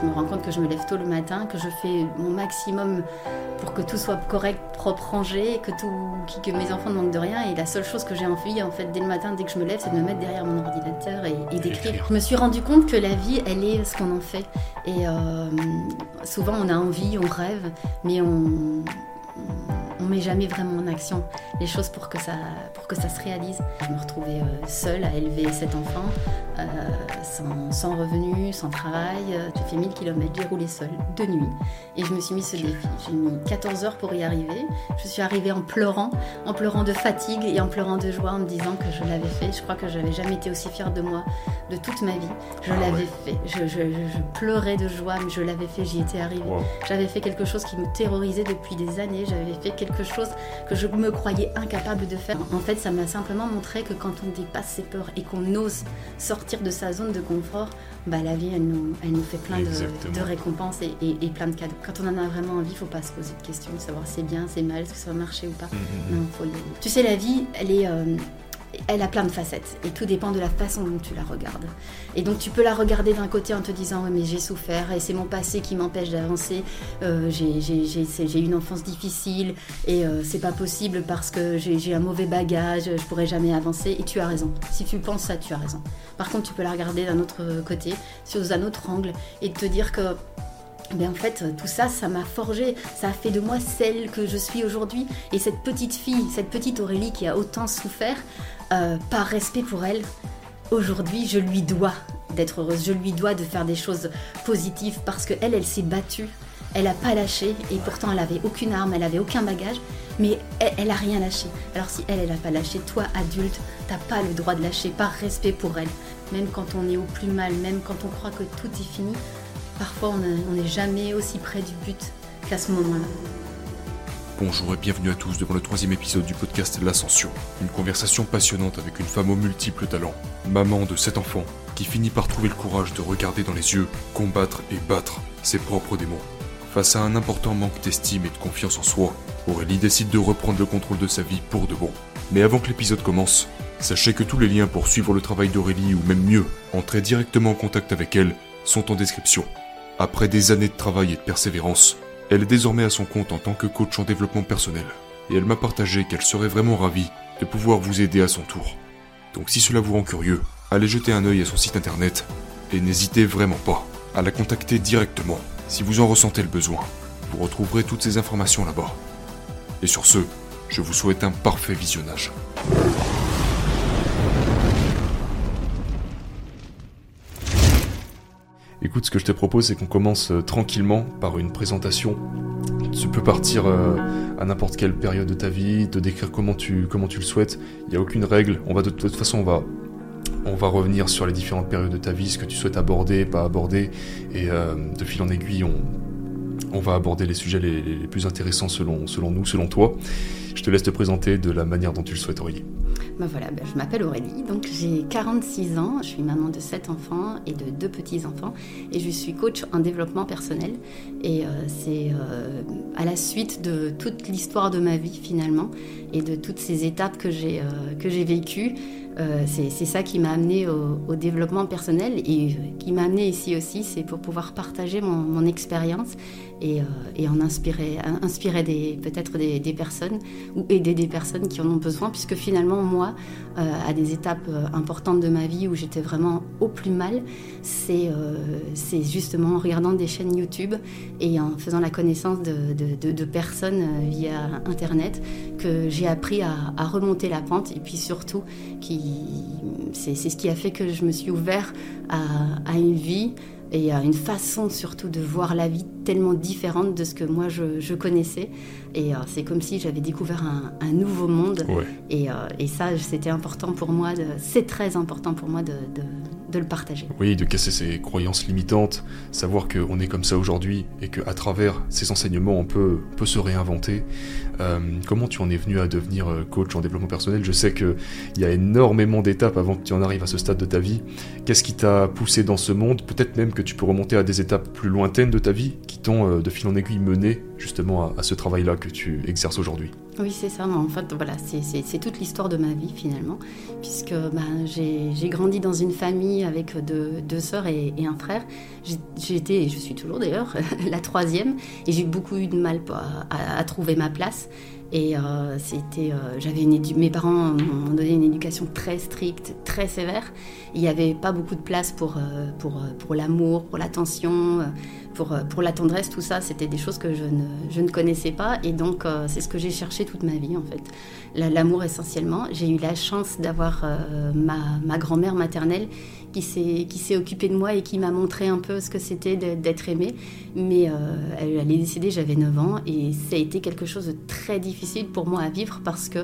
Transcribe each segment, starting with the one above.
Je me rends compte que je me lève tôt le matin, que je fais mon maximum pour que tout soit correct, propre, rangé, que, tout, que mes enfants ne manquent de rien. Et la seule chose que j'ai envie, en fait, dès le matin, dès que je me lève, c'est de me mettre derrière mon ordinateur et, d'écrire. Je me suis rendu compte que la vie, elle est ce qu'on en fait. Et euh, souvent, on a envie, on rêve, mais on on met jamais vraiment en action les choses pour que ça, pour que ça se réalise. Je me retrouvais euh, seule à élever cet enfant, euh, sans, sans revenus, sans travail. J'ai fait 1000 km, j'ai roulé seule, de nuit. Et je me suis mis ce défi. J'ai mis 14 heures pour y arriver. Je suis arrivée en pleurant, en pleurant de fatigue et en pleurant de joie, en me disant que je l'avais fait. Je crois que je n'avais jamais été aussi fière de moi de toute ma vie. Je ah l'avais fait. Je, pleurais de joie, mais je l'avais fait, j'y étais arrivée. J'avais fait quelque chose qui me terrorisait depuis des années. J'avais fait quelque chose que je me croyais incapable de faire. En fait, ça m'a simplement montré que quand on dépasse ses peurs et qu'on ose sortir de sa zone de confort, bah, la vie, elle nous, elle nous fait plein de, récompenses et, plein de cadeaux. Quand on en a vraiment envie, il ne faut pas se poser de questions, savoir c'est bien, c'est mal, est-ce que ça va marcher ou pas. Mm, mm, mm. Non, Tu sais, la vie, elle est... Euh, elle a plein de facettes et tout dépend de la façon dont tu la regardes. Et donc tu peux la regarder d'un côté en te disant oui mais j'ai souffert et c'est mon passé qui m'empêche d'avancer, euh, j'ai une enfance difficile et euh, c'est pas possible parce que j'ai un mauvais bagage, je pourrais jamais avancer et tu as raison. Si tu penses ça, tu as raison. Par contre tu peux la regarder d'un autre côté, sous un autre angle et te dire que ben en fait, tout ça, ça m'a forgé, ça a fait de moi celle que je suis aujourd'hui. Et cette petite fille, cette petite Aurélie qui a autant souffert, euh, par respect pour elle, aujourd'hui, je lui dois d'être heureuse, je lui dois de faire des choses positives parce qu'elle, elle, s'est battue, elle n'a pas lâché et pourtant elle avait aucune arme, elle avait aucun bagage, mais elle, n'a rien lâché. Alors si elle, elle n'a pas lâché, toi, adulte, t'as pas le droit de lâcher par respect pour elle. Même quand on est au plus mal, même quand on croit que tout est fini, parfois on n'est jamais aussi près du but qu'à ce moment-là. Bonjour et bienvenue à tous devant le troisième épisode du podcast L'Ascension. Une conversation passionnante avec une femme aux multiples talents, maman de sept enfants, qui finit par trouver le courage de regarder dans les yeux, combattre et battre ses propres démons. Face à un important manque d'estime et de confiance en soi, Aurélie décide de reprendre le contrôle de sa vie pour de bon. Mais avant que l'épisode commence, sachez que tous les liens pour suivre le travail d'Aurélie ou même mieux, entrer directement en contact avec elle, sont en description. Après des années de travail et de persévérance, elle est désormais à son compte en tant que coach en développement personnel, et elle m'a partagé qu'elle serait vraiment ravie de pouvoir vous aider à son tour. Donc si cela vous rend curieux, allez jeter un œil à son site internet, et n'hésitez vraiment pas à la contacter directement si vous en ressentez le besoin. Vous retrouverez toutes ces informations là-bas. Et sur ce, je vous souhaite un parfait visionnage. Écoute, ce que je te propose, c'est qu'on commence euh, tranquillement par une présentation. Tu peux partir euh, à n'importe quelle période de ta vie, te décrire comment tu, comment tu le souhaites. Il n'y a aucune règle. On va de, toute façon, on va, on va revenir sur les différentes périodes de ta vie, ce que tu souhaites aborder, pas aborder. Et euh, de fil en aiguille, on, on va aborder les sujets les, plus intéressants selon, selon nous, selon toi. Je te laisse te présenter de la manière dont tu le souhaiteriez. Ben voilà, ben je m'appelle Aurélie, donc j'ai 46 ans, je suis maman de 7 enfants et de 2 petits-enfants et je suis coach en développement personnel et euh, c'est euh, à la suite de toute l'histoire de ma vie finalement et de toutes ces étapes que j'ai euh, vécues euh, c'est ça qui m'a amené au, développement personnel et qui m'a amené ici aussi, c'est pour pouvoir partager mon, expérience et, euh, en inspirer, inspirer peut-être des, personnes ou aider des personnes qui en ont besoin, puisque finalement, moi, euh, à des étapes importantes de ma vie où j'étais vraiment au plus mal, c'est justement en regardant des chaînes YouTube et en faisant la connaissance de, personnes via Internet que j'ai appris à, à remonter la pente et puis surtout qui c'est ce qui a fait que je me suis ouvert à, une vie et une façon surtout de voir la vie tellement différente de ce que moi je, connaissais. Et euh, c'est comme si j'avais découvert un, nouveau monde. Et, euh, et, ça, c'était important pour moi, c'est très important pour moi de, de le partager. Oui, de casser ses croyances limitantes, savoir qu'on est comme ça aujourd'hui et qu'à travers ces enseignements, on peut, peut se réinventer. Euh, comment tu en es venu à devenir euh, coach en développement personnel? Je sais qu'il y a énormément d'étapes avant que tu en arrives à ce stade de ta vie. Qu'est-ce qui t'a poussé dans ce monde? Peut-être même que tu peux remonter à des étapes plus lointaines de ta vie qui t'ont euh, de fil en aiguille mené justement à, ce travail-là que tu exerces aujourd'hui. Oui, c'est ça. En fait, voilà, c'est toute l'histoire de ma vie finalement, puisque bah, j'ai grandi dans une famille avec deux, sœurs et, un frère. J'étais, et je suis toujours d'ailleurs, la troisième, et j'ai beaucoup eu de mal à, trouver ma place. Et euh, c'était, euh, j'avais mes parents m'ont donné une éducation très stricte, très sévère. Il n'y avait pas beaucoup de place pour, euh, pour, pour l'amour, pour l'attention, pour, pour la tendresse, tout ça. C'était des choses que je ne, je ne connaissais pas. Et donc, c'est ce que j'ai cherché toute ma vie, en fait. L'amour essentiellement. J'ai eu la chance d'avoir ma, ma grand-mère maternelle qui s'est occupée de moi et qui m'a montré un peu ce que c'était d'être aimée. Mais euh, elle, est décédée, j'avais 9 ans, et ça a été quelque chose de très difficile pour moi à vivre parce que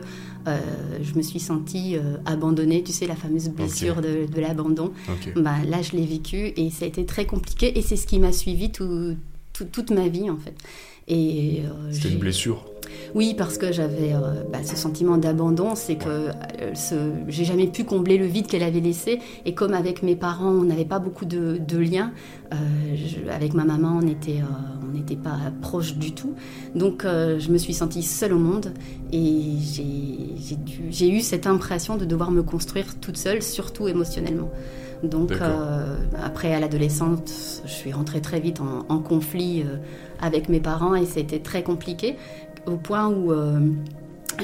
euh, je me suis sentie euh, abandonnée, tu sais, la fameuse blessure de, l'abandon. Bah, là, je l'ai vécu et ça a été très compliqué, et c'est ce qui m'a suivi toute ma vie, en fait. C'était une blessure oui, parce que j'avais euh, bah, ce sentiment d'abandon, c'est que euh, ce, j'ai jamais pu combler le vide qu'elle avait laissé. Et comme avec mes parents, on n'avait pas beaucoup de, liens, euh, avec ma maman, on n'était on n'était pas proche du tout. Donc je me suis sentie seule au monde et j'ai, j'ai eu cette impression de devoir me construire toute seule, surtout émotionnellement. Donc après à l'adolescence, je suis rentrée très vite en, en conflit avec mes parents et été très compliqué au point où euh,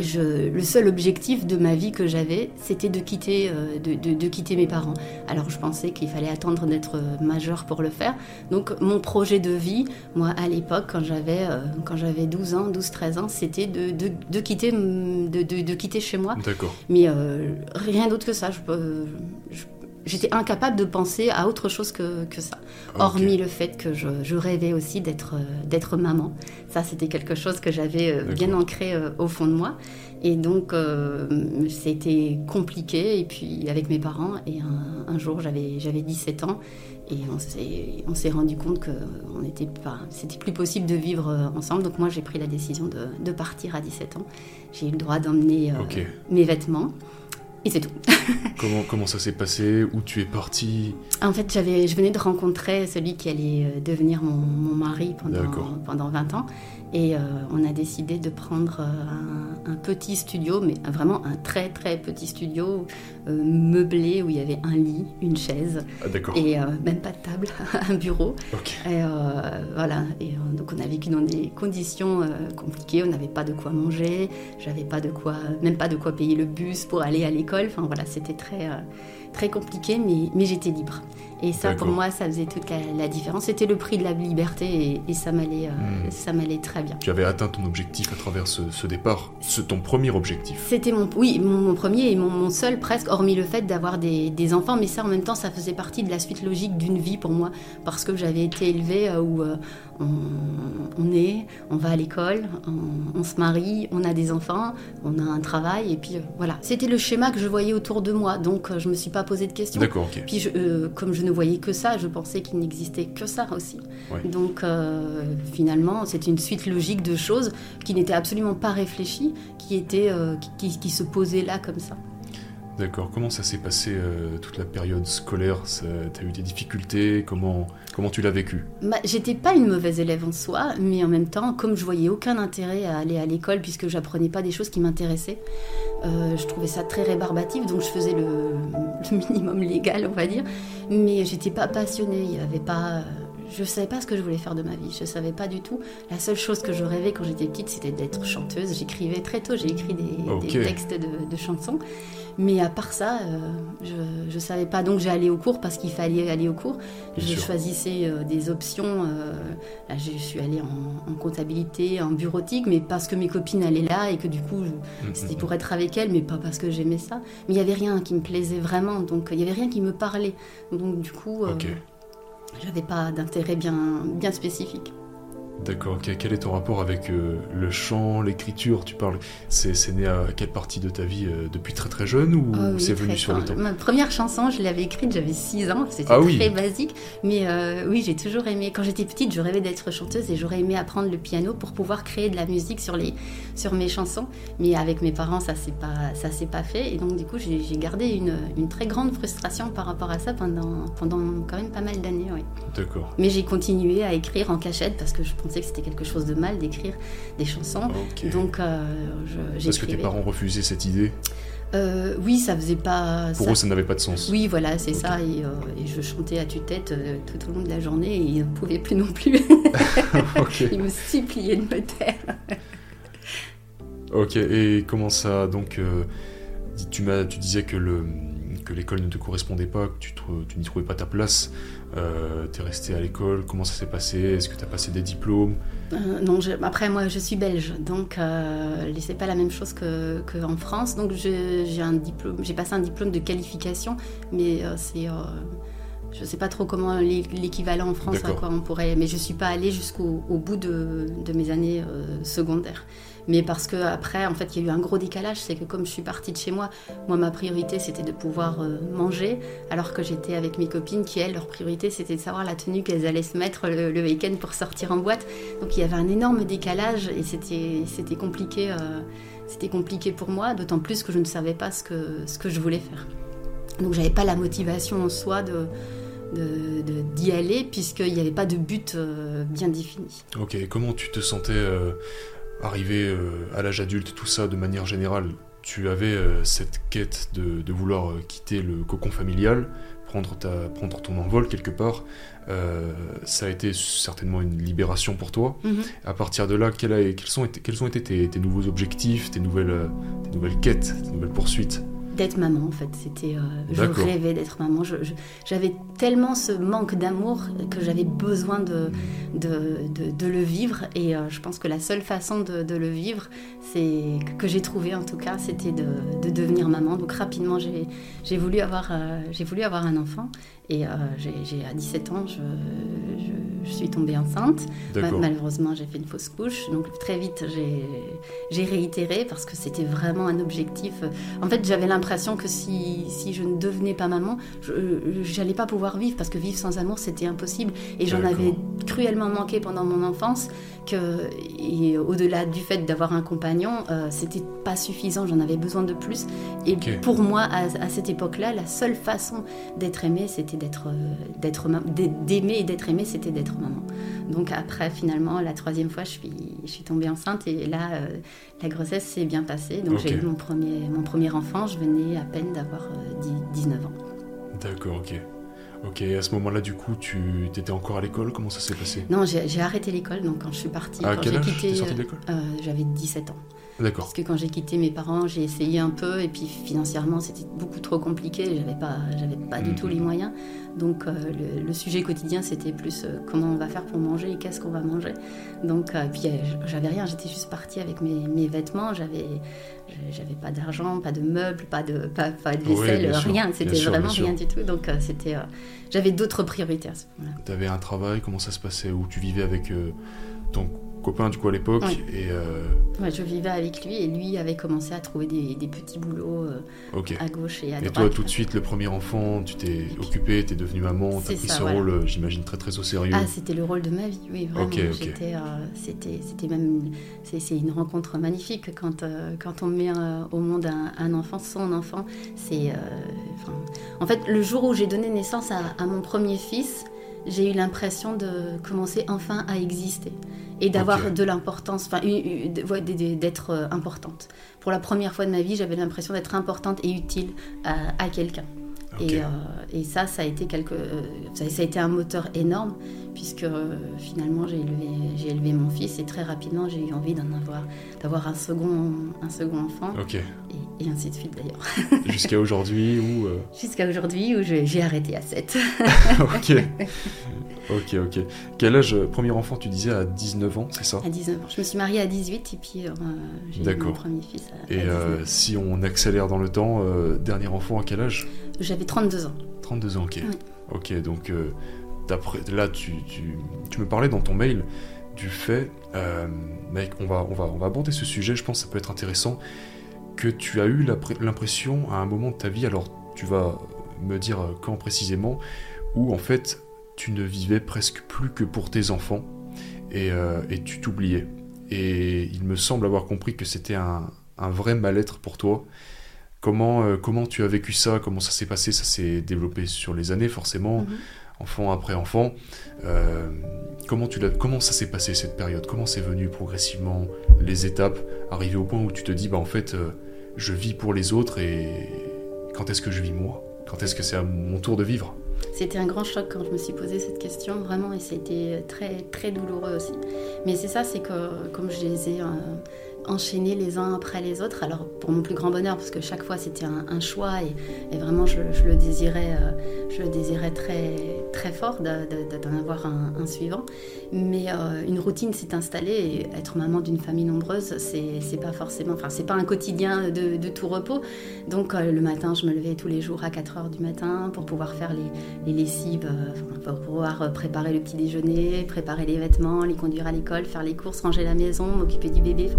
je, le seul objectif de ma vie que j'avais, c'était de quitter, euh, de, quitter mes parents. Alors je pensais qu'il fallait attendre d'être majeur pour le faire. Donc mon projet de vie, moi à l'époque, quand j'avais euh, quand j'avais 12 ans, 12-13 ans, c'était de, de, quitter, de, quitter chez moi. D'accord. Mais rien d'autre que ça. Je, je j'étais incapable de penser à autre chose que, que ça. Hormis le fait que je, je rêvais aussi d'être, euh, d'être maman. Ça, c'était quelque chose que j'avais euh, bien ancré euh, au fond de moi. Et donc, c'était compliqué. Et puis, avec mes parents, et un, un jour, j'avais, j'avais 17 ans. Et on s'est, rendu compte que c'était plus possible de vivre ensemble. Donc moi, j'ai pris la décision de, de partir à 17 ans. J'ai eu le droit d'emmener mes vêtements. Et c'est tout. comment, comment ça s'est passé? Où tu es parti En fait, j'avais, je venais de rencontrer celui qui allait euh, devenir mon, mon mari pendant, pendant 20 ans. Et euh, on a décidé de prendre euh, un, petit studio, mais vraiment un très très petit studio euh, meublé où il y avait un lit, une chaise ah, et même pas de table, un bureau. Et voilà. Et donc on a vécu dans des conditions compliquées. On n'avait pas de quoi manger, j'avais pas de quoi, même pas de quoi payer le bus pour aller à l'école. Enfin voilà, c'était très très compliqué, mais, mais j'étais libre. Et ça, pour moi, ça faisait toute la, différence. C'était le prix de la liberté et, ça m'allait, euh, hmm. ça m'allait très bien. Tu avais atteint ton objectif à travers ce, départ. C'est ton premier objectif. C'était mon, oui, mon, premier et mon, seul presque, hormis le fait d'avoir des, des, enfants. Mais ça, en même temps, ça faisait partie de la suite logique d'une vie pour moi, parce que j'avais été élevée euh, où euh, on, est, on va à l'école, on, se marie, on a des enfants, on a un travail, et puis voilà. C'était le schéma que je voyais autour de moi, donc je me suis pas posé de questions. D'accord, ok. Puis comme je ne voyais que ça, je pensais qu'il n'existait que ça aussi. Donc euh, finalement, c'était une suite logique de choses qui n'étaient absolument pas réfléchies, qui, étaient, euh, qui, qui, se posaient là comme ça. D'accord. Comment ça s'est passé euh, toute la période scolaire? Tu as eu des difficultés? Comment, comment tu l'as vécu bah, J'étais pas une mauvaise élève en soi, mais en même temps, comme je voyais aucun intérêt à aller à l'école puisque j'apprenais pas des choses qui m'intéressaient, euh, je trouvais ça très rébarbatif, donc je faisais le, minimum légal, on va dire. Mais j'étais pas passionnée, il y avait pas je ne savais pas ce que je voulais faire de ma vie. Je ne savais pas du tout. La seule chose que je rêvais quand j'étais petite, c'était d'être chanteuse. J'écrivais très tôt, j'ai écrit des, textes de, chansons. Mais à part ça, euh, je ne savais pas. Donc j'ai allé au cours parce qu'il fallait aller au cours. J'ai choisissais euh, des options. Euh, là, je suis allée en, comptabilité, en bureautique, mais parce que mes copines allaient là et que du coup, mm, c'était pour être avec elles, mais pas parce que j'aimais ça. Mais il n'y avait rien qui me plaisait vraiment. Donc il n'y avait rien qui me parlait. Donc du coup... J'avais pas d'intérêt bien, bien spécifique. D'accord, quel est ton rapport avec euh, le chant, l'écriture? Tu parles, c'est né à quelle partie de ta vie euh, Depuis très très jeune ou oh c'est venu sur le temps? Ma première chanson, je l'avais écrite, j'avais 6 ans, c'était ah très basique, mais euh, oui, j'ai toujours aimé. Quand j'étais petite, je rêvais d'être chanteuse et j'aurais aimé apprendre le piano pour pouvoir créer de la musique sur, les, sur mes chansons, mais avec mes parents, ça s'est pas, ça s'est pas fait, et donc du coup, j'ai gardé une, une, très grande frustration par rapport à ça pendant, pendant quand même pas mal d'années. D'accord. Mais j'ai continué à écrire en cachette parce que je pensaient que c'était quelque chose de mal d'écrire des chansons. Ok. Donc, euh, je- Parce que tes parents refusaient cette idée. Euh, oui, ça faisait pas. Pour ça- eux, ça n'avait pas de sens. Oui, voilà, c'est ça. Et, euh, et je chantais à tue-tête euh, tout au long de la journée et ils ne pouvaient plus non plus. ils me suppliaient de me taire. Ok. Et comment ça donc dis- tu m'as, tu disais que le que l'école ne te correspondait pas, que tu, n'y trouvais pas ta place. Euh, T'es resté à l'école. Comment ça s'est passé? Est-ce que tu as passé des diplômes? Euh, non, je- après moi je suis belge, donc euh, c'est pas la même chose que qu'en France. Donc j'ai un diplôme, j'ai passé un diplôme de qualification, mais euh, c'est, je sais pas trop comment l'é- l'équivalent en France à D'accord. quoi on pourrait, mais je suis pas allée jusqu'au au bout de, de mes années secondaires. Mais parce que après, en fait, il y a eu un gros décalage, c'est que comme je suis partie de chez moi, moi ma priorité c'était de pouvoir euh, manger, alors que j'étais avec mes copines qui elles leur priorité c'était de savoir la tenue qu'elles allaient se mettre le, week-end pour sortir en boîte. Donc il y avait un énorme décalage et c'était c'était compliqué, euh, c'était compliqué pour moi, d'autant plus que je ne savais pas ce que, ce que je voulais faire. Donc j'avais pas la motivation en soi de d'y aller puisqu'il n'y avait pas de but euh, bien défini. Ok. Comment tu te sentais arrivé euh, à l'âge adulte, tout ça de manière générale Tu avais euh, cette quête de, de vouloir euh, quitter le cocon familial, prendre, ta, prendre ton envol quelque part. Euh, ça a été certainement une libération pour toi. À partir de là, quel a- quels, sont quels ont été tes, tes nouveaux objectifs, tes nouvelles, tes nouvelles quêtes, tes nouvelles poursuites? D'être maman en fait, c'était, euh, je rêvais d'être maman. J'avais tellement ce manque d'amour que j'avais besoin de, de, de- de le vivre et euh, je pense que la seule façon de, de le vivre, c'est que j'ai trouvé en tout cas, c'était de, de devenir maman. Donc rapidement, j'ai, j'ai voulu avoir, euh, j'ai voulu avoir un enfant et j'ai, à 17 ans, je, je- je suis tombée enceinte. Malheureusement, j'ai fait une fausse couche, donc très vite j'ai j'ai réitéré parce que c'était vraiment un objectif. En fait, j'avais l'impression que si, si je ne devenais pas maman, je j'allais pas pouvoir vivre parce que vivre sans amour c'était impossible et j'en avais cruellement manqué pendant mon enfance. Que et au-delà du fait d'avoir un compagnon, euh, c'était pas suffisant. J'en avais besoin de plus. Et pour moi, à, à cette époque-là, la seule façon d'être aimé, c'était d'être euh, d'être d'aimer et d'être aimé, c'était d'être maman. Donc après, finalement, la troisième fois, je suis, je suis tombée enceinte et là, euh, la grossesse s'est bien passée. Donc j'ai eu mon premier, mon premier enfant, je venais à peine d'avoir euh, dix- 19 ans. D'accord, ok. Ok, à ce moment-là, du coup, tu étais encore à l'école Comment ça s'est passé? Non, j'ai arrêté l'école, donc quand je suis partie, À quand quel j'ai âge? Quitté, sortie de l'école? euh, j'avais 17 ans. D'accord. Parce que quand j'ai quitté mes parents, j'ai essayé un peu et puis financièrement c'était beaucoup trop compliqué, j'avais pas, j'avais pas du Mhm. tout les moyens. Donc euh, le, le sujet quotidien c'était plus euh, comment on va faire pour manger et qu'est-ce qu'on va manger. Donc euh, puis j'avais rien, j'étais juste partie avec mes, mes vêtements, j'avais j'avais pas d'argent, pas de meubles, pas de pas, pas de vaisselle, rien, c'était vraiment rien du tout. Donc c'était j'avais d'autres priorités à ce moment-là. T'avais un travail, comment ça se passait Où tu vivais avec ton copain, du coup, à l'époque. Et euh, Ouais, je vivais avec lui et lui avait commencé à trouver des, des petits boulots euh, à gauche et à Et droite. toi, tout de suite, le premier enfant, tu t'es puis- occupée, t'es devenue maman, t'as C'est pris ça, ce voilà. rôle, euh, j'imagine, très très au sérieux. Ah, c'était le rôle de ma vie, oui, vraiment. Ok, ok. J'étais, euh, c'était, c'était même, c'est, une rencontre magnifique quand, quand on met au monde un, un enfant, son enfant. C'est, en fait, le jour où j'ai donné naissance à, à mon premier fils, j'ai eu l'impression de commencer enfin à exister et d'avoir de l'importance, enfin, d'être euh, importante. Pour la première fois de ma vie, j'avais l'impression d'être importante et utile à, à quelqu'un. Et, euh, et ça, ça a été quelque, euh, ça, a été un moteur énorme puisque euh, finalement j'ai élevé, mon fils et très rapidement j'ai eu envie d'en avoir, d'avoir un second, un second enfant. Et, ainsi de suite d'ailleurs. Jusqu'à aujourd'hui où. euh, Jusqu'à aujourd'hui où j'ai arrêté à 7. ok. Ok, ok. Quel âge, euh, premier enfant, tu disais à 19 ans, c'est ça? À 19 ans. Je me suis mariée à 18 et puis euh, j'ai eu mon premier fils à, Et à 19. euh, si on accélère dans le temps, euh, dernier enfant à quel âge? J'avais 32 ans. 32 ans, ok. Oui. Ok, donc euh, là, tu, tu, tu me parlais dans ton mail du fait, mec, on va, on, va, on va aborder ce sujet, je pense que ça peut être intéressant, que tu as eu l'impression à un moment de ta vie, alors tu vas me dire euh, quand précisément, où en fait tu ne vivais presque plus que pour tes enfants et, euh, et tu t'oubliais. Et il me semble avoir compris que c'était un, un vrai mal-être pour toi. Comment, euh, comment tu as vécu ça? Comment ça s'est passé? Ça s'est développé sur les années, forcément, Mhm. enfant après enfant. comment, tu comment ça s'est passé cette période? Comment c'est venu progressivement les étapes, arriver au point où tu te dis, bah en fait, je vis pour les autres et quand est-ce que je vis moi? Quand est-ce que c'est à mon tour de vivre? C'était un grand choc quand je me suis posé cette question, vraiment, et c'était très, très douloureux aussi. Mais c'est ça, c'est que comme je les ai enchaînés les uns après les autres. Alors pour mon plus grand bonheur, parce que chaque fois c'était un, choix et, vraiment je, le désirais, euh, je le très, très fort d'en avoir un, suivant. Mais euh, une routine s'est installée et être maman d'une famille nombreuse, c'est pas forcément, enfin c'est pas un quotidien de, tout repos. Donc euh, le matin, je me levais tous les jours à 4 heures du matin pour pouvoir faire les, les lessives, pour pouvoir préparer le petit déjeuner, préparer les vêtements, les conduire à l'école, faire les courses, ranger la maison, m'occuper du bébé.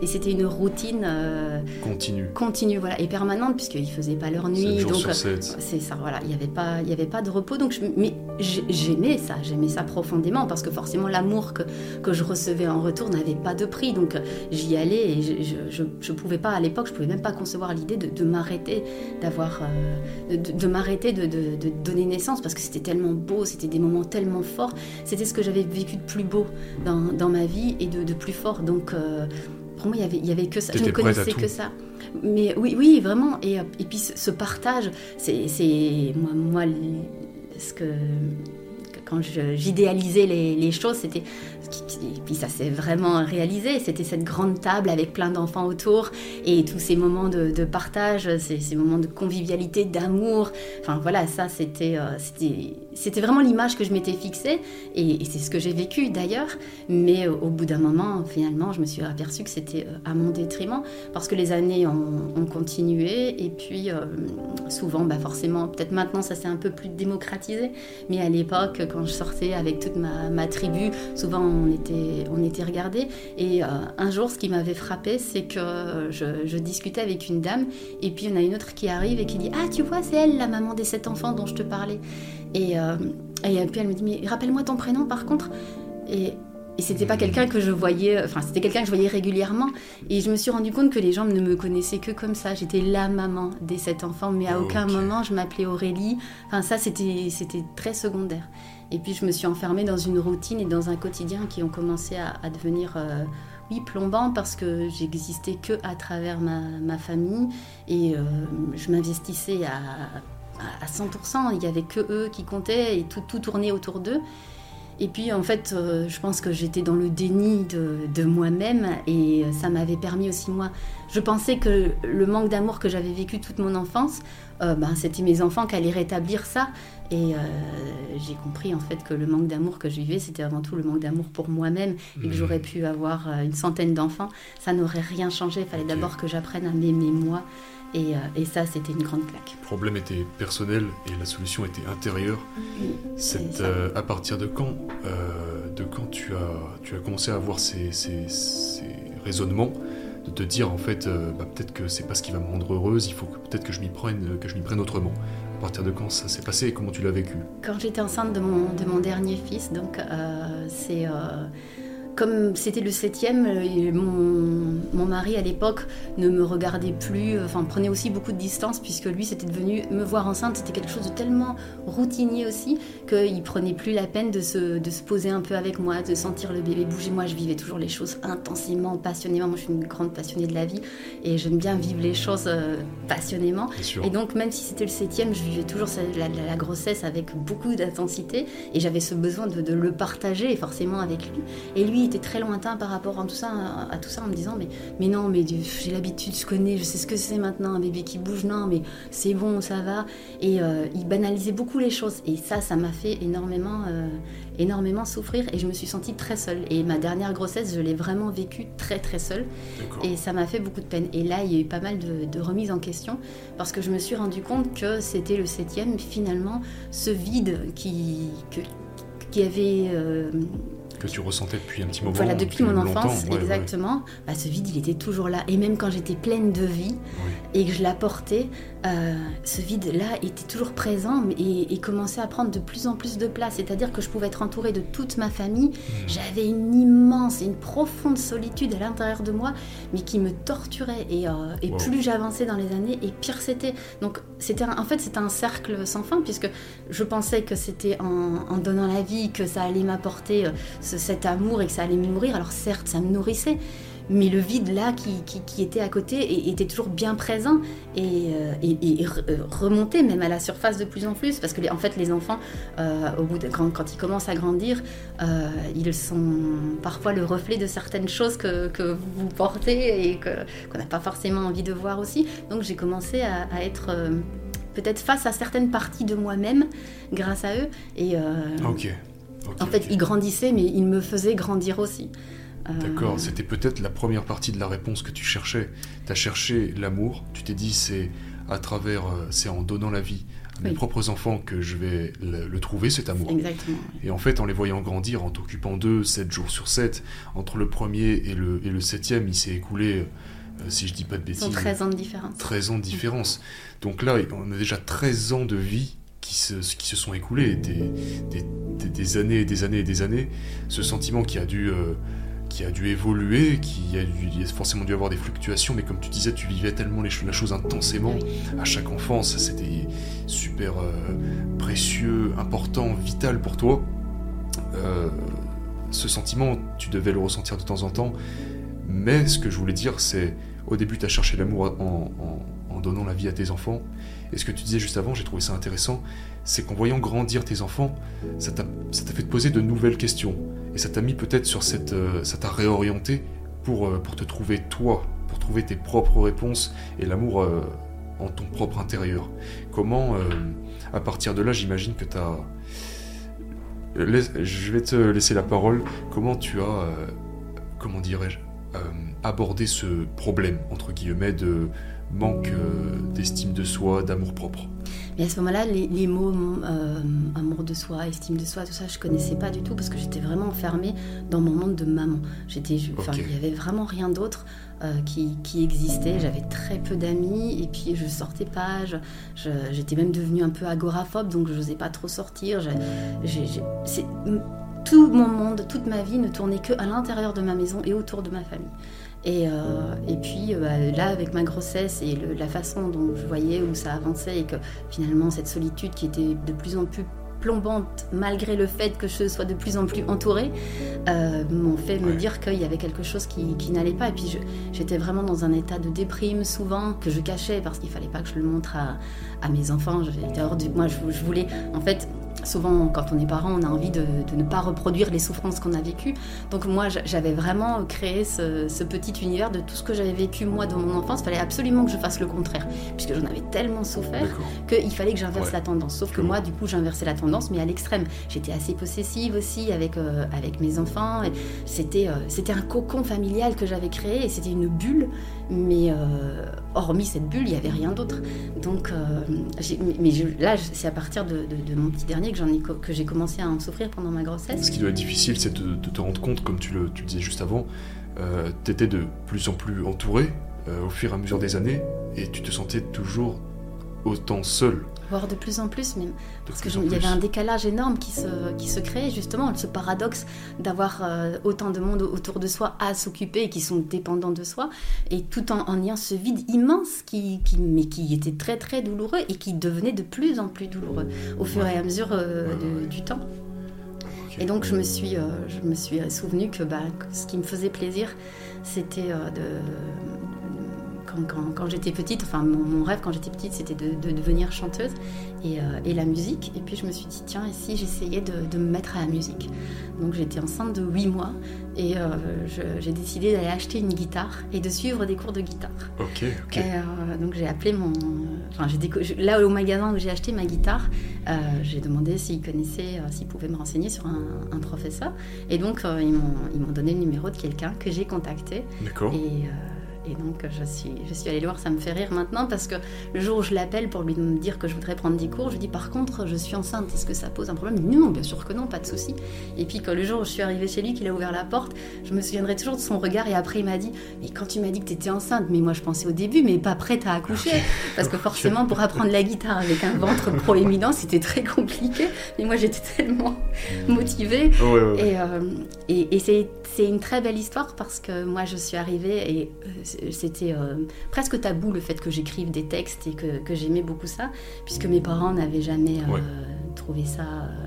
Et c'était une routine euh, continue. Continue, voilà, et permanente, puisqu'ils ne faisaient pas leur nuit. Donc, euh, c'est ça, voilà. Il n'y avait, pas, il y avait pas de repos. Donc, mais j'aimais ça, j'aimais ça profondément, parce que forcément, l'amour que, que je recevais en retour n'avait pas de prix. Donc, j'y allais et je ne pouvais pas, à l'époque, je ne pouvais même pas concevoir l'idée de, m'arrêter, d'avoir. Euh, de, m'arrêter de, de, donner naissance, parce que c'était tellement beau, c'était des moments tellement forts. C'était ce que j'avais vécu de plus beau dans, dans ma vie et de, plus fort. Donc, moi, il y avait, il y avait que ça. Je ne connaissais que ça. Mais oui, oui, vraiment. Et, euh, et puis ce partage, c'est moi, moi, ce que quand j'idéalisais les, choses, c'était et puis ça s'est vraiment réalisé. C'était cette grande table avec plein d'enfants autour et tous ces moments de, partage, ces, ces, moments de convivialité, d'amour. Enfin voilà, ça c'était euh, c'était vraiment l'image que je m'étais fixée et, c'est ce que j'ai vécu d'ailleurs. Mais au, bout d'un moment, finalement, je me suis aperçue que c'était euh, à mon détriment parce que les années ont, continué et puis euh, souvent, bah forcément, peut-être maintenant ça s'est un peu plus démocratisé, mais à l'époque, quand je sortais avec toute ma, ma tribu, souvent on était, on était regardés. Et euh, un jour, ce qui m'avait frappé, c'est que je, discutais avec une dame, et puis il y en a une autre qui arrive et qui dit Ah, tu vois, c'est elle, la maman des sept enfants dont je te parlais. Et, euh, et puis elle me dit Mais rappelle-moi ton prénom par contre. Et, et c'était pas quelqu'un que je voyais, enfin c'était quelqu'un que je voyais régulièrement. Et je me suis rendu compte que les gens ne me connaissaient que comme ça. J'étais la maman des sept enfants, mais à aucun moment je m'appelais Aurélie. Enfin ça c'était c'était très secondaire. Et puis je me suis enfermée dans une routine et dans un quotidien qui ont commencé à, devenir, euh, oui, plombant parce que j'existais que à travers ma, famille et euh, je m'investissais à, à, 100%. Il n'y avait que eux qui comptaient et tout, tout tournait autour d'eux. Et puis en fait, euh, je pense que j'étais dans le déni de, moi-même et ça m'avait permis aussi moi. Je pensais que le manque d'amour que j'avais vécu toute mon enfance, ben, c'était mes enfants qui allaient rétablir ça. Et euh, j'ai compris en fait que le manque d'amour que je vivais, c'était avant tout le manque d'amour pour moi-même et que mmh. j'aurais pu avoir euh, une centaine d'enfants. Ça n'aurait rien changé. Il fallait d'abord que j'apprenne à m'aimer moi. Et, euh, et ça, c'était une grande claque. Le problème était personnel et la solution était intérieure. c'est à partir de quand, de quand tu, as, tu as commencé à avoir ces, ces, ces raisonnements de te dire en fait bah, peut-être que c'est pas ce qui va me rendre heureuse, il faut peut-être que je m'y prenne, que je m'y prenne autrement. Partir de quand ça s'est passé et comment tu l'as vécu? Quand j'étais enceinte de mon, de mon dernier fils, donc euh, c'est euh, comme c'était le septième, euh, mon, mon mari à l'époque ne me regardait plus, enfin prenait aussi beaucoup de distance puisque lui c'était devenu me voir enceinte, c'était quelque chose de tellement routinier aussi qu'il prenait plus la peine de se, de se poser un peu avec moi, de sentir le bébé bouger. Moi je vivais toujours les choses intensément, passionnément. Moi je suis une grande passionnée de la vie et j'aime bien vivre les choses euh, passionnément. Et donc même si c'était le septième, je vivais toujours la, la, grossesse avec beaucoup d'intensité et j'avais ce besoin de, de le partager forcément avec lui. Et lui était très lointain par rapport à tout ça, à, tout ça en me disant mais, mais non, mais j'ai l'habitude, je connais, je sais ce que c'est maintenant, un bébé qui bouge, non, mais c'est bon, ça va. Et euh, il banalisait beaucoup les choses. Et ça, ça m'a fait énormément, euh, énormément souffrir et je me suis sentie très seule. Et ma dernière grossesse, je l'ai vraiment vécue très très seule. Et ça m'a fait beaucoup de peine. Et là, il y a eu pas mal de, remises en question parce que je me suis rendu compte que c'était le septième, finalement, ce vide qui, qui avait... Euh, que tu ressentais depuis un petit moment. Voilà, depuis, mon enfance, exactement. Bah, ce vide, il était toujours là. Et même quand j'étais pleine de vie et que je la portais, euh, ce vide-là était toujours présent et, commençait à prendre de plus en plus de place. C'est-à-dire que je pouvais être entourée de toute ma famille. Hmm. J'avais une immense et une profonde solitude à l'intérieur de moi, mais qui me torturait. Et, euh, et plus j'avançais dans les années, et pire c'était. Donc c'était en fait c'était un cercle sans fin puisque je pensais que c'était en, donnant la vie que ça allait m'apporter cet amour et que ça allait me nourrir. Alors certes, ça me nourrissait, mais le vide là qui, était à côté était toujours bien présent et, euh, euh, remontait même à la surface de plus en plus parce que en fait les enfants euh, au bout de quand, quand, ils commencent à grandir ils sont parfois le reflet de certaines choses que, vous portez et qu'on n'a pas forcément envie de voir aussi. Donc j'ai commencé à, être peut-être face à certaines parties de moi-même grâce à eux et en fait ils grandissaient mais ils me faisaient grandir aussi D'accord, c'était peut-être la première partie de la réponse que tu cherchais. Tu as cherché l'amour, tu t'es dit c'est à travers, euh, c'est en donnant la vie à mes propres enfants que je vais le, trouver cet amour. Exactement. Et en fait, en les voyant grandir, en t'occupant d'eux 7 jours sur 7, entre le premier et le, et le septième, il s'est écoulé, euh, si je dis pas de bêtises... 13 ans de différence. 13 ans de différence. Donc là, on a déjà 13 ans de vie qui se, qui se sont écoulés, des, des, années et des années et des années. Ce sentiment qui a dû... Euh, qui a dû évoluer, qui a, dû, a forcément dû avoir des fluctuations, mais comme tu disais, tu vivais tellement les, la chose intensément. À chaque enfance, c'était super euh, précieux, important, vital pour toi. Euh, ce sentiment, tu devais le ressentir de temps en temps. Mais ce que je voulais dire, c'est au début, tu as cherché l'amour en, en, donnant la vie à tes enfants. Et ce que tu disais juste avant, j'ai trouvé ça intéressant, c'est qu'en voyant grandir tes enfants, ça t'a fait te poser de nouvelles questions. Et ça t'a mis peut-être sur cette. Euh, ça t'a réorienté pour, euh, pour te trouver toi, pour trouver tes propres réponses et l'amour euh, en ton propre intérieur. Comment, à partir de là, j'imagine que tu as. Je vais te laisser la parole. Comment tu as. comment dirais-je abordé ce problème, entre guillemets, de manque d'estime de soi, d'amour propre mais à ce moment-là, les, mots euh, amour de soi, estime de soi, tout ça, je connaissais pas du tout parce que j'étais vraiment enfermée dans mon monde de maman. J'étais, enfin, il y avait vraiment rien d'autre euh, qui, qui, existait. J'avais très peu d'amis et puis je sortais pas. j'étais même devenue un peu agoraphobe, donc je n'osais pas trop sortir. tout mon monde, toute ma vie ne tournait que à l'intérieur de ma maison et autour de ma famille. Et, euh, et puis euh, bah, là, avec ma grossesse et la façon dont je voyais où ça avançait et que finalement cette solitude qui était de plus en plus plombante malgré le fait que je sois de plus en plus entourée, euh, m'ont fait me dire qu'il y avait quelque chose qui, qui n'allait pas. Et puis j'étais vraiment dans un état de déprime souvent que je cachais parce qu'il fallait pas que je le montre à, à mes enfants. Hors du... Moi, je, je voulais en fait souvent, quand on est parent, on a envie de, ne pas reproduire les souffrances qu'on a vécues. Donc moi, j'avais vraiment créé ce, petit univers de tout ce que j'avais vécu moi dans mon enfance. Il fallait absolument que je fasse le contraire, puisque j'en avais tellement souffert qu'il fallait que j'inverse la tendance. Sauf que moi, du coup, j'inversais la tendance, mais à l'extrême. J'étais assez possessive aussi avec, euh, avec mes enfants. C'était euh, c'était un cocon familial que j'avais créé et c'était une bulle. Mais euh, hormis cette bulle, il n'y avait rien d'autre. Donc, mais là, c'est à partir de mon petit dernier que j'ai commencé à en souffrir pendant ma grossesse. Ce qui doit être difficile, c'est de, te rendre compte, comme tu le, disais juste avant, euh, tu étais de plus en plus entouré euh, au fur et à mesure des années, et tu te sentais toujours autant seul voire de plus en plus même. Parce qu'il y avait un décalage énorme qui se, qui se créait, justement, ce paradoxe d'avoir euh, autant de monde autour de soi à s'occuper et qui sont dépendants de soi, et tout en, en ayant ce vide immense, qui, qui, mais qui était très très douloureux et qui devenait de plus en plus douloureux au fur et à mesure euh, du temps. Et donc je me suis, euh, je me suis souvenu que bah, ce qui me faisait plaisir, c'était de quand, j'étais petite, enfin mon, rêve quand j'étais petite, c'était de, devenir chanteuse euh, et, la musique. Et puis je me suis dit, tiens, et si j'essayais de, me mettre à la musique? Donc j'étais enceinte de 8 mois et euh, j'ai décidé d'aller acheter une guitare et de suivre des cours de guitare. Ok, ok. Et, euh, donc j'ai appelé mon. Enfin, là au magasin où j'ai acheté ma guitare, j'ai demandé s'ils connaissaient, s'ils pouvaient me renseigner sur un, un professeur. Et donc ils m'ont donné le numéro de quelqu'un que j'ai contacté. D'accord. Et et donc je suis, je suis allée le voir, ça me fait rire maintenant parce que le jour où je l'appelle pour lui dire que je voudrais prendre des cours, je lui dis par contre je suis enceinte, est-ce que ça pose un problème? Non, bien sûr que non, pas de souci. Et puis quand le jour où je suis arrivée chez lui, qu'il a ouvert la porte, je me souviendrai toujours de son regard et après il m'a dit mais quand tu m'as dit que tu étais enceinte, mais moi je pensais au début mais pas prête à accoucher parce que forcément pour apprendre la guitare avec un ventre proéminent c'était très compliqué. Mais moi j'étais tellement motivée et, euh, et, et c'est une très belle histoire parce que moi je suis arrivée et euh, c'était presque tabou le fait que j'écrive des textes et que, j'aimais beaucoup ça, puisque mes parents n'avaient jamais trouvé ça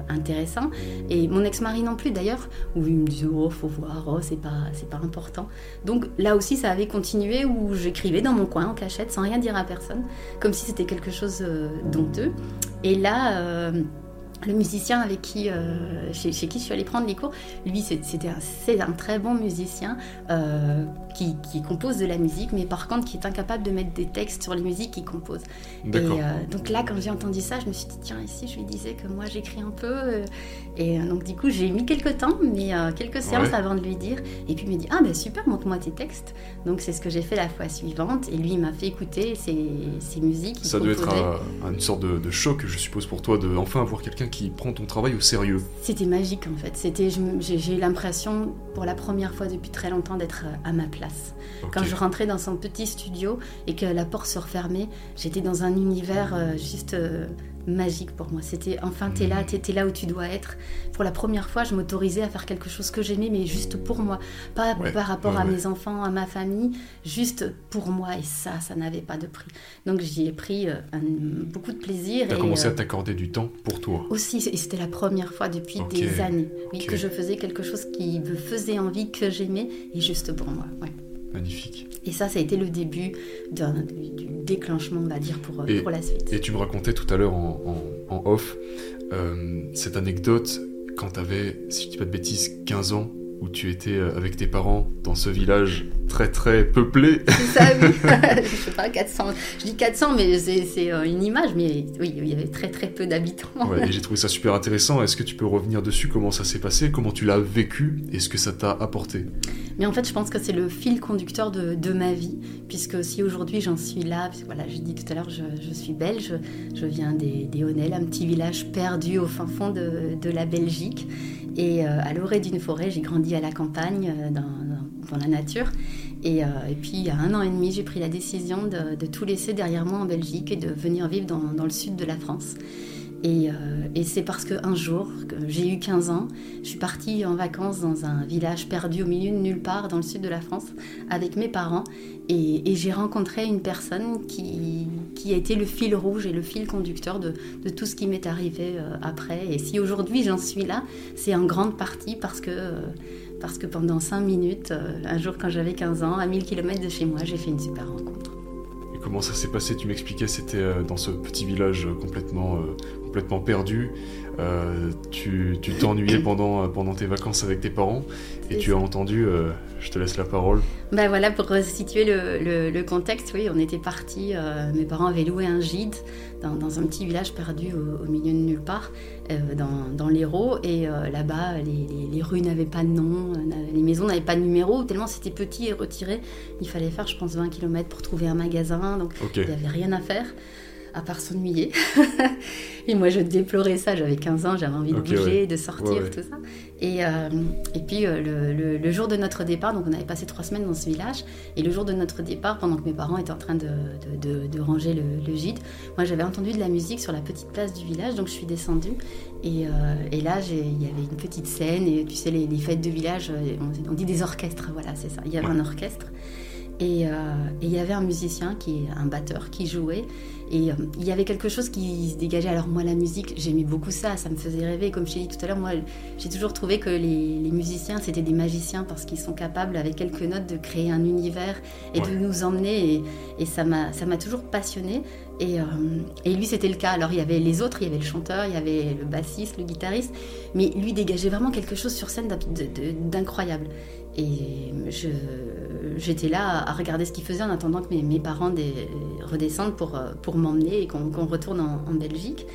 intéressant. Et mon ex-mari non plus d'ailleurs, où il me disait oh faut voir, oh c'est pas c'est pas important. Donc là aussi ça avait continué où j'écrivais dans mon coin en cachette sans rien dire à personne, comme si c'était quelque chose d'honteux. Et là le musicien avec qui, euh, chez, qui je suis allée prendre les cours, lui, c'était un, un, très bon musicien euh, qui, compose de la musique, mais par contre qui est incapable de mettre des textes sur les musiques qu'il compose. Et euh, donc là, quand j'ai entendu ça, je me suis dit, tiens, ici, je lui disais que moi, j'écris un peu. et donc, du coup, j'ai mis quelques temps, mais quelques séances avant de lui dire. Et puis, il me dit, ah ben super, montre-moi tes textes. Donc, c'est ce que j'ai fait la fois suivante. Et lui, il m'a fait écouter ses, musiques. Ça doit être une sorte de, de, choc, je suppose, pour toi, de enfin avoir quelqu'un qui prend ton travail au sérieux. C'était magique en fait. C'était, j'ai eu l'impression pour la première fois depuis très longtemps d'être à ma place. Quand je rentrais dans son petit studio et que la porte se refermait, j'étais dans un univers euh, juste euh, magique pour moi. C'était enfin, t'es là, t'es là où tu dois être. Pour la première fois, je m'autorisais à faire quelque chose que j'aimais, mais juste pour moi. Pas par rapport à mes enfants, à ma famille, juste pour moi. Et ça, ça n'avait pas de prix. Donc j'y ai pris euh, beaucoup de plaisir. Tu as commencé à euh, t'accorder du temps pour toi Aussi, et c'était la première fois depuis des années que je faisais quelque chose qui me faisait envie, que j'aimais, et juste pour moi. Magnifique. Et ça, ça a été le début du déclenchement, on va dire, pour, pour la suite. Et tu me racontais tout à l'heure en, off euh, cette anecdote quand tu avais, si je dis pas de bêtises, 15 ans, où tu étais euh, avec tes parents dans ce village très très peuplé. C'est ça, oui. je sais pas, 400. Je dis 400, mais c'est euh, une image, mais oui, il y avait très très peu d'habitants. Ouais, j'ai trouvé ça super intéressant. Est-ce que tu peux revenir dessus Comment ça s'est passé Comment tu l'as vécu Et ce que ça t'a apporté? Mais en fait, je pense que c'est le fil conducteur de, de, ma vie, puisque si aujourd'hui j'en suis là, voilà, je dis tout à l'heure, je, je, suis belge, je viens des, des Honnelles, un petit village perdu au fin fond de, de la Belgique. Et euh, à l'orée d'une forêt, j'ai grandi à la campagne, euh, dans, la nature. Et, euh, et, puis, il y a un an et demi, j'ai pris la décision de, tout laisser derrière moi en Belgique et de venir vivre dans le sud de la France. Et, et c'est parce qu'un jour, j'ai eu 15 ans, je suis partie en vacances dans un village perdu au milieu de nulle part dans le sud de la France avec mes parents. Et, j'ai rencontré une personne qui, a été le fil rouge et le fil conducteur de, tout ce qui m'est arrivé euh, après. Et si aujourd'hui j'en suis là, c'est en grande partie parce que, euh, parce que pendant 5 minutes, euh, un jour quand j'avais 15 ans, à 1000 km de chez moi, j'ai fait une super rencontre. Et comment ça s'est passé? Tu m'expliquais, c'était dans ce petit village complètement, complètement perdu. tu t'ennuyais pendant, pendant tes vacances avec tes parents et tu as entendu je te laisse la parole. Bah voilà, pour situer le, le, contexte, oui, on était partis, euh, mes parents avaient loué un gîte dans, dans un petit village perdu au, milieu de nulle part, euh, dans, dans l'Hérault, et euh, là-bas, les, les, rues n'avaient pas de nom, les maisons n'avaient pas de numéro, tellement c'était petit et retiré. Il fallait faire, je pense, 20 km pour trouver un magasin, donc il n'y avait rien à faire à part s'ennuyer. et moi, je déplorais ça. J'avais 15 ans, j'avais envie de bouger, de sortir, tout ça. Et, euh, et puis, euh, le, le, jour de notre départ, donc on avait passé trois semaines dans ce village. Et le jour de notre départ, pendant que mes parents étaient en train de, de, de, ranger le, gîte, moi, j'avais entendu de la musique sur la petite place du village. Donc, je suis descendue. Et, euh, et là, il y avait une petite scène. Et tu sais, les, les fêtes de village, on, on, dit des orchestres. Voilà, c'est ça. Il y avait un orchestre. Et il y avait un musicien, qui est un batteur, qui jouait. Et euh, il y avait quelque chose qui se dégageait. Alors moi, la musique, j'aimais beaucoup ça, ça me faisait rêver. Comme je t'ai dit tout à l'heure, moi, j'ai toujours trouvé que les, musiciens, c'était des magiciens parce qu'ils sont capables, avec quelques notes, de créer un univers et de nous emmener. Et, et ça m'a toujours passionné. Et, euh, et, lui, c'était le cas. Alors, il y avait les autres, il y avait le chanteur, il y avait le bassiste, le guitariste, mais lui dégageait vraiment quelque chose sur scène d'incroyable. Et j'étais là à regarder ce qu'il faisait en attendant que mes, parents des, redescendent pour, euh, pour m'emmener et qu'on retourne en, Belgique.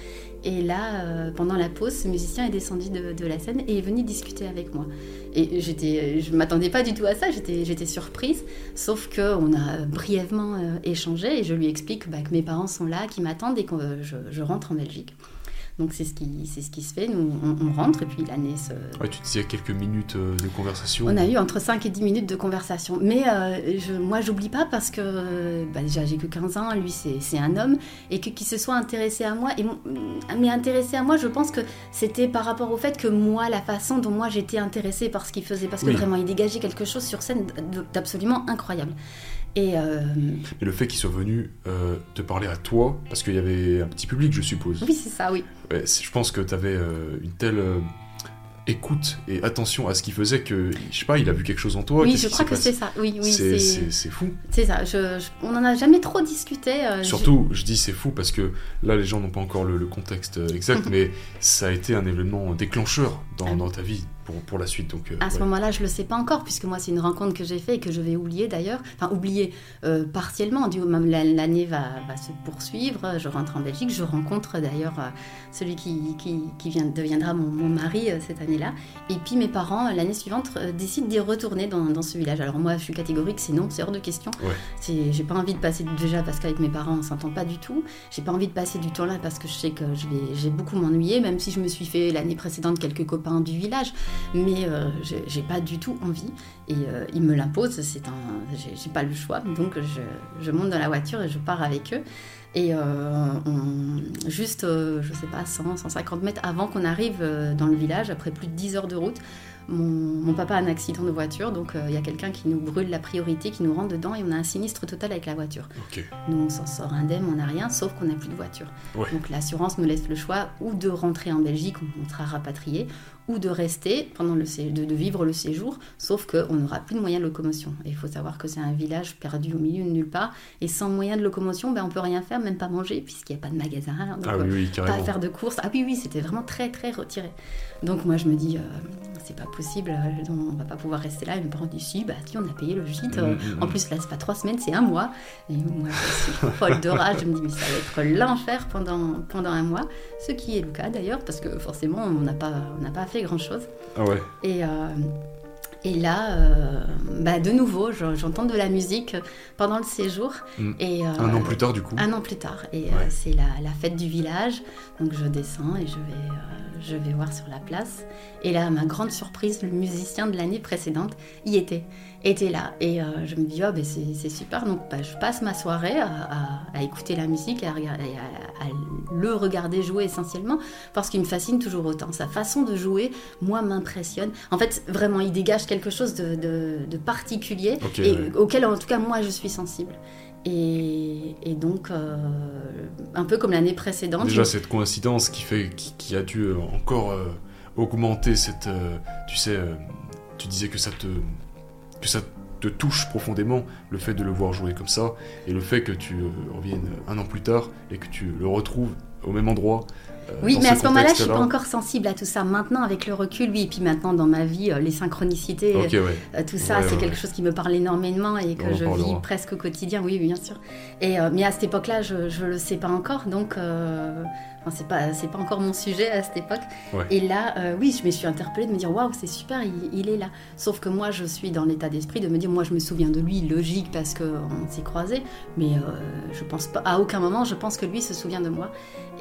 Et là, euh, pendant la pause, ce musicien est descendu de, la scène et est venu discuter avec moi. Et j'étais, je ne m'attendais pas du tout à ça, j'étais surprise, sauf qu'on a brièvement euh, échangé et je lui explique bah, que mes parents sont là, qui m'attendent et que je, je rentre en Belgique. Donc c'est ce qui c'est ce qui se fait. Nous on, rentre et puis l'année se. Ouais, tu disais quelques minutes euh, de conversation. On a eu entre 5 et 10 minutes de conversation. Mais euh, je, moi j'oublie pas parce que bah, déjà j'ai que 15 ans, lui c'est un homme et que qu'il se soit intéressé à moi et mais intéressé à moi, je pense que c'était par rapport au fait que moi la façon dont moi j'étais intéressée par ce qu'il faisait parce que vraiment il dégageait quelque chose sur scène d'absolument incroyable. Et euh, Mais le fait qu'il soit venu euh, te parler à toi, parce qu'il y avait un petit public, je suppose. oui, c'est ça, oui. Ouais, je pense que tu avais une telle euh, écoute et attention à ce qu'il faisait que, je sais pas, il a vu quelque chose en toi. oui, je crois que c'est ça. Oui, oui, C'est- fou. c'est ça. Je- je- on n'en a jamais trop discuté. euh, Surtout, je dis c'est fou parce que là, les gens n'ont pas encore le, le contexte euh, exact, mais ça a été un événement déclencheur dans, Ah. dans ta vie pour, pour la suite. Donc, euh, À ce ouais. moment-là, je le sais pas encore, puisque moi, c'est une rencontre que j'ai faite et que je vais oublier d'ailleurs. Enfin, oublier euh, partiellement. Du même la- l'année va, va se poursuivre. Je rentre en Belgique. Je rencontre d'ailleurs euh, celui qui, qui, qui vient, deviendra mon, mon mari cette année-là. Et puis mes parents, l'année suivante, décident d'y retourner dans, dans ce village. Alors moi, je suis catégorique, c'est non, c'est hors de question. Ouais. J'ai pas envie de passer déjà parce qu'avec mes parents, on s'entend pas du tout. J'ai pas envie de passer du temps là parce que je sais que j'ai beaucoup m'ennuyer, même si je me suis fait l'année précédente quelques copains du village mais euh, j'ai pas du tout envie. Et euh, ils me l'imposent c'est un j'ai pas le choix. Donc je, je monte dans la voiture et je pars avec eux. Et euh, on- juste je sais pas 100 150 mètres avant qu'on arrive dans le village après plus de 10 heures de route mon, mon papa a un accident de voiture donc euh, il y a quelqu'un qui nous brûle la priorité qui nous rentre dedans et on a un sinistre total avec la voiture Ok. nous, on s'en sort indemne, on n'a rien, sauf qu'on n'a plus de voiture. Ouais. Donc l'assurance nous laisse le choix ou de rentrer en Belgique, on sera rapatrié, ou de rester pendant le de, de vivre le séjour, sauf qu'on n'aura plus de moyens de locomotion. Et il faut savoir que c'est un village perdu au milieu de nulle part, et sans moyens de locomotion, ben, on peut rien faire, même pas manger, puisqu'il n'y a pas de magasin. Donc, Ah euh, oui, oui, pas carrément. faire de courses. Ah oui, oui, c'était vraiment très, très retiré. Donc moi, je me dis, euh, c'est pas possible, euh, on va pas pouvoir rester là. Et mes parents disent, si, bah si, on a payé le gîte. euh, En plus, là, c'est pas trois semaines, c'est un mois. Et moi, je suis folle de rage. Je me dis, mais ça va être l'enfer pendant, pendant un mois. Ce qui est le cas d'ailleurs, parce que forcément, on n'a pas, on pas fait grand-chose. Ah ouais. Et, et là, euh, bah, de nouveau, je- j'entends de la musique pendant le séjour. Mm. Et, euh, Un an plus tard, du coup. un an plus tard. Et euh, c'est la, la fête du village. Donc je descends et je vais, euh, je vais voir sur la place. Et là, ma grande surprise, le musicien de l'année précédente y était. Était là. Et euh, je me dis, oh, ben, c'est super. Donc bah, je passe ma soirée à, à- à écouter la musique et à, le regarder jouer essentiellement. Parce qu'il me fascine toujours autant. Sa façon de jouer, moi, m'impressionne. En fait, vraiment, il dégage quelque chose de, de- de particulier et ouais. auquel, en tout cas, moi, je suis sensible. Et, et donc, euh, un peu comme l'année précédente. Déjà, je- cette coïncidence qui, fait, qui, qui a dû euh, encore euh, augmenter cette. euh, tu sais, tu disais que ça te. Que ça te touche profondément, le fait de le voir jouer comme ça, et le fait que tu euh, reviennes un an plus tard et que tu le retrouves au même endroit. euh, Oui, mais à ce moment-là, je suis pas encore sensible à tout ça. Maintenant, avec le recul, oui, et puis maintenant dans ma vie, euh, les synchronicités, ouais. euh, tout ça, Ouais, c'est ouais, quelque chose qui me parle énormément et que On je vis presque au quotidien. Oui, bien sûr. Et euh, mais à cette époque-là, je je le sais pas encore, donc euh, enfin, c'est pas c'est pas encore mon sujet à cette époque. Ouais. Et là, euh, oui, je me suis interpellée de me dire waouh, c'est super, il, il est là. Sauf que moi, je suis dans l'état d'esprit de me dire moi, je me souviens de lui, logique parce que on s'est croisés, mais euh, je pense pas à aucun moment, je pense que lui se souvient de moi.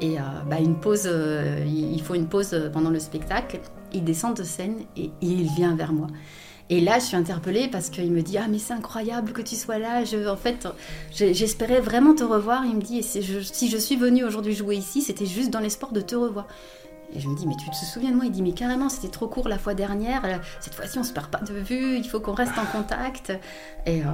Et euh, bah, une pause, il faut une pause pendant le spectacle. Il descend de scène et il vient vers moi. Et là, je suis interpellée parce qu'il me dit Ah, mais c'est incroyable que tu sois là. Je, en fait, j'espérais vraiment te revoir. Il me dit Si je suis venue aujourd'hui jouer ici, c'était juste dans l'espoir de te revoir. Et je me dis, mais tu te souviens de moi? Il dit, mais carrément, c'était trop court la fois dernière. Euh, Cette fois-ci, on se perd pas de vue. Il faut qu'on reste en contact. Et euh,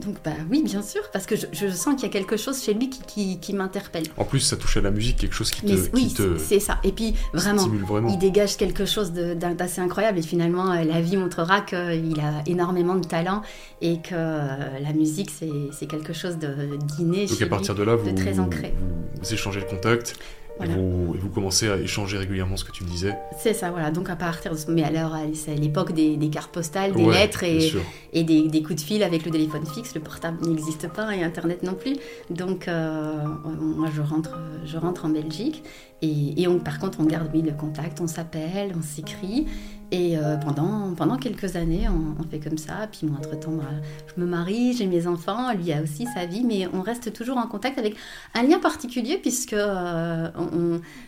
donc, bah oui, bien sûr, parce que je, je sens qu'il y a quelque chose chez lui qui, qui, qui m'interpelle. En plus, ça touche à la musique, quelque chose qui te, Mais oui, te c'est ça. Et puis, vraiment, il dégage quelque chose d'assez incroyable et finalement euh, la vie montrera qu'il a énormément de talent et que la musique c'est quelque chose de d'inné Donc chez à partir de là, vous, de très ancré. vous échangez le contact Voilà. et, vous, et vous commencez à échanger régulièrement ce que tu me disais. C'est ça, voilà. Donc à partir de ce... Mais alors, c'est à l'époque des, des cartes postales, des Ouais, lettres et, des, des coups de fil avec le téléphone fixe. Le portable n'existe pas et Internet non plus. Donc euh, moi je rentre, je rentre en Belgique et, et on, par contre on garde oui, le contact, on s'appelle, on s'écrit. Et euh, pendant, quelques années, on, fait comme ça. Puis entre-temps, bah, je me marie, j'ai mes enfants, lui a aussi sa vie, mais on reste toujours en contact avec un lien particulier puisque euh,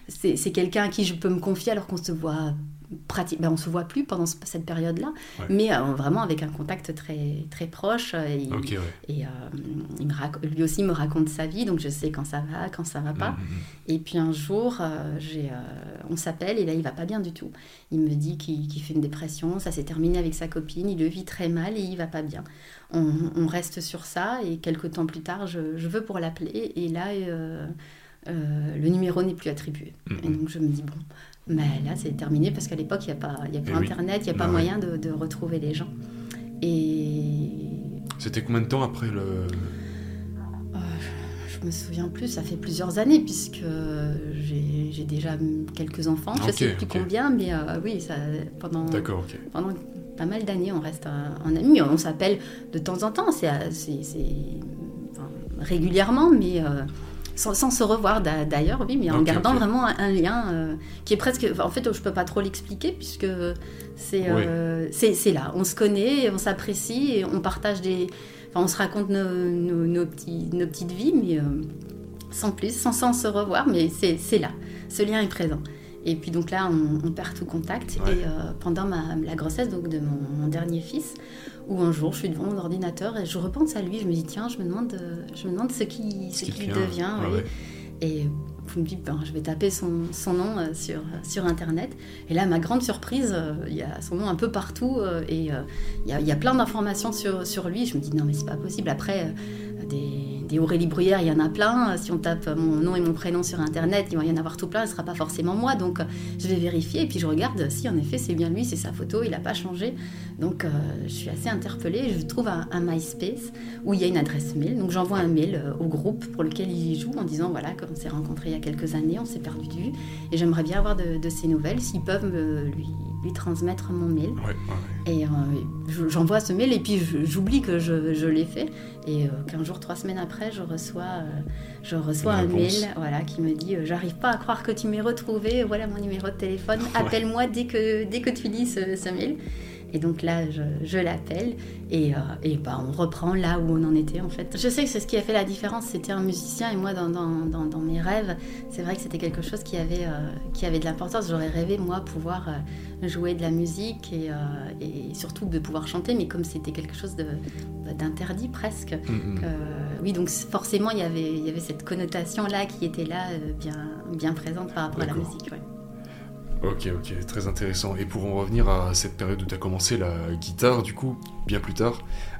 c'est quelqu'un à qui je peux me confier alors qu'on se voit pratique, ben, on se voit plus pendant ce- cette période-là, Ouais. mais euh, vraiment avec un contact très très proche. euh, Et, Ok, ouais. et, euh, il me rac- lui aussi me raconte sa vie, donc je sais quand ça va, quand ça va pas. Mhm, mhm. Et puis un jour, euh, j'ai, on s'appelle et là il va pas bien du tout. Il me dit qu'il qu'il fait une dépression, ça s'est terminé avec sa copine, il le vit très mal et il va pas bien. On, on reste sur ça et quelques temps plus tard, je, je veux pour l'appeler et là euh, le numéro n'est plus attribué. Et donc je me dis bon, mais là c'est terminé parce qu'à l'époque il n'y a pas, y a pas Eh oui. internet, il n'y a pas Bah ouais. moyen de, de retrouver les gens. Et C'était combien de temps après le. Euh, je me souviens plus, ça fait plusieurs années puisque j'ai déjà quelques enfants, je Ok, sais plus combien, mais euh, oui, ça, pendant, pendant pas mal d'années, on reste en amis. On s'appelle de temps en temps, c'est euh, c'est, enfin, régulièrement, mais euh, sans, sans se revoir d'a- d'ailleurs, oui, mais en gardant vraiment un, un lien euh, qui est presque. En fait, je peux pas trop l'expliquer puisque c'est euh, c'est là. On se connaît, on s'apprécie, et on partage des. Enfin, on se raconte nos, nos, nos petits, nos petites vies, mais euh, sans plus, sans, sans se revoir, mais c'est c'est là. Ce lien est présent. Et puis donc là, on, on perd tout contact. Ouais. Et euh, pendant ma, la grossesse donc, de mon, mon dernier fils, où un jour je suis devant mon ordinateur et je repense à lui, je me dis tiens, je me demande, euh, je me demande ce qui, ce qu'il qui devient, ouais. Et vous me dites, ben, je vais taper son, son nom euh, sur, sur Internet. Et là, ma grande surprise, euh, il y a son nom un peu partout euh, et il y, y a plein d'informations sur, sur lui. Je me dis, non, mais c'est pas possible. Après, des, Aurélie Bruyère, il y en a plein. Si on tape mon nom et mon prénom sur Internet, il va y en avoir tout plein. Ce sera pas forcément moi. Donc, je vais vérifier. Et puis, je regarde si, en effet, c'est bien lui, c'est sa photo, il n'a pas changé. Donc, euh, je suis assez interpellée. Je trouve un, MySpace où il y a une adresse mail. Donc j'envoie un mail euh, au groupe pour lequel il joue en disant voilà, comme on s'est rencontrés il y a quelques années, on s'est perdu de vue et j'aimerais bien avoir de, de ses nouvelles, s'ils peuvent me- lui, lui transmettre mon mail. Ouais, ouais. Et euh, je- j'envoie ce mail et puis j'oublie que je, je l'ai fait. Et euh, 15 jours, 3 semaines après, je reçois, euh, je reçois un mail voilà, qui me dit euh, J'arrive pas à croire que tu m'aies retrouvé, voilà mon numéro de téléphone, appelle-moi dès que, dès que tu lis ce, ce mail. Et donc là, je, je l'appelle et, euh, et bah, on reprend là où on en était en fait. Je sais que c'est ce qui a fait la différence, c'était un musicien et moi dans, dans, dans, dans mes rêves, c'est vrai que c'était quelque chose qui avait, euh, qui avait de l'importance. J'aurais rêvé moi pouvoir euh, jouer de la musique et, euh, et surtout de pouvoir chanter, mais comme c'était quelque chose de- d'interdit presque. Mhm. euh, oui, donc forcément il y avait, il y avait cette connotation-là qui était là, euh, bien, bien présente par rapport à la musique. ouais. Ok, ok, très intéressant. Et pour en revenir à cette période où tu as commencé la guitare, du coup, bien plus tard,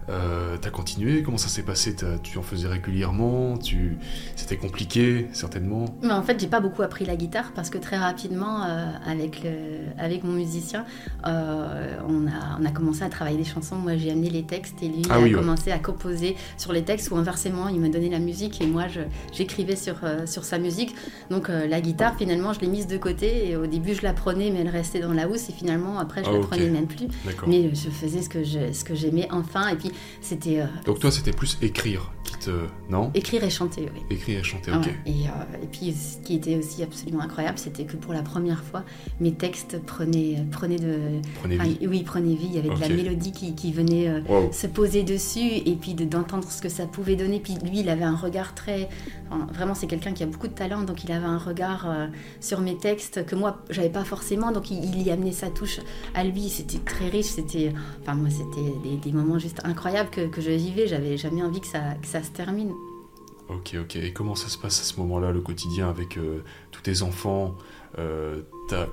euh, tu as continué Comment ça s'est passé T'as- Tu en faisais régulièrement tu... C'était compliqué, certainement Mais en fait, j'ai pas beaucoup appris la guitare parce que très rapidement, euh, avec, le, avec mon musicien, euh, on, a, on a commencé à travailler des chansons. Moi, j'ai amené les textes et lui Ah a oui, ouais. commencé à composer sur les textes ou inversement, il me donnait la musique et moi, j'écrivais sur, euh, sur sa musique. Donc, la guitare, finalement, je l'ai mise de côté et au début, je la prenais, mais elle restait dans la housse et finalement, après, je Ah, la prenais même plus. Mais je faisais ce que je- ce que j'aimais enfin. Et puis, c'était euh, Donc toi, c'était plus écrire qui te... Non écrire et chanter, oui. Écrire et chanter, ok. ouais. Et, euh, et puis, ce qui était aussi absolument incroyable, c'était que pour la première fois, mes textes prenaient, prenaient de. Prenez enfin, vie. oui, prenaient vie. Il y avait de la mélodie qui, qui venait euh, Wow. se poser dessus et puis de- d'entendre ce que ça pouvait donner. Puis lui, il avait un regard très. enfin, vraiment, c'est quelqu'un qui a beaucoup de talent, donc il avait un regard euh, sur mes textes que moi, j'avais pas forcément. Donc il, il y amenait sa touche à lui. C'était très riche. C'était. Enfin, moi, c'était des, des moments juste incroyables que, que je vivais. J'avais jamais envie que ça, se termine. Ok, ok. Et comment ça se passe à ce moment-là, le quotidien, avec euh, tous tes enfants euh,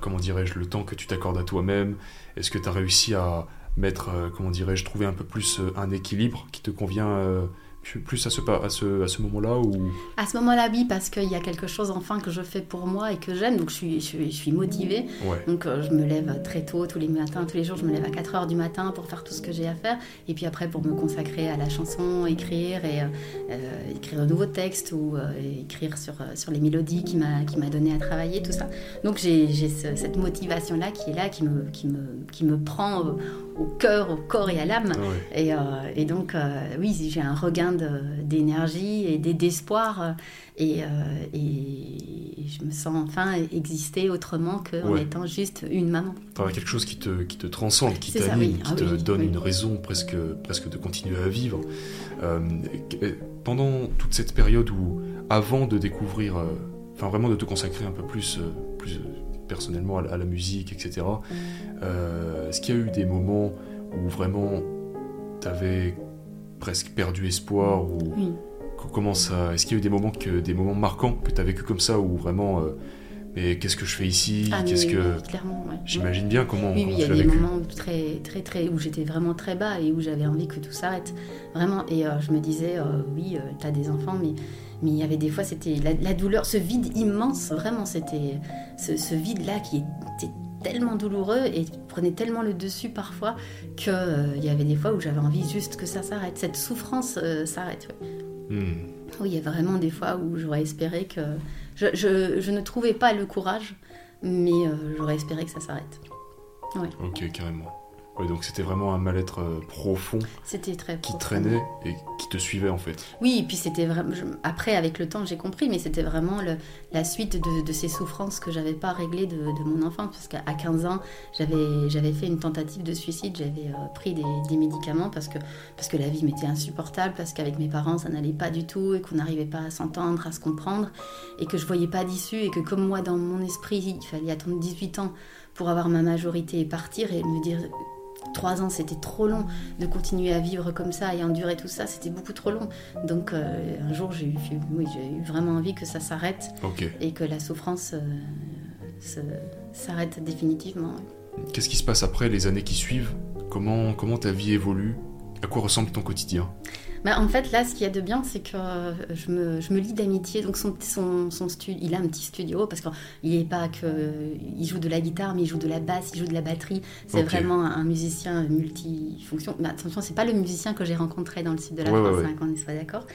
Comment dirais-je, le temps que tu t'accordes à toi-même? Est-ce que tu as réussi à mettre, euh, comment dirais-je, trouver un peu plus euh, un équilibre qui te convient plus- à ce, à ce, à ce moment-là ou... À ce moment-là, oui, parce qu'il y a quelque chose enfin que je fais pour moi et que j'aime, donc je suis, je suis, je suis motivée. Ouais. Donc euh, je me lève très tôt, tous les matins, tous les jours, je me lève à 4 heures du matin pour faire tout ce que j'ai à faire. Et puis après, pour me consacrer à la chanson, écrire et euh, euh, écrire de nouveaux textes ou euh, écrire sur, sur les mélodies qui m'a qui m'a donné à travailler, tout ça. Donc j'ai j'ai ce- cette motivation-là qui est là, qui me, qui me, qui me prend au, au cœur, au corps et à l'âme. Ouais. Et, euh, et donc, oui, j'ai un regain d'énergie et d'espoir. euh, Et, euh, et je me sens enfin exister autrement qu'en Ouais. étant juste une maman. Enfin, quelque chose qui te, qui te transcende, qui t'anime, oui. qui Ah te oui, donne oui. une raison presque, presque de continuer à vivre. Euh, pendant toute cette période où, avant de découvrir, euh, enfin vraiment de te consacrer un peu plus, plus, personnellement à, la musique, etc. Est-ce qu'il y a eu des moments où vraiment tu avais presque perdu espoir ou comment ça Est-ce qu'il y a eu des moments que des moments marquants que tu as vécu comme ça où vraiment mais qu'est-ce que je fais ici? Ah, Qu'est-ce que clairement J'imagine bien comment. Oui, oui il y a des moments très, très, très où j'étais vraiment très bas et où j'avais envie que tout s'arrête, vraiment. Et je me disais, oui, tu as des enfants, mais mais il y avait des fois, c'était la, douleur, ce vide immense, vraiment, c'était ce, vide-là qui était tellement douloureux et prenait tellement le dessus parfois qu'il euh, y avait des fois où j'avais envie juste que ça s'arrête, cette souffrance euh, s'arrête. Hmm. Oui, il y a vraiment des fois où j'aurais espéré que... Je, ne trouvais pas le courage, mais euh, j'aurais espéré que ça s'arrête. Ouais. Ok, carrément donc c'était vraiment un mal-être euh, profond. C'était très Qui traînait et qui te suivait en fait. Oui, et puis c'était vraiment. Après, avec le temps, j'ai compris, mais c'était vraiment le... la suite de, ces souffrances que j'avais pas réglées de, mon enfant. Parce qu'à 15 ans, j'avais fait une tentative de suicide, j'avais euh, pris des, médicaments parce que, parce que la vie m'était insupportable, parce qu'avec mes parents, ça n'allait pas du tout et qu'on n'arrivait pas à s'entendre, à se comprendre et que je voyais pas d'issue et que comme moi, dans mon esprit, il fallait attendre 18 ans pour avoir ma majorité et partir et me dire trois ans, c'était trop long de continuer à vivre comme ça et endurer tout ça, c'était beaucoup trop long. Donc euh, un jour, j'ai eu, oui, eu vraiment envie que ça s'arrête et que la souffrance euh, s'arrête définitivement. Qu'est-ce qui se passe après les années qui suivent? Comment, comment ta vie évolue? À quoi ressemble ton quotidien? Bah, en fait, là, ce qu'il y a de bien, c'est que euh, je me, je me lie d'amitié. Donc, son, son, son studio, il a un petit studio parce qu'il n'est pas que. Il joue de la guitare, mais il joue de la basse, il joue de la batterie. C'est vraiment un musicien multifonction. Mais attention, c'est pas le musicien que j'ai rencontré dans le sud de la France, ouais, hein, qu'on soit d'accord.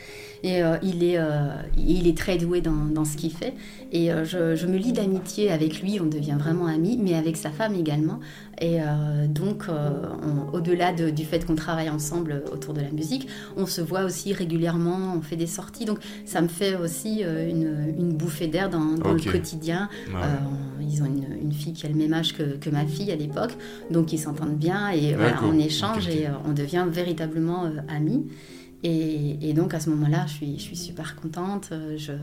Et euh, il, est, euh, il est très doué dans, dans ce qu'il fait. Et je, je, me lie d'amitié avec lui, on devient vraiment amis, mais avec sa femme également. Et donc, au-delà du fait qu'on travaille ensemble autour de la musique, on se voit aussi régulièrement, on fait des sorties. Donc ça me fait aussi euh, une, bouffée d'air dans, le quotidien. Euh, ils ont une, fille qui a le même âge que, ma fille à l'époque, donc ils s'entendent bien et on échange et euh, on devient véritablement amis. Et, donc à ce moment-là, je suis, je suis super contente. Euh, je,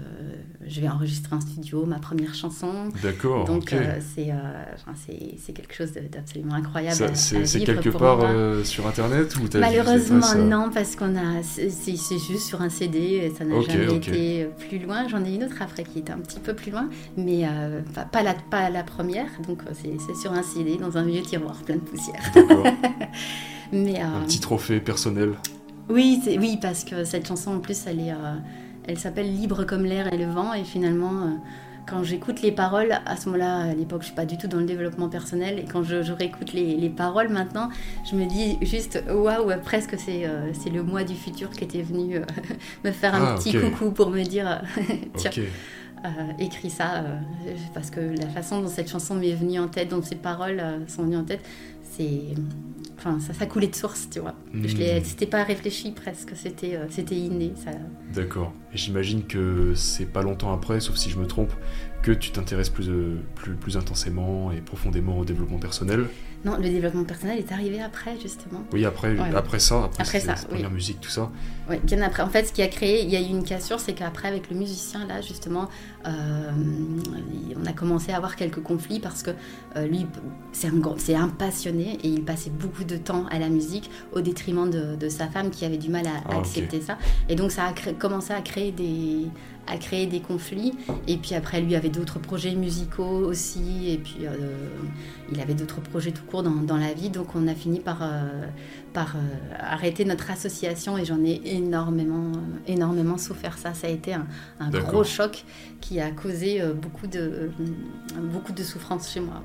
je, vais enregistrer en studio ma première chanson. D'accord. Donc euh, c'est euh, c'est quelque chose d'absolument incroyable. C'est quelque part sur Internet ou Malheureusement non, parce qu'on a c'est juste sur un CD. Et ça n'a jamais été plus loin. J'en ai une autre après qui est un petit peu plus loin, mais pas, la, pas la première. Donc c'est sur un CD dans un vieux tiroir plein de poussière. D'accord. mais un petit trophée personnel. Oui, oui, parce que cette chanson en plus, elle est, euh, elle s'appelle Libre comme l'air et le vent, et finalement, euh, quand j'écoute les paroles, à ce moment-là, à l'époque, je suis pas du tout dans le développement personnel, et quand je, réécoute les, paroles maintenant, je me dis juste, waouh, presque c'est euh, c'est le moi du futur qui était venu me faire un ah, petit coucou pour me dire, tiens. écris ça parce que la façon dont cette chanson m'est venue en tête, dont ces paroles sont venues en tête, c'est enfin ça, ça coulait de source tu vois. Mmh. c'était pas réfléchi presque c'était euh, c'était inné ça. D'accord. Et j'imagine que c'est pas longtemps après sauf si je me trompe que tu t'intéresses plus, euh, plus plus intensément et profondément au développement personnel non, le développement personnel est arrivé après, justement. Oui, après, après ça, après, après ça, première musique, tout ça. Oui, bien après. En fait, ce qui a créé, il y a eu une cassure, c'est qu'après, avec le musicien, là, justement, euh, on a commencé à avoir quelques conflits parce que euh, lui, c'est un, un passionné et il passait beaucoup de temps à la musique au détriment de, sa femme qui avait du mal à, ah, accepter ça. Et donc, ça a commencé à créer des à créer des conflits. Et puis après, lui avait d'autres projets musicaux aussi. Et puis, euh, il avait d'autres projets tout court dans, la vie. Donc, on a fini par, euh, par euh, arrêter notre association. Et j'en ai énormément, énormément souffert. Ça, ça a été un, un gros choc qui a causé beaucoup de, beaucoup de souffrance chez moi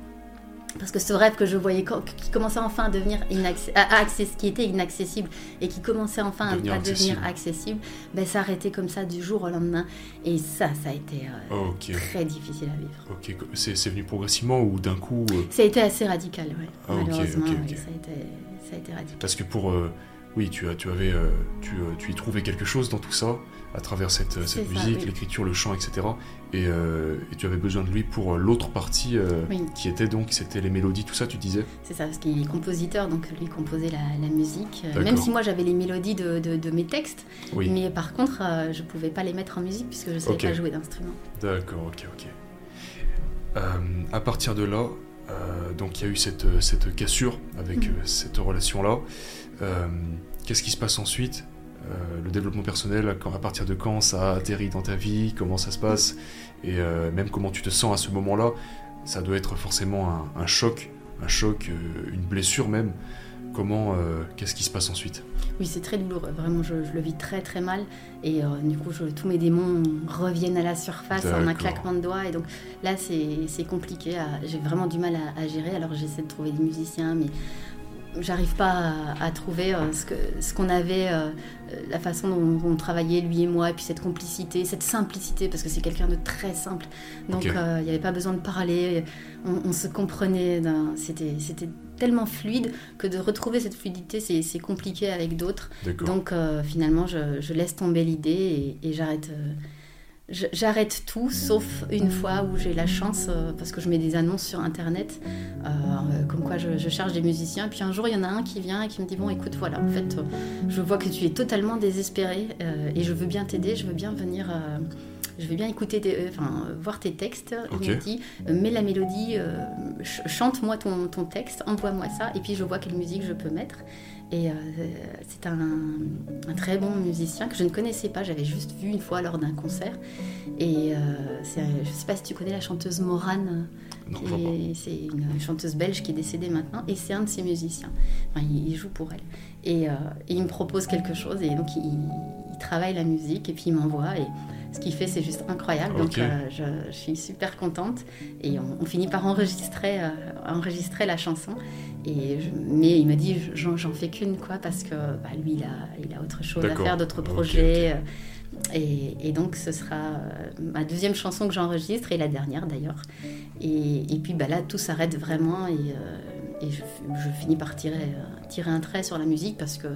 parce que ce rêve que je voyais qui commençait enfin à devenir inaccessible, qui était inaccessible et qui commençait enfin à, devenir accessible, ben, s'arrêtait comme ça du jour au lendemain. Et ça, ça a été euh, très difficile à vivre. Ok, c'est venu progressivement ou d'un coup euh? Ça a été assez radical, oui. Ah, malheureusement. ça, a été, ça, a été, radical. Parce que pour... Euh, oui, tu, tu, avais, tu, tu y trouvais quelque chose dans tout ça à travers cette, musique, l'écriture, le chant, etc. Euh, et, tu avais besoin de lui pour euh, l'autre partie euh, qui était donc, c'était les mélodies, tout ça, tu disais? C'est ça, parce qu'il est compositeur, donc lui composait la, musique. Même si moi j'avais les mélodies de, de, mes textes, mais par contre, je pouvais pas les mettre en musique puisque je ne savais pas jouer d'instrument. D'accord, ok, ok. à partir de là, donc il y a eu cette, cette cassure avec Mhm. cette relation-là. Qu'est-ce qui se passe ensuite? Le développement personnel, quand, à partir de quand ça atterrit dans ta vie, comment ça se passe, et euh, même comment tu te sens à ce moment-là, ça doit être forcément un, un choc, un choc, euh, une blessure même. Comment, euh, qu'est-ce qui se passe ensuite? Oui, c'est très douloureux. Vraiment, je, je le vis très très mal. Et euh, du coup, je- tous mes démons reviennent à la surface en un claquement de doigts. Et donc là, c'est compliqué. J'ai vraiment du mal à, à gérer. Alors j'essaie de trouver des musiciens, mais j'arrive pas à, à trouver euh, ce que- ce qu'on avait, euh, la façon dont on travaillait lui et moi, et puis cette complicité, cette simplicité, parce que c'est quelqu'un de très simple. Donc euh, il n'y avait pas besoin de parler. On, on se comprenait. C'était c'était tellement fluide que de retrouver cette fluidité, c'est c'est compliqué avec d'autres. D'accord. Donc finalement, je, je laisse tomber l'idée et, et j'arrête. J'arrête tout, sauf une fois où j'ai la chance, euh, parce que je mets des annonces sur Internet, euh, comme quoi je, je cherche des musiciens. Puis un jour, il y en a un qui vient et qui me dit, bon, écoute, voilà, en fait, euh, je vois que tu es totalement désespéré et je veux bien t'aider, je veux bien venir... je veux bien écouter, tes- enfin, voir tes textes. Il me dit, mets la mélodie, euh, ch- chante-moi ton, ton texte, envoie-moi ça, et puis je vois quelle musique je peux mettre. Et euh, c'est un, un très bon musicien que je ne connaissais pas, j'avais juste vu une fois lors d'un concert. Et euh, je ne sais pas si tu connais la chanteuse Morane, est- c'est une chanteuse belge qui est décédée maintenant, et c'est un de ses musiciens. Enfin, il, il joue pour elle. Et, euh, et il me propose quelque chose, et donc il, il travaille la musique, et puis il m'envoie. Et ce qu'il fait, c'est juste incroyable. Donc euh, je, je suis super contente. Et on, on finit par enregistrer, euh, enregistrer la chanson. Et je- mais il me dit, j'en fais qu'une, quoi, parce que bah, lui, il a, il a autre chose à faire, d'autres projets. euh, Et, et donc, ce sera ma deuxième chanson que j'enregistre et la dernière d'ailleurs. Et, et puis bah, là, tout s'arrête vraiment et, euh, et je, je finis par tirer, tirer un trait sur la musique parce que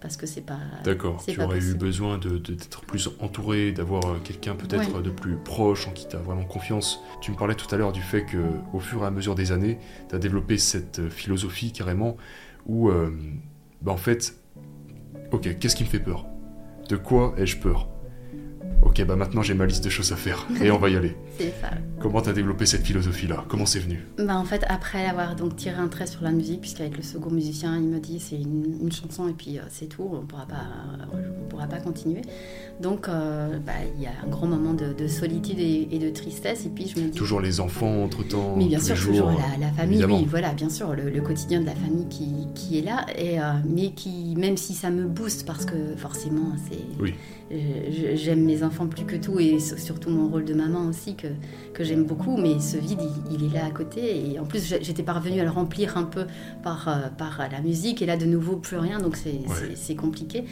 parce que c'est pas. D'accord. Tu pas aurais eu besoin de- d'être plus entouré, d'avoir euh, quelqu'un peut-être Ouais. de plus proche, en qui tu as vraiment confiance. Tu me parlais tout à l'heure du fait que, au fur et à mesure des années, tu as développé cette euh, philosophie carrément où, euh, bah, en fait, ok, qu'est-ce qui me fait peur? De quoi ai-je peur? Ok, bah maintenant j'ai ma liste de choses à faire et on va y aller. C'est ça. Comment t'as développé cette philosophie-là? Comment c'est venu? Bah, en fait, après avoir donc tiré un trait sur la musique, puisqu'avec le second musicien, il me dit c'est une, une chanson et puis euh, c'est tout, on pourra pas, on pourra pas continuer. Donc, euh, bah, il y a un grand moment de, de solitude et, et de tristesse. Et puis je me dis. Toujours les enfants entre-temps, Mais bien tous sûr, les toujours jours la, la famille, évidemment. oui, voilà, bien sûr, le, le quotidien de la famille qui, qui est là, et, euh, mais qui, même si ça me booste, parce que forcément, c'est, Oui. j'aime mes enfants plus que tout, et surtout mon rôle de maman aussi, que, que j'aime beaucoup, mais ce vide, il, il est là à côté, et en plus, j'étais parvenue à le remplir un peu par, euh, par la musique, et là, de nouveau, plus rien, donc c'est compliqué.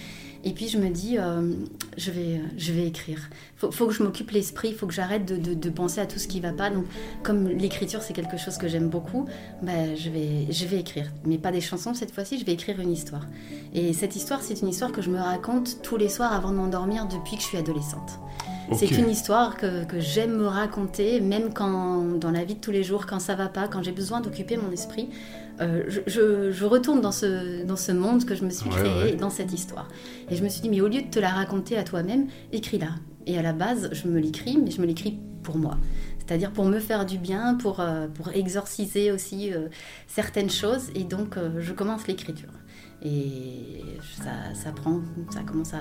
Et puis je me dis, euh, je, vais, je vais écrire. Faut, faut que je m'occupe l'esprit, faut que j'arrête de, de- de penser à tout ce qui va pas. Donc, comme l'écriture c'est quelque chose que j'aime beaucoup, bah, je, vais, je vais écrire. Mais pas des chansons cette fois-ci, je vais écrire une histoire. Et cette histoire, c'est une histoire que je me raconte tous les soirs avant de m'endormir depuis que je suis adolescente. C'est une histoire que, que j'aime me raconter, même quand dans la vie de tous les jours, quand ça va pas, quand j'ai besoin d'occuper mon esprit. euh, je, je- je retourne dans ce, dans ce monde que je me suis Ouais, créé, ouais. dans cette histoire. Et je me suis dit, mais au lieu de te la raconter à toi-même, écris-la. Et à la base, je me l'écris, mais je me l'écris pour moi. C'est-à-dire pour me faire du bien, pour, euh, pour exorciser aussi euh, certaines choses. Et donc, je commence l'écriture. Et ça, ça, prend, ça commence à,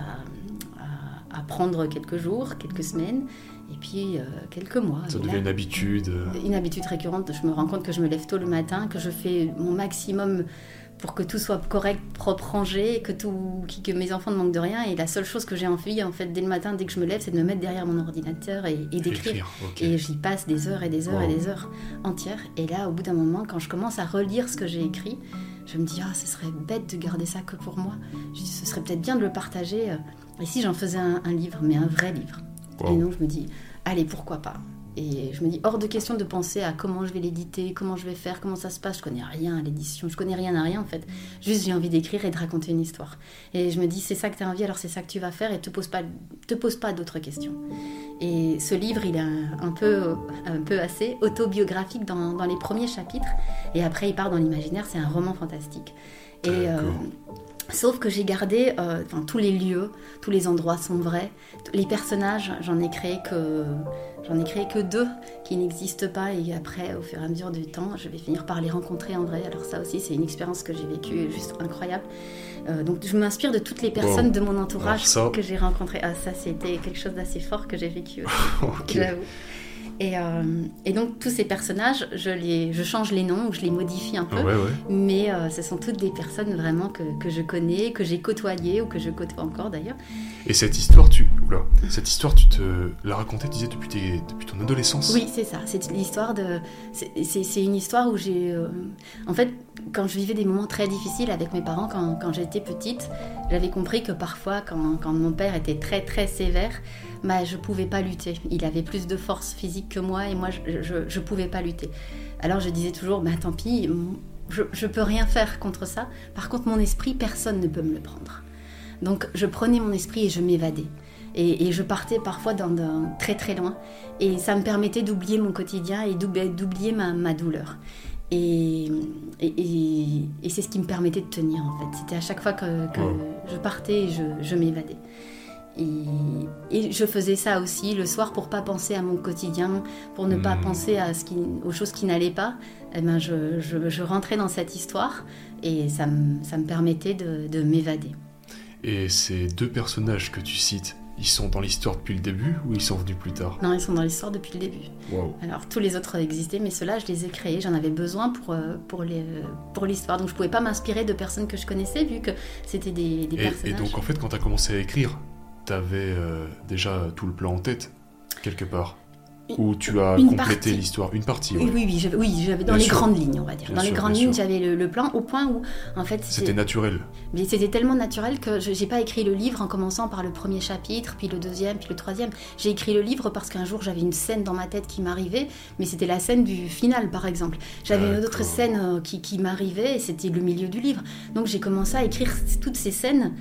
à, à prendre quelques jours, quelques semaines, et puis euh, quelques mois. Ça devient là- une habitude. euh, une habitude récurrente. Je me rends compte que je me lève tôt le matin, que je fais mon maximum pour que tout soit correct, propre, rangé, que, tout, que mes enfants ne manquent de rien. Et la seule chose que j'ai envie, en fait, dès le matin, dès que je me lève, c'est de me mettre derrière mon ordinateur et, et d'écrire. Et j'y passe des heures et des heures et des heures entières. Et là, au bout d'un moment, quand je commence à relire ce que j'ai écrit, je me dis, ah, ce serait bête de garder ça que pour moi. Je dis, ce serait peut-être bien de le partager. euh, Et si j'en faisais un, un livre, mais un vrai livre Wow. Et donc, je me dis, allez, pourquoi pas Et je me dis, hors de question de penser à comment je vais l'éditer, comment je vais faire, comment ça se passe. Je connais rien à l'édition, je connais rien à rien en fait. Juste, j'ai envie d'écrire et de raconter une histoire. Et je me dis, c'est ça que tu as envie, alors c'est ça que tu vas faire et te pose pas, te pose pas d'autres questions. Et ce livre, il est un, peu, un peu assez autobiographique dans, dans les premiers chapitres. Et après, il part dans l'imaginaire, c'est un roman fantastique. Et, euh. Sauf que j'ai gardé euh, enfin, tous les lieux, tous les endroits sont vrais. Les personnages, j'en ai créé que. J'en ai créé que deux qui n'existent pas et après, au fur et à mesure du temps, je vais finir par les rencontrer en vrai. Alors ça aussi, c'est une expérience que j'ai vécue juste incroyable. Euh, donc je m'inspire de toutes les personnes Wow. de mon entourage ça- que j'ai rencontrées. Ah ça, c'était quelque chose d'assez fort que j'ai vécu aussi, Ok. j'avoue. Et, euh, et donc tous ces personnages, je, les, je change les noms ou je les modifie un peu. Ah ouais, ouais. Mais euh, ce sont toutes des personnes vraiment que, que je connais, que j'ai côtoyées ou que je côtoie encore d'ailleurs. Et cette histoire, tu. Oula. Cette histoire, tu te la racontais, tu disais, depuis, tes- depuis ton adolescence? Oui, c'est ça. C'est l'histoire de. c'est- une histoire où j'ai. euh, En fait, quand je vivais des moments très difficiles avec mes parents quand, quand j'étais petite, j'avais compris que parfois, quand, quand mon père était très très sévère, bah, je pouvais pas lutter. Il avait plus de force physique que moi et moi, je, je, je pouvais pas lutter. Alors je disais toujours, bah tant pis, je, je peux rien faire contre ça. Par contre, mon esprit, personne ne peut me le prendre. Donc je prenais mon esprit et je m'évadais. Et, et je partais parfois dans, dans- très très loin. Et ça me permettait d'oublier mon quotidien et d'oubli- d'oublier ma, ma douleur. Et, et, et- et c'est ce qui me permettait de tenir en fait. C'était à chaque fois que, je partais et je, je m'évadais. Et, et je faisais ça aussi le soir pour pas penser à mon quotidien, pour ne pas Hmm. penser à ce qui, aux choses qui n'allaient pas. Eh ben je, je- je rentrais dans cette histoire et ça me, ça me permettait de, de m'évader. Et ces deux personnages que tu cites, ils sont dans l'histoire depuis le début ou ils sont venus plus tard? Non, ils sont dans l'histoire depuis le début. Waouh. Alors tous les autres existaient, mais ceux-là, je les ai créés. J'en avais besoin pour, euh, pour, les, pour l'histoire. Donc je pouvais pas m'inspirer de personnes que je connaissais, vu que c'était des, des Et, et personnages. donc, en fait, quand tu as commencé à écrire, t'avais euh, déjà tout le plan en tête, quelque part Ou tu as Une complété l'histoire Une partie, Oui, ouais. oui, oui, j'avais, oui, j'avais dans Bien les sûr. grandes lignes, on va dire. Bien dans les grandes lignes, sûr. j'avais le, le plan au point où, en fait, C'était naturel. Mais c'était tellement naturel que je n'ai pas écrit le livre en commençant par le premier chapitre, puis le deuxième, puis le troisième. J'ai écrit le livre parce qu'un jour j'avais une scène dans ma tête qui m'arrivait, mais c'était la scène du final par exemple. J'avais une autre scène euh, qui, qui m'arrivait et c'était le milieu du livre. Donc j'ai commencé à écrire toutes ces scènes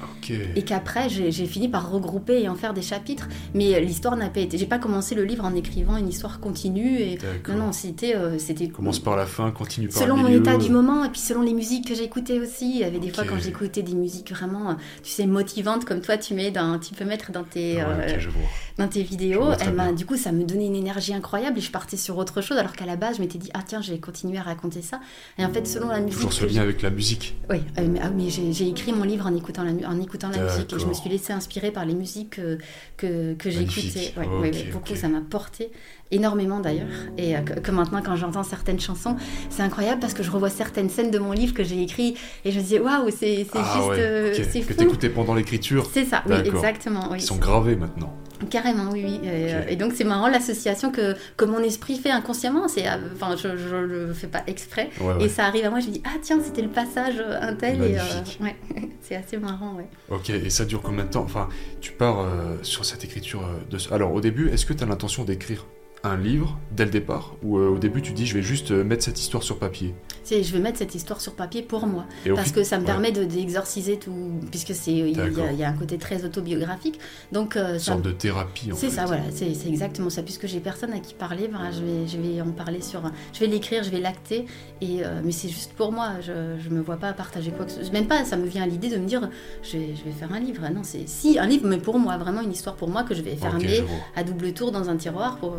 et qu'après j'ai j'ai fini par regrouper et en faire des chapitres. Mais euh, l'histoire n'a pas été. J'ai pas commencé le livre en écrivant une histoire continue et. Non, non, c'était. euh, c'était Commence par la fin, continue par Selon le mon milieu. état du moment et puis selon les musiques que j'écoutais aussi. Il y avait des fois quand j'écoutais des musiques vraiment, euh, tu sais, motivantes comme toi, tu mets dans, tu peux mettre dans tes, Ouais, je vois. dans tes Je vidéos. vois Eh ben, du coup, ça me donnait une énergie incroyable et je partais sur autre chose. Alors qu'à la base, je m'étais dit, ah tiens, j'ai continué à raconter ça. Et en fait, selon la musique. Toujours ce lien avec la musique. oui, euh, mais, ah, mais j'ai écrit mon livre en écoutant la, en écoutant la musique et je me suis laissée inspirer par les musiques que, que, que j'écoutais. Ouais, beaucoup, ça m'a porté énormément d'ailleurs. Et euh, que, que maintenant, quand j'entends certaines chansons, c'est incroyable parce que je revois certaines scènes de mon livre que j'ai écrit et je me disais, waouh, c'est c'est Ah juste. ouais, euh, ok. c'est Que t'écoutais pendant l'écriture, C'est ça, oui, exactement. Oui, qui sont gravés maintenant. Carrément, oui, oui. Et, euh, et donc c'est marrant l'association que, que mon esprit fait inconsciemment. C'est, euh, enfin, je, je le fais pas exprès. Ouais, ouais. Et ça arrive à moi, je me dis ah tiens c'était le passage un tel et euh, ouais, c'est assez marrant ouais. Ok, et ça dure combien de temps? Enfin, tu pars euh, sur cette écriture de... Alors, au début, est-ce que tu as l'intention d'écrire? Un livre dès le départ Ou euh, au début, tu dis, je vais juste euh, mettre cette histoire sur papier C'est, je vais mettre cette histoire sur papier pour moi et parce que ça me ouais. permet de d'exorciser tout puisque c'est il y, a- y un côté très autobiographique donc euh, Une sorte de thérapie, en c'est fait. ça, voilà, c'est c'est exactement ça. Puisque j'ai personne à qui parler, ben, je, vais, je vais en parler sur. Je vais l'écrire, je vais l'acter, et euh, mais c'est juste pour moi. Je, je me vois pas partager quoi que ce soit. Même pas, ça me vient à l'idée de me dire, je vais, je vais faire un livre. Non, c'est si un livre, mais pour moi, vraiment une histoire pour moi que je vais fermer à double tour dans un tiroir pour.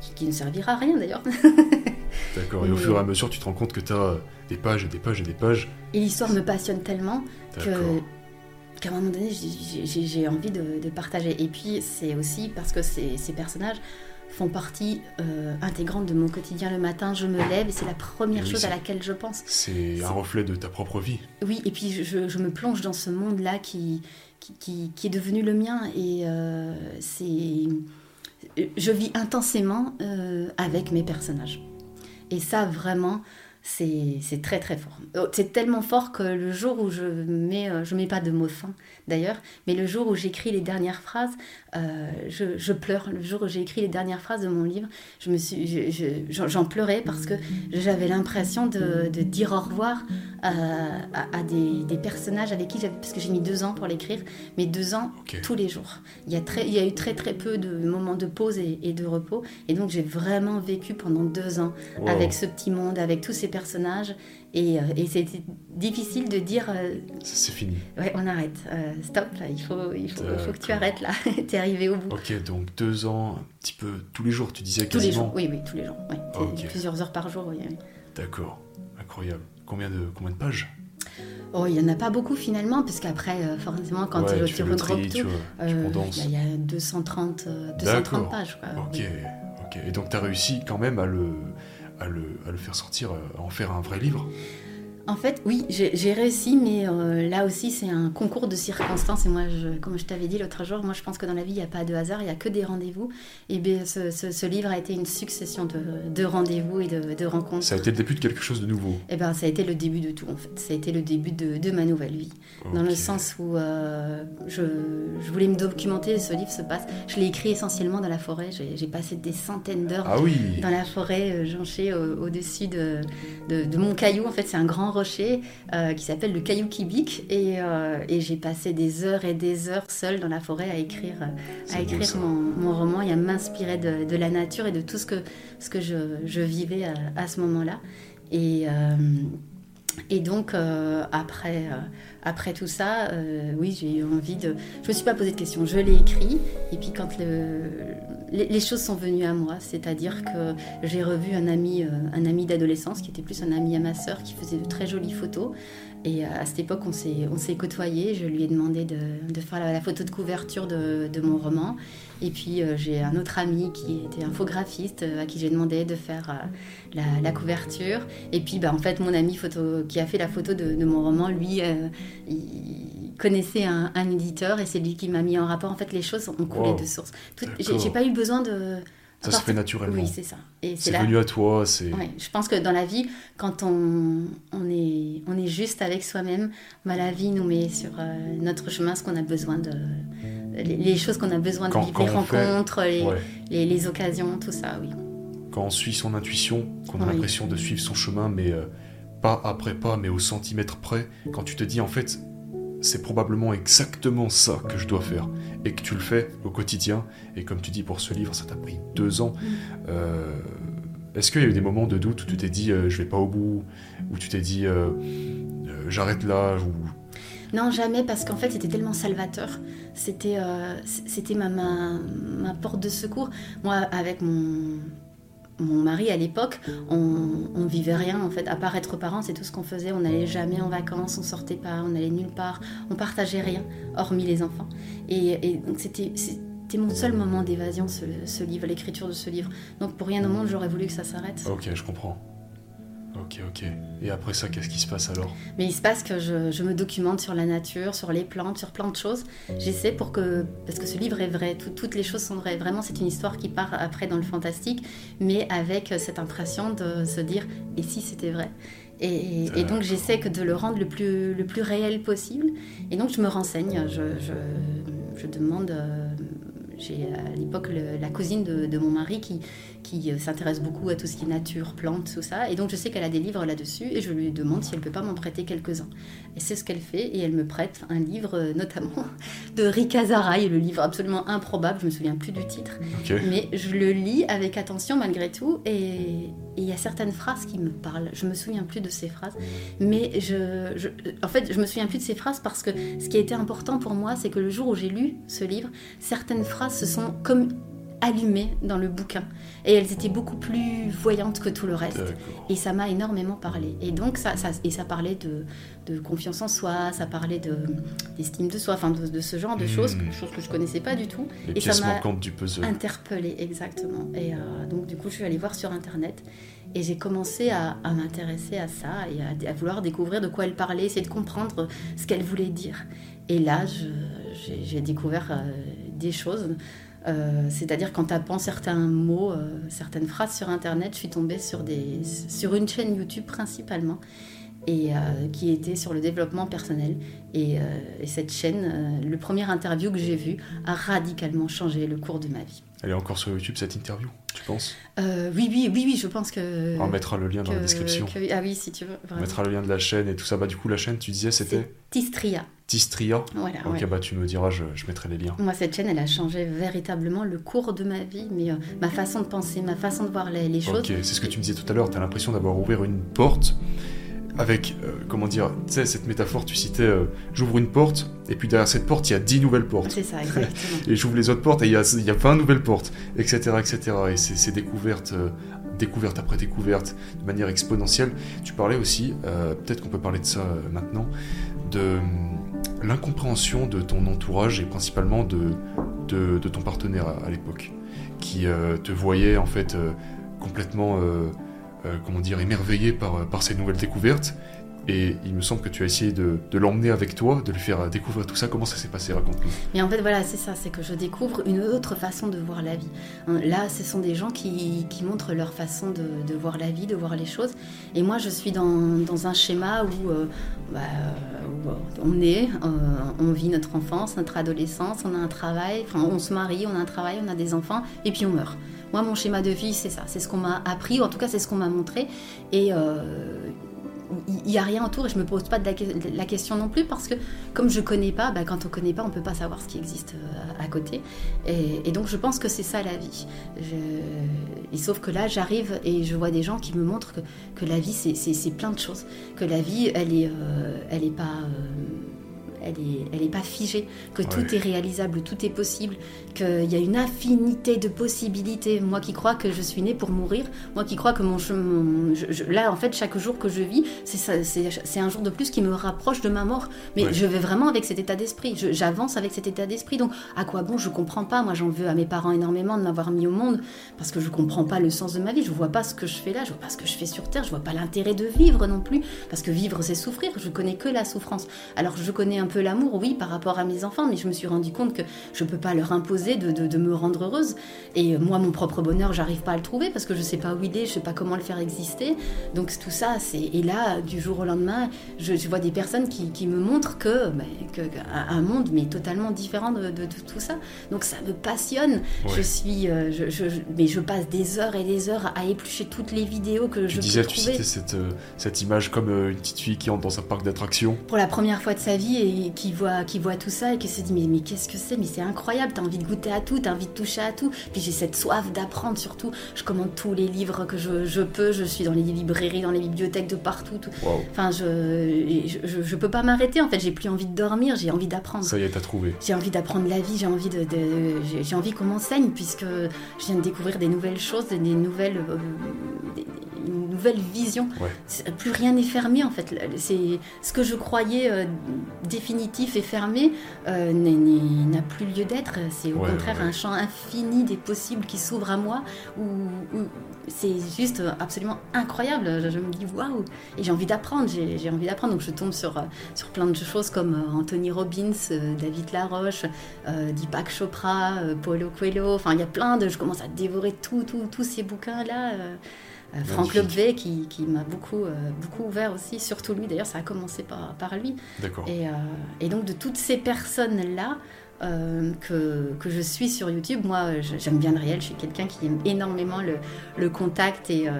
Qui, qui ne servira à rien d'ailleurs. D'accord, et au fur et à mesure, tu te rends compte que tu as des pages et des pages et des pages. Et l'histoire me passionne tellement que qu'à un moment donné, j'ai- envie de, de partager. Et puis, c'est aussi parce que ces, ces personnages font partie euh, intégrante de mon quotidien le matin. Je me lève et c'est la première oui, chose à laquelle je pense. C'est un reflet de ta propre vie. Oui, et puis je, je me plonge dans ce monde-là qui, qui, qui- qui est devenu le mien. Et euh, c'est. Je vis intensément euh, avec mes personnages. Et ça, vraiment, c'est très très fort. Oh, C'est tellement fort que le jour où je mets, euh, je mets pas de mots fins d'ailleurs, mais le jour où j'écris les dernières phrases, euh, je, je pleure. Le jour où j'ai écrit les dernières phrases de mon livre, je me suis, je- je- j'en pleurais parce que j'avais l'impression de, de dire au revoir à, à- à des, des personnages avec qui j'avais, parce que j'ai mis deux ans pour l'écrire, mais deux ans tous les jours. Il y, a très, il y a eu très très peu de moments de pause et, et de repos, et donc j'ai vraiment vécu pendant deux ans Wow. avec ce petit monde, avec tous ces personnages. Et, euh, et c'était difficile de dire. euh, C'est fini. ouais, on arrête. euh, stop, là, il faut, il faut, il faut que tu arrêtes là. T'es arrivé au bout. Ok, donc deux ans, un petit peu tous les jours, tu disais Tous les quasiment. jours, oui, oui, tous les jours. ouais. Plusieurs heures par jour, oui. oui. D'accord, incroyable. Combien de, combien de pages? Oh, il n'y en a pas beaucoup finalement, parce qu'après, euh, forcément, quand Ouais, tu, tu regroupes tout, tu, euh, condenses. il y, a- il y a 230, euh, 230 D'accord. pages. Quoi. Ok, Oui. ok. Et donc tu as réussi quand même à le, à le, faire sortir, euh, à en faire un vrai livre En fait, oui, j'ai réussi, mais euh, là aussi, c'est un concours de circonstances. Et moi, je, comme je t'avais dit l'autre jour, moi, je pense que dans la vie, il n'y a pas de hasard, il n'y a que des rendez-vous. Et bien, ce, ce- ce livre a été une succession de, de rendez-vous et de, de rencontres. Ça a été le début de quelque chose de nouveau. Et ben, ça a été le début de tout, en fait. Ça a été le début de, de ma nouvelle vie. Dans le sens où euh, je, je voulais me documenter, ce livre se passe. Je l'ai écrit essentiellement dans la forêt. J'ai passé des centaines d'heures Ah oui dans la forêt, euh, jonchée au- au-dessus de, de, de mon caillou. En fait, c'est un grand rocher euh, qui s'appelle le caillou Kibik. Et, euh, et j'ai passé des heures et des heures seule dans la forêt à écrire, euh, à écrire mon, mon roman et à m'inspirer de, de la nature et de tout ce que, ce que je, je vivais à, à ce moment-là. Et, et donc, après, après tout ça, euh, oui, j'ai eu envie de... Je me suis pas posé de questions, je l'ai écrit. Et puis quand le, les, choses sont venues à moi, c'est-à-dire que j'ai revu un ami, euh, un ami d'adolescence qui était plus un ami à ma sœur, qui faisait de très jolies photos. Et euh, à cette époque, on s'est, on s'est côtoyés. Je lui ai demandé de, faire la, photo de couverture de, mon roman. Et puis j'ai un autre ami qui était infographiste à qui j'ai demandé de faire la, couverture. Et puis bah, en fait, mon ami photo, qui a fait la photo de, mon roman, lui, il connaissait un, un éditeur et c'est lui qui m'a mis en rapport. En fait, les choses ont coulé Wow. de source. J'ai, pas eu besoin de. Ça se fait naturellement. Oui, c'est ça. Et c'est venu à toi, c'est... Ouais, je pense que dans la vie, quand on, on, est, on est juste avec soi-même, bah, la vie nous met sur euh, notre chemin ce qu'on a besoin de. Les, les choses qu'on a besoin de Quand- vivre, quand les fait- rencontres, les, Ouais. les, les occasions, tout ça, oui. Quand on suit son intuition, qu'on a Oui. l'impression de suivre son chemin, mais euh, pas après pas, mais au centimètre près, quand tu te dis en fait, c'est probablement exactement ça que je dois faire, et que tu le fais au quotidien, et comme tu dis pour ce livre, ça t'a pris deux ans. euh, Est-ce qu'il y a eu des moments de doute où tu t'es dit euh, je vais pas au bout, où tu t'es dit euh, j'arrête là, ou? Non, jamais, parce qu'en fait, c'était tellement salvateur. C'était c'était ma porte de secours. Moi, avec mon, mon mari à l'époque, on, on vivait rien, en fait. À part être parents, c'est tout ce qu'on faisait. On n'allait jamais en vacances, on sortait pas, on n'allait nulle part. On partageait rien, hormis les enfants. Et, et donc, c'était... C'était mon seul moment d'évasion, ce, ce livre, l'écriture de ce livre. Donc pour rien au monde, j'aurais voulu que ça s'arrête. Ok, je comprends. Ok, ok. Et après ça, qu'est-ce qui se passe alors? Mais il se passe que je, je me documente sur la nature, sur les plantes, sur plein de choses. J'essaie pour que. Parce que ce livre est vrai, tout- toutes les choses sont vraies. Vraiment, c'est une histoire qui part après dans le fantastique, mais avec cette impression de se dire et si c'était vrai? Et, et donc j'essaie que de le rendre le plus, le plus réel possible. Et donc je me renseigne, je, je, je demande. J'ai à l'époque la cousine de, de mon mari qui, qui euh, s'intéresse beaucoup à tout ce qui est nature, plantes, tout ça. Et donc je sais qu'elle a des livres là-dessus et je lui demande si elle peut pas m'en prêter quelques-uns. Et c'est ce qu'elle fait et elle me prête un livre euh, notamment de Rika Zaraï, le livre absolument improbable, je me souviens plus du titre. Mais je le lis avec attention malgré tout et et il y a certaines phrases qui me parlent. Je me souviens plus de ces phrases, mais je, en fait, je me souviens plus de ces phrases parce que ce qui a été important pour moi, c'est que le jour où j'ai lu ce livre, certaines phrases se sont comme allumées dans le bouquin et elles étaient beaucoup plus voyantes que tout le reste. Et ça m'a énormément parlé. Et donc, ça, ça- et ça parlait de, de confiance en soi, ça parlait de- d'estime de soi, enfin de, de ce genre de choses, Mm. choses que je connaissais pas du tout. Les Et ça m'a du puzzle. Interpellée, exactement. Et euh, donc, du coup, je suis allée voir sur Internet et j'ai commencé à, à m'intéresser à ça et à, à vouloir découvrir de quoi elle parlait, essayer de comprendre ce qu'elle voulait dire. Et là, j'ai découvert euh, des choses. Euh, C'est-à-dire qu'en tapant certains mots, euh, certaines phrases sur Internet, je suis tombée sur, des, sur une chaîne YouTube principalement, et euh, qui était sur le développement personnel. Et, et cette chaîne, le premier interview que j'ai vu, a radicalement changé le cours de ma vie. Elle est encore sur YouTube cette interview, tu penses? Euh, oui, oui, oui, oui, je pense que. On mettra le lien dans la description. que- ah oui, si tu veux. On mettra le lien de la chaîne et tout ça. Bah du coup la chaîne, tu disais c'était Tistria. Tistria. Voilà, Ok, ouais. bah tu me diras, je, je mettrai les liens. Moi, cette chaîne, elle a changé véritablement le cours de ma vie, mais euh, ma façon de penser, ma façon de voir les, les choses. Ok, c'est ce que tu me disais tout à l'heure, tu as l'impression d'avoir ouvert une porte avec, euh, comment dire, tu sais, cette métaphore, tu citais, euh, j'ouvre une porte, et puis derrière cette porte, il y a 10 nouvelles portes. C'est ça, exactement. Et j'ouvre les autres portes, et il y a, y a 20 nouvelles portes, etc. etc. Et c'est c'est découverte, après découverte, de manière exponentielle. Tu parlais aussi, peut-être qu'on peut parler de ça maintenant, de l'incompréhension de ton entourage, et principalement de, ton partenaire à, l'époque, qui euh, te voyait en fait euh, complètement, euh, comment dire, émerveillé par ces nouvelles découvertes. Et il me semble que tu as essayé de, l'emmener avec toi, de lui faire euh, découvrir tout ça. Comment ça s'est passé? Raconte-nous. Mais en fait, voilà, c'est ça, c'est que je découvre une autre façon de voir la vie. Hein, Là, ce sont des gens qui, montrent leur façon de, voir la vie, de voir les choses. Et moi, je suis dans, un schéma où, euh, bah, euh, on est, on vit notre enfance, notre adolescence, on a un travail, enfin, on se marie, on a un travail, on a des enfants, et puis on meurt. Moi, mon schéma de vie, c'est ça, c'est ce qu'on m'a appris, ou en tout cas, c'est ce qu'on m'a montré. Et il n'y a rien autour et je me pose pas de la, que- la question non plus parce que comme je connais pas, bah, quand on connaît pas, on peut pas savoir ce qui existe euh, à côté. Et, et donc je pense que c'est ça la vie. Je- Et sauf que là, j'arrive et je vois des gens qui me montrent que, que la vie, c'est- plein de choses. Que la vie, elle est, euh, elle est pas. euh, elle est, elle est pas figée, que Ouais. tout est réalisable, tout est possible, qu'il y a une infinité de possibilités. Moi qui crois que je suis née pour mourir, moi qui crois que mon chemin. je- je- là, en fait, chaque jour que je vis, c'est un jour de plus qui me rapproche de ma mort. Mais Ouais. je vais vraiment avec cet état d'esprit. J'avance avec cet état d'esprit. Donc, à quoi bon? Je comprends pas. Moi, j'en veux à mes parents énormément de m'avoir mis au monde parce que je comprends pas le sens de ma vie. Je vois pas ce que je fais là. Je vois pas ce que je fais sur Terre. Je vois pas l'intérêt de vivre non plus. Parce que vivre, c'est souffrir. Je connais que la souffrance. Alors, je connais un peu l'amour, oui, par rapport à mes enfants, mais je me suis rendu compte que je peux pas leur imposer de, de- de me rendre heureuse. Et moi, mon propre bonheur, j'arrive pas à le trouver parce que je sais pas où il est, je sais pas comment le faire exister. Donc tout ça, c'est et là, du jour au lendemain, je, je vois des personnes qui, qui me montrent que, ben, que- un monde mais totalement différent de, de- tout ça. Donc ça me passionne. Ouais. Je suis, euh, je, je- mais je passe des heures et des heures à éplucher toutes les vidéos que Tu je disais, peux tu trouver. cette, euh, cette image comme euh, une petite fille qui entre dans un parc d'attractions. pour la première fois de sa vie et qui voit, qui voit tout ça et qui se dit mais, mais qu'est-ce que c'est? Mais c'est incroyable, t'as envie de goûter à tout, t'as envie de toucher à tout. Puis j'ai cette soif d'apprendre surtout. Je commande tous les livres que je, je peux, je suis dans les librairies, dans les bibliothèques de partout. tout. Enfin, je, je, peux pas m'arrêter en fait, j'ai plus envie de dormir, j'ai envie d'apprendre. ça y est, t'as trouvé. J'ai envie d'apprendre la vie, j'ai envie de, de- j'ai- envie qu'on m'enseigne puisque je viens de découvrir des nouvelles choses, des, nouvelles, euh, des- une nouvelle vision. Ouais. Plus rien n'est fermé en fait. C'est ce que je croyais euh, définitif et fermé euh, n'a plus lieu d'être. C'est au Ouais, contraire ouais. un champ infini des possibles qui s'ouvre à moi où, où c'est juste absolument incroyable. Je, je me dis waouh et j'ai envie d'apprendre. J'ai envie d'apprendre donc je tombe sur euh, sur plein de choses comme euh, Anthony Robbins, euh, David Laroche, euh, Deepak Chopra, Paulo Coelho. Enfin, il y a plein de. Je commence à dévorer tout, tout- tous ces bouquins-là. euh, euh, Franck. Lobvet qui, qui m'a beaucoup, euh, beaucoup ouvert aussi, surtout lui. D'ailleurs, ça a commencé par, par lui. D'accord. Et, euh, et donc, de toutes ces personnes-là euh, que, je suis sur YouTube, moi, j'aime bien le réel. Je suis quelqu'un qui aime énormément le, contact et, euh.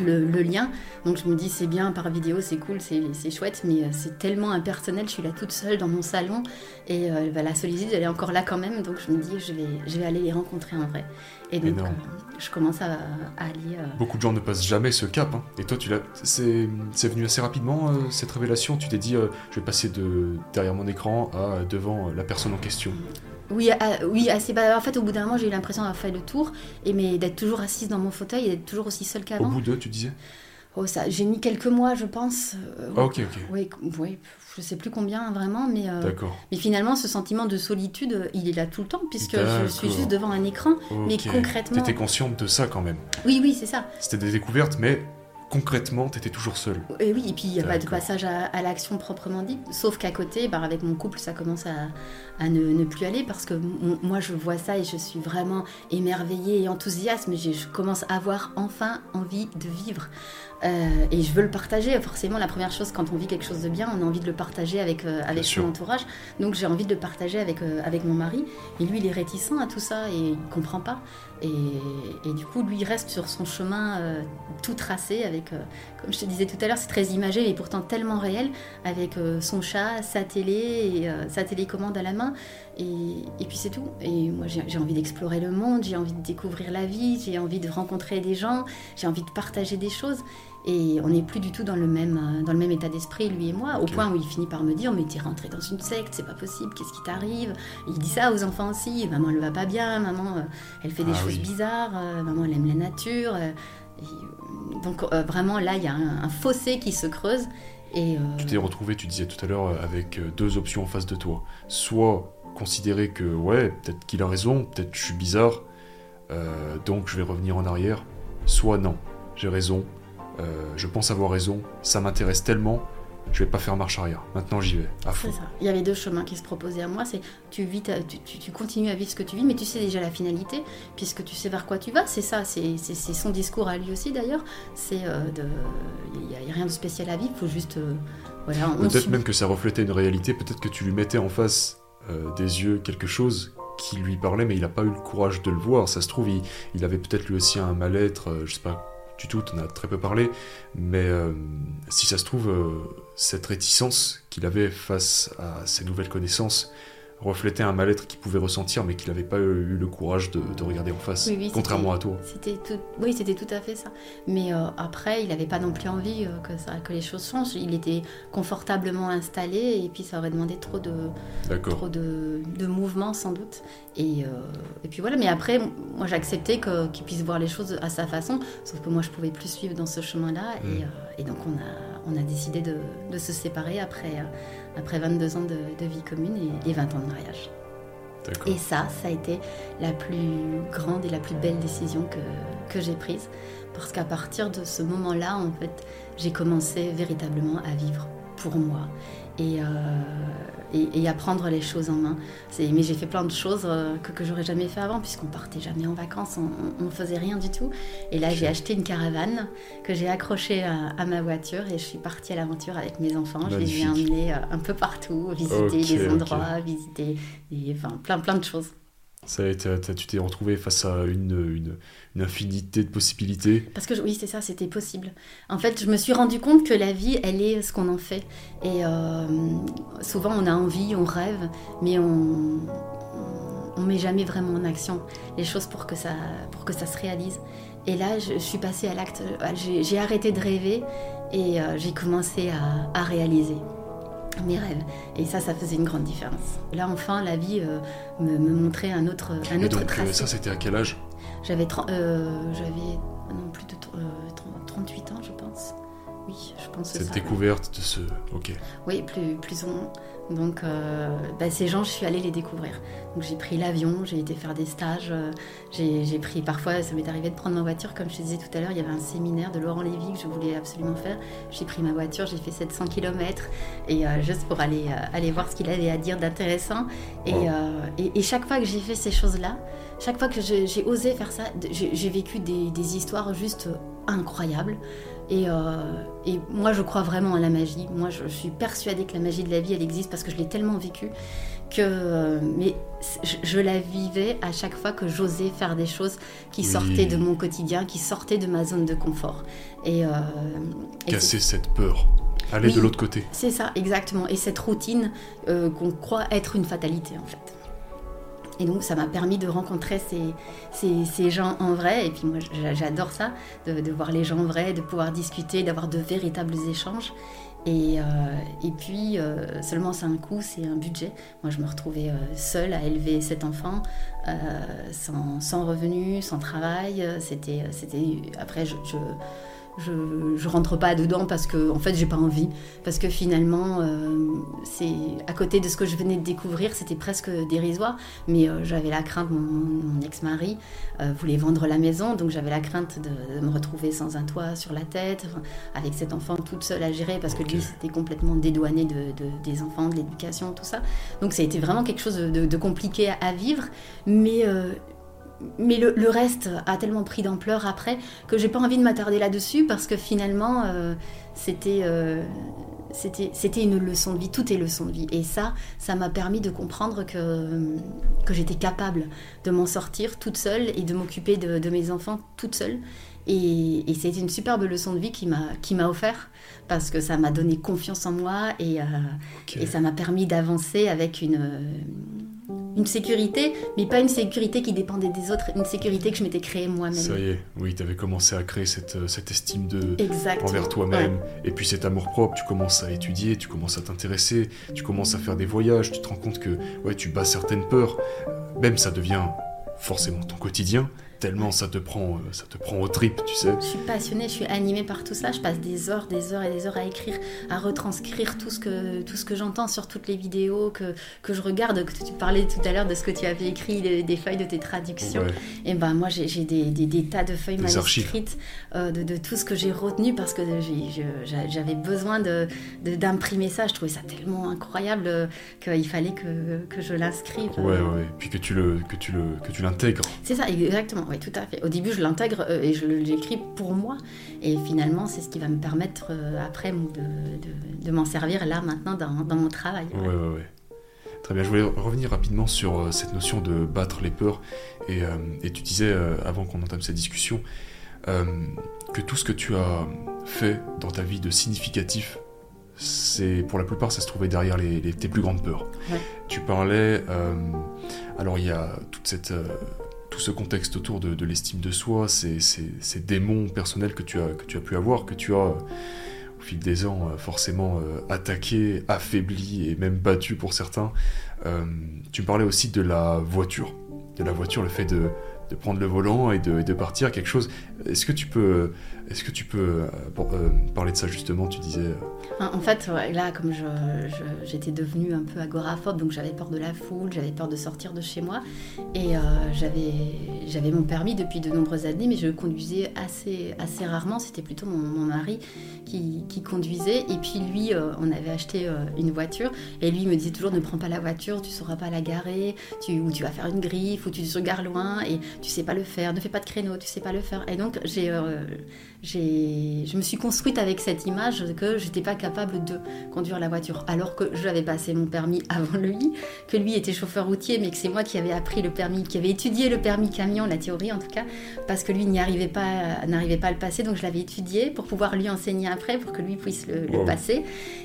Le, le lien. Donc je me dis c'est bien par vidéo, c'est cool, c'est chouette, mais euh, c'est tellement impersonnel. Je suis là toute seule dans mon salon et euh, bah, la solitude elle est encore là quand même. Donc je me dis je vais, je vais aller les rencontrer en vrai. Et donc euh, je commence à, à aller. euh, Beaucoup de gens ne passent jamais ce cap. hein. Et toi, tu l'as. C'est venu assez rapidement cette révélation? Tu t'es dit, je vais passer de derrière mon écran à devant la personne en question? Oui, ah, oui, assez. Bah, en fait, au bout d'un moment, j'ai eu l'impression d'avoir fait le tour, et mais d'être toujours assise dans mon fauteuil et d'être toujours aussi seule Au qu'avant. bout d'eux, tu disais? Oh, ça, j'ai mis quelques mois, je pense. euh, Ah, ok, ok. Oui, oui, je sais plus combien vraiment, mais. euh, D'accord. Mais finalement, ce sentiment de solitude, il est là tout le temps, puisque je suis juste devant un écran. Mais concrètement- T'étais consciente de ça quand même. Oui, oui, c'est ça. C'était des découvertes, mais concrètement, t'étais toujours seule. Et oui, et puis il n'y a pas de passage à, à l'action proprement dit. Sauf qu'à côté, bah, avec mon couple, ça commence à, à ne, ne plus aller parce que moi, je vois ça et je suis vraiment émerveillée et enthousiaste. Mais je commence à avoir enfin envie de vivre. Euh, et je veux le partager. Forcément, la première chose, quand on vit quelque chose de bien, on a envie de le partager avec, euh, avec son sûr. entourage. Donc j'ai envie de le partager avec, euh, avec mon mari. Et lui, il est réticent à tout ça et il comprend pas. Et, et du coup, lui, il reste sur son chemin tout tracé avec, comme je te disais tout à l'heure, c'est très imagé, mais pourtant tellement réel, avec son chat, sa télé, et, sa télécommande à la main. Et, et puis c'est tout. Et moi, j'ai envie d'explorer le monde, j'ai envie de découvrir la vie, j'ai envie de rencontrer des gens, j'ai envie de partager des choses. Et on n'est plus du tout dans le même, euh, dans le même état d'esprit, lui et moi, au point où il finit par me dire Mais t'es rentré dans une secte, c'est pas possible, qu'est-ce qui t'arrive? Il dit ça aux enfants aussi Maman, elle va pas bien, maman, euh, elle fait des Ah choses oui. bizarres, euh, maman, elle aime la nature. et, donc, euh, vraiment, là, il y a un, un fossé qui se creuse. Et, euh, Tu t'es retrouvé, tu disais tout à l'heure, avec deux options en face de toi. Soit considérer que, ouais, peut-être qu'il a raison, peut-être je suis bizarre, euh, donc je vais revenir en arrière. Soit non, j'ai raison, euh, je pense avoir raison, ça m'intéresse tellement, je vais pas faire marche arrière. Maintenant j'y vais, à fond. C'est ça. Il y avait deux chemins qui se proposaient à moi. C'est tu vis, ta- tu, tu- tu continues à vivre ce que tu vis, mais tu sais déjà la finalité, puisque tu sais vers quoi tu vas. C'est ça. C'est son discours à lui aussi d'ailleurs. C'est euh, de, il n'y a, il y a rien de spécial à vivre. Il faut juste, euh, voilà. Peut-être même que ça reflétait une réalité, peut-être que tu lui mettais en face euh, des yeux quelque chose qui lui parlait, mais il n'a pas eu le courage de le voir. Ça se trouve, il, avait peut-être lui aussi un mal-être, euh, je sais pas du tout, on a très peu parlé, mais euh, si ça se trouve, cette réticence qu'il avait face à ses nouvelles connaissances reflétait un mal-être qu'il pouvait ressentir, mais qu'il n'avait pas eu le courage de, de regarder en face, Oui, oui, contrairement à toi. C'était tout, oui, c'était tout à fait ça. Mais euh, après, il n'avait pas non plus envie euh, que, ça, que les choses changent. Il était confortablement installé et puis ça aurait demandé trop de, trop de, de mouvement sans doute. Et, euh, et puis voilà, mais après, moi que- qu'il puisse voir les choses à sa façon, sauf que moi je pouvais plus suivre dans ce chemin-là. Et, et donc on a, on a décidé de, de se séparer après, après 22 ans de, de vie commune et, et 20 ans de mariage. Et ça, ça a été la plus grande et la plus belle décision que, que j'ai prise. Parce qu'à partir de ce moment-là, en fait, j'ai commencé véritablement à vivre pour moi et, euh, et, et à prendre les choses en main. Mais j'ai fait plein de choses euh, que, que j'aurais jamais fait avant, puisqu'on partait jamais en vacances, on, on faisait rien du tout. Et là, j'ai acheté une caravane que j'ai accrochée à, à ma voiture et je suis partie à l'aventure avec mes enfants. Je les ai emmenés euh, un peu partout, visiter Ok, des endroits, visiter des, enfin, plein, plein de choses. Ça a été, t'as- tu t'es retrouvé face à une, infinité de possibilités. Parce que oui, c'est ça, c'était possible. En fait, je me suis rendu compte que la vie, elle est ce qu'on en fait. Et euh, souvent, on a envie, on rêve, mais on, on, met jamais vraiment en action les choses pour que ça, se réalise. Et là, je, suis passée à l'acte. J'ai arrêté de rêver et euh, j'ai commencé à réaliser mes rêves. Et ça, ça faisait une grande différence. Là, enfin, la vie euh, me, me montrait un autre, un Et autre donc, euh, tracé. ça, c'était à quel âge? J'avais euh, j'avais non plus de euh, tr- 38 ans, je pense. Oui, je pense Cette ça. découverte de ce. Ok. Oui, plus, plus ou moins. Donc, euh, bah, ces gens, je suis allée les découvrir. Donc, j'ai pris l'avion, j'ai été faire des stages. euh, j'ai pris, parfois, ça m'est arrivé de prendre ma voiture. Comme je te disais tout à l'heure, il y avait un séminaire de Laurent Lévy que je voulais absolument faire. J'ai pris ma voiture, j'ai fait 700 km et euh, juste pour aller, aller voir ce qu'il avait à dire d'intéressant. Et, Wow. et, et chaque fois que j'ai fait ces choses-là, chaque fois que j'ai osé faire ça, j'ai j'ai vécu des, des histoires juste incroyables. Et, euh, et moi, je crois vraiment à la magie. Moi, je, suis persuadée que la magie de la vie, elle existe parce que je l'ai tellement vécue que. euh, mais je, je la vivais à chaque fois que j'osais faire des choses qui Oui. sortaient de mon quotidien, qui sortaient de ma zone de confort. Et, euh, et Casser cette peur. Aller Oui. de l'autre côté. c'est ça, exactement. Et cette routine euh, qu'on croit être une fatalité, en fait. Et donc, ça m'a permis de rencontrer ces, ces, gens en vrai. Et puis, moi, j'a- j'adore ça, de, voir les gens en vrai, de pouvoir discuter, d'avoir de véritables échanges. Et, euh, et puis, euh, seulement c'est un coût, c'est un budget. Moi, je me retrouvais euh, seule à élever cet enfant, sans, sans revenu, sans travail. C'était, c'était après, je, je, je rentre pas dedans parce que, en fait, j'ai pas envie. Parce que finalement, euh, c'est à côté de ce que je venais de découvrir, c'était presque dérisoire. Mais euh, j'avais la crainte, mon, mon ex-mari euh, voulait vendre la maison, donc j'avais la crainte de, de me retrouver sans un toit sur la tête, enfin, avec cet enfant toute seule à gérer, parce que lui, c'était complètement dédouané de, de- des enfants, de l'éducation, tout ça. Donc ça a été vraiment quelque chose de, de compliqué à, à vivre, mais, mais le, reste a tellement pris d'ampleur après que j'ai pas envie de m'attarder là-dessus parce que finalement, c'était c'était une leçon de vie, tout est leçon de vie. Et ça, ça m'a permis de comprendre que, que j'étais capable de m'en sortir toute seule et de m'occuper de, mes enfants toute seule. Et, et c'était une superbe leçon de vie qui m'a offert parce que ça m'a donné confiance en moi et, euh, et ça m'a permis d'avancer avec une, une sécurité, mais pas une sécurité qui dépendait des autres, une sécurité que je m'étais créée moi-même. Ça y est, oui, tu avais commencé à créer cette, euh, cette estime de envers toi-même, et puis cet amour-propre, tu commences à étudier, tu commences à t'intéresser, tu commences à faire des voyages, tu te rends compte que ouais, tu bats certaines peurs, même ça devient forcément ton quotidien, tellement ça te prend euh, ça te prend au trip tu sais. Je suis passionnée je suis animée par tout ça. Je passe des heures des heures et des heures à écrire à retranscrire tout ce que tout ce que j'entends sur toutes les vidéos que, que je regarde. Que tu parlais tout à l'heure de ce que tu avais écrit des, feuilles de tes traductions. Et ben moi j'ai des, des, des, tas de feuilles manuscrites euh, de, de, tout ce que j'ai retenu parce que j'avais besoin de d'imprimer ça. Je trouvais ça tellement incroyable euh, qu'il fallait que, que je l'inscrive. Ouais ouais. Puis que tu le que tu le que tu l'intègres. C'est ça exactement oui, tout à fait. Au début, je l'intègre euh, et je l'écris pour moi. Et finalement, c'est ce qui va me permettre euh, après de, de, m'en servir là, maintenant, dans, dans mon travail. Ouais, ouais, ouais. Très bien, je voulais revenir rapidement sur euh, cette notion de battre les peurs. Et, et tu disais, avant qu'on entame cette discussion, que tout ce que tu as fait dans ta vie de significatif, c'est pour la plupart ça se trouvait derrière les, tes plus grandes peurs. Tu parlais, alors il y a toute cette ce contexte autour de, l'estime de soi, ces, démons personnels que tu, as, que tu as pu avoir, que tu as au fil des ans forcément euh, attaqué, affaibli et même battu pour certains. Euh, tu parlais aussi de la voiture, de la voiture, le fait de, de prendre le volant et de, partir, quelque chose. Est-ce que tu peux, est-ce que tu peux euh, euh, parler de ça justement Tu disais. Euh, en fait, là, comme j'étais devenue un peu agoraphobe, donc j'avais peur de la foule, j'avais peur de sortir de chez moi, et j'avais mon permis depuis de nombreuses années, mais je conduisais assez, assez rarement. C'était plutôt mon, mari qui, qui, conduisait, et puis lui, on avait acheté une voiture, et lui me disait toujours ne prends pas la voiture, tu sauras pas la garer, tu, ou tu vas faire une griffe, ou tu te regardes loin, tu sais pas le faire, ne fais pas de créneau, tu sais pas le faire. Et donc j'ai je me suis construite avec cette image que j'étais pas capable de conduire la voiture, alors que j'avais passé mon permis avant lui, que lui était chauffeur routier, mais que c'est moi qui avais appris le permis, qui avait étudié le permis camion, la théorie en tout cas, parce que lui n'y arrivait pas, n'arrivait pas à le passer, donc je l'avais étudié pour pouvoir lui enseigner après, pour que lui puisse le, passer.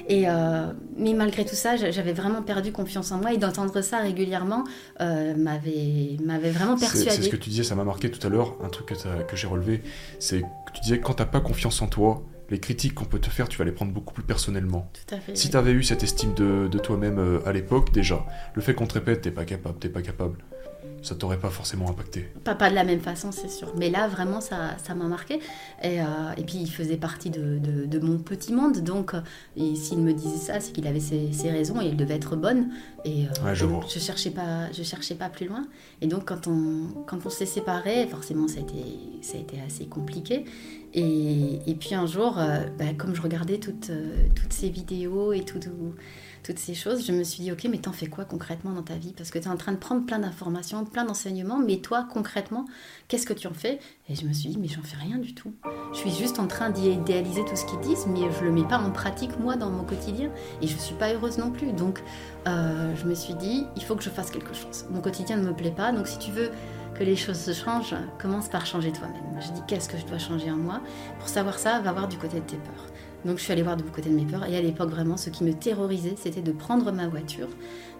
Et euh, mais malgré tout ça, j'avais vraiment perdu confiance en moi et d'entendre ça régulièrement euh, m'avait m'avait vraiment persuadé. C'est ce que tu disais, ça m'a marqué tout à l'heure, un truc que, que j'ai relevé, c'est que tu disais quand t'as pas confiance en toi, les critiques qu'on peut te faire, tu vas les prendre beaucoup plus personnellement. Tout à fait, si tu avais eu cette estime de, toi-même euh, à l'époque, déjà, le fait qu'on te répète, t'es pas capable, t'es pas capable, ça t'aurait pas forcément impacté. Pas, pas de la même façon, c'est sûr. Mais là, vraiment, ça, ça m'a marqué. Et, euh, et, puis, il faisait partie de, de, mon petit monde. Donc, et s'il me disait ça, c'est qu'il avait ses, ses, raisons et il devait être bonne. Et euh, je, je, cherchais pas, je cherchais pas plus loin. Et donc, quand on, quand on s'est séparés, forcément, ça a été, ça a été assez compliqué. Et, puis un jour, euh, bah, comme je regardais toutes, toutes ces vidéos et tout, tout toutes ces choses, je me suis dit, ok, mais t'en fais quoi concrètement dans ta vie? Parce que tu es en train de prendre plein d'informations, plein d'enseignements, mais toi, concrètement, qu'est-ce que tu en fais? Et je me suis dit, mais j'en fais rien du tout. Je suis juste en train d'idéaliser tout ce qu'ils disent, mais je le mets pas en pratique, moi, dans mon quotidien. Et je suis pas heureuse non plus. Donc, euh, je me suis dit, il faut que je fasse quelque chose. Mon quotidien ne me plaît pas, donc si tu veux que les choses se changent, commence par changer toi-même. Je dis, qu'est-ce que je dois changer en moi Pour savoir ça, va voir du côté de tes peurs. Donc je suis allée voir de côté de mes peurs. Et à l'époque, vraiment, ce qui me terrorisait, c'était de prendre ma voiture,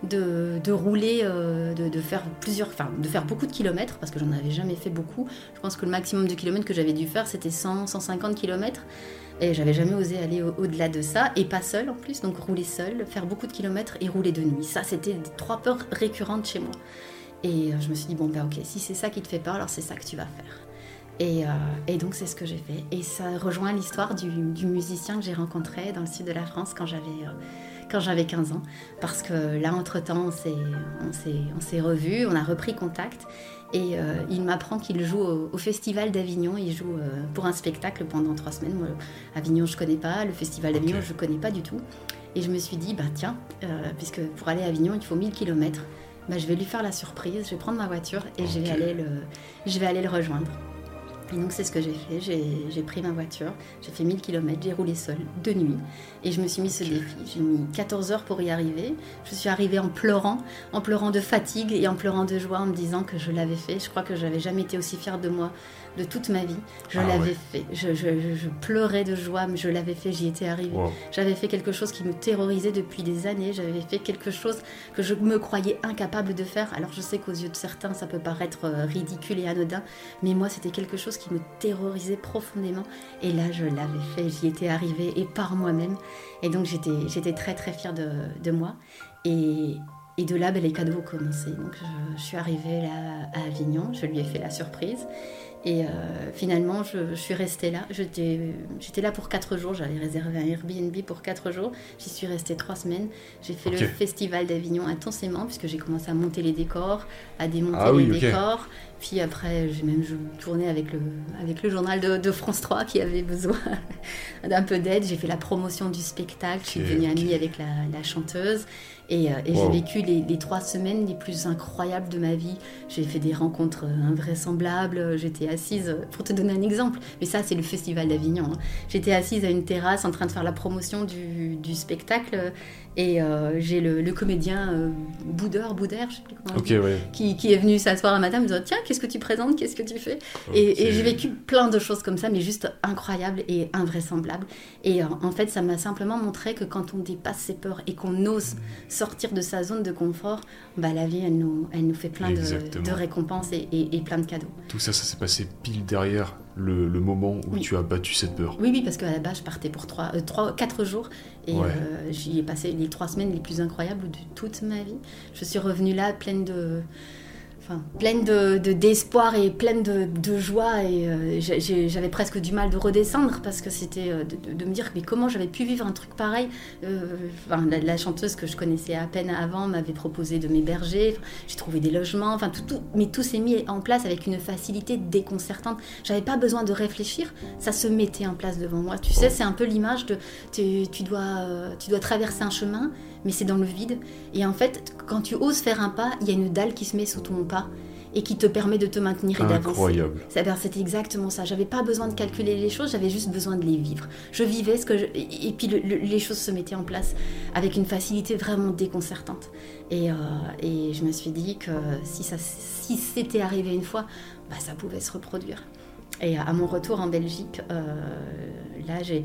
de, rouler, euh, de, de, faire plusieurs, enfin, de faire beaucoup de kilomètres, parce que j'en avais jamais fait beaucoup. Je pense que le maximum de kilomètres que j'avais dû faire, c'était 100, 150 kilomètres. Et j'avais jamais osé aller au-delà de ça, et pas seule en plus, donc rouler seule, faire beaucoup de kilomètres et rouler de nuit. Ça, c'était trois peurs récurrentes chez moi. Et euh, je me suis dit, bon, ben ok, si c'est ça qui te fait peur, alors c'est ça que tu vas faire. Euh, et, donc c'est ce que j'ai fait. Et ça rejoint l'histoire du, musicien que j'ai rencontré dans le sud de la France quand j'avais euh, quand j'avais 15 ans. Parce que là, entre-temps, on s'est revus, on a repris contact. Et euh, il m'apprend qu'il joue au, Festival d'Avignon. Il joue pour un spectacle pendant trois semaines. Moi, Avignon, je connais pas. Le Festival d'Avignon, je connais pas du tout. Et je me suis dit, bah tiens, puisque pour aller à Avignon, il faut 1000 km. Bah, je vais lui faire la surprise, je vais prendre ma voiture et je, vais aller le, je vais aller le rejoindre. Et donc c'est ce que j'ai fait, j'ai j'ai pris ma voiture, j'ai fait 1000 km, j'ai roulé seule de nuit et je me suis mis ce défi. J'ai mis 14 heures pour y arriver. Je suis arrivée en pleurant, en pleurant de fatigue et en pleurant de joie en me disant que je l'avais fait. Je crois que j'avais jamais été aussi fière de moi de toute ma vie. Je Ah l'avais ouais. fait. Je, je- je- je pleurais de joie, mais je l'avais fait, j'y étais arrivée. Wow. J'avais fait quelque chose qui me terrorisait depuis des années. J'avais fait quelque chose que je me croyais incapable de faire. Alors je sais qu'aux yeux de certains, ça peut paraître euh, ridicule et anodin, mais moi, c'était quelque chose qui me terrorisait profondément. Et là, je l'avais fait. J'y étais arrivée et par moi-même. Et donc, j'étais, j'étais très, très fière de, de moi. Et, et de là, ben, les cadeaux ont commencé. Donc, je, je suis arrivée là à Avignon. Je lui ai fait la surprise. Et euh, finalement, je, je suis restée là. J'étais, là pour quatre jours. J'avais réservé un Airbnb pour quatre jours. J'y suis restée trois semaines. J'ai fait le festival d'Avignon intensément, puisque j'ai commencé à monter les décors, à démonter Ah oui, les décors. Puis après, j'ai même tourné avec le, avec le journal de, de France 3 qui avait besoin d'un peu d'aide. J'ai fait la promotion du spectacle. Je suis devenue amie avec la, la chanteuse. Et, euh, et Wow. j'ai vécu les, les trois semaines les plus incroyables de ma vie. J'ai fait des rencontres euh, invraisemblables. J'étais assise, euh, pour te donner un exemple, mais ça c'est le festival d'Avignon. hein. J'étais assise à une terrasse en train de faire la promotion du, du spectacle et euh, j'ai le, le comédien euh, Boudeur, Boudère, je sais plus comment dit, ouais. qui, qui est venu s'asseoir un matin me disant Tiens, qu'est-ce que tu présentes Qu'est-ce que tu fais? Et, et j'ai vécu plein de choses comme ça, mais juste incroyables et invraisemblables. Et euh, en fait, ça m'a simplement montré que quand on dépasse ses peurs et qu'on ose sortir de sa zone de confort, bah, la vie, elle nous, elle nous fait plein de, récompenses et, et- et plein de cadeaux. Tout ça, ça s'est passé pile derrière le, le moment où Oui. tu as battu cette peur. Oui, oui, parce qu'à la base, je partais pour 3, 3 4 jours et Ouais. euh, j'y ai passé les 3 semaines les plus incroyables de toute ma vie. Je suis revenue là pleine de. Pleine de, de- d'espoir et pleine de, de joie et euh, j'avais presque du mal de redescendre parce que c'était euh, de, me dire mais comment j'avais pu vivre un truc pareil Euh, enfin, la, chanteuse que je connaissais à peine avant m'avait proposé de m'héberger j'ai trouvé des logements enfin tout, tout- mais tout s'est mis en place avec une facilité déconcertante. J'avais pas besoin de réfléchir ça se mettait en place devant moi. Tu sais c'est un peu l'image de tu, tu dois tu dois traverser un chemin mais c'est dans le vide et en fait quand tu oses faire un pas il y a une dalle qui se met sous ton pas et qui te permet de te maintenir et d'avancer Incroyable. ben, C'était exactement ça. J'avais pas besoin de calculer les choses, j'avais juste besoin de les vivre. Je vivais ce que je... Et et puis le- le- les choses se mettaient en place avec une facilité vraiment déconcertante. Et, euh, et je me suis dit que si, ça, si c'était arrivé une fois, bah, ça pouvait se reproduire. Et à mon retour en Belgique, euh, là, j'ai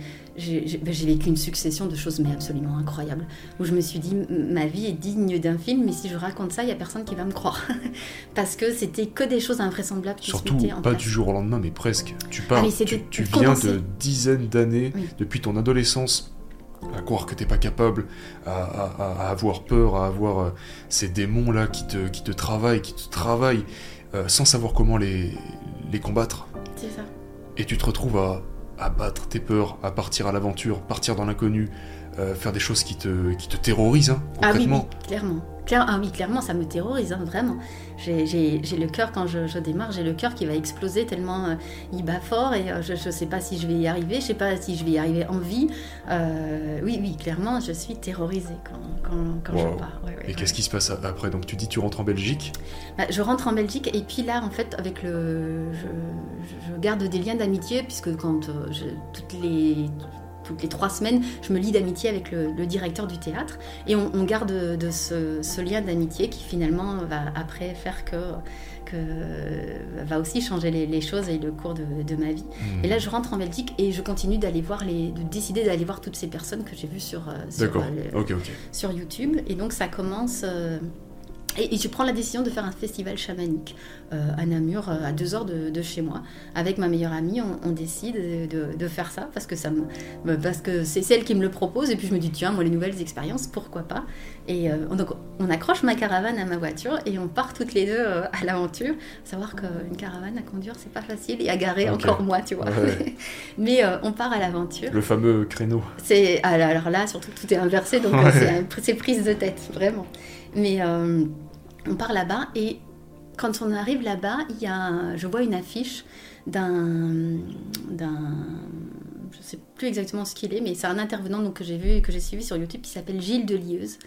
ben, j'ai vécu une succession de choses, mais absolument incroyables, où je me suis dit, ma vie est digne d'un film, mais si je raconte ça, il n'y a personne qui va me croire. Parce que c'était que des choses invraisemblables qui Surtout se mettaient en pas place. du jour au lendemain, mais presque. Tu pars, Ah, tu, viens condensé. de dizaines d'années, Oui. depuis ton adolescence, à croire que t'es pas capable, à, à- à- à avoir peur, à avoir euh, ces démons là qui te, qui te travaillent, qui te travaillent, euh, sans savoir comment les, les combattre. C'est ça. Et tu te retrouves à, à battre tes peurs, à partir à l'aventure, partir dans l'inconnu, euh, faire des choses qui te, qui te terrorisent, hein, Ah oui, concrètement. oui, clairement. Claire- ah oui, clairement, ça me terrorise, hein, vraiment. J'ai- le cœur, quand je, je démarre, j'ai le cœur qui va exploser tellement euh, il bat fort et euh, je ne sais pas si je vais y arriver, je sais pas si je vais y arriver en vie. Euh, oui, oui, clairement, je suis terrorisée quand, quand, quand Wow. je pars. Ouais, ouais, Et ouais. qu'est-ce qui se passe après? Donc tu dis tu rentres en Belgique? Bah, je rentre en Belgique et puis là, en fait, avec le, je, garde des liens d'amitié puisque quand toutes les toutes les trois semaines, je me lie d'amitié avec le, le directeur du théâtre et on, on garde de ce, ce lien d'amitié qui finalement va après faire que, que va aussi changer les, les choses et le cours de, de ma vie. Hmm. Et là, je rentre en Belgique et je continue d'aller voir les, de décider d'aller voir toutes ces personnes que j'ai vues sur, euh, sur, D'accord. euh, sur YouTube. Et donc ça commence. euh, et, et je prends la décision de faire un festival chamanique euh, à Namur, euh, à deux heures de, de chez moi. Avec ma meilleure amie, on, on décide de, de faire ça parce que, ça me, bah, parce que c'est celle qui me le propose. Et puis je me dis, tiens, moi, les nouvelles expériences, pourquoi pas? Et euh, on- donc on accroche ma caravane à ma voiture et on part toutes les deux à l'aventure. Savoir qu'une caravane à conduire, c'est pas facile et à garer encore moins, tu vois. Ouais. Mais euh, on part à l'aventure. Le fameux créneau. C'est alors là surtout tout est inversé donc Ouais. c'est prise de tête vraiment. Mais euh, on part là-bas et quand on arrive là-bas, il y a je vois une affiche d'un d'un je sais plus exactement ce qu'il est, mais c'est un intervenant donc, que j'ai vu et que j'ai suivi sur YouTube qui s'appelle Gilles Delieuse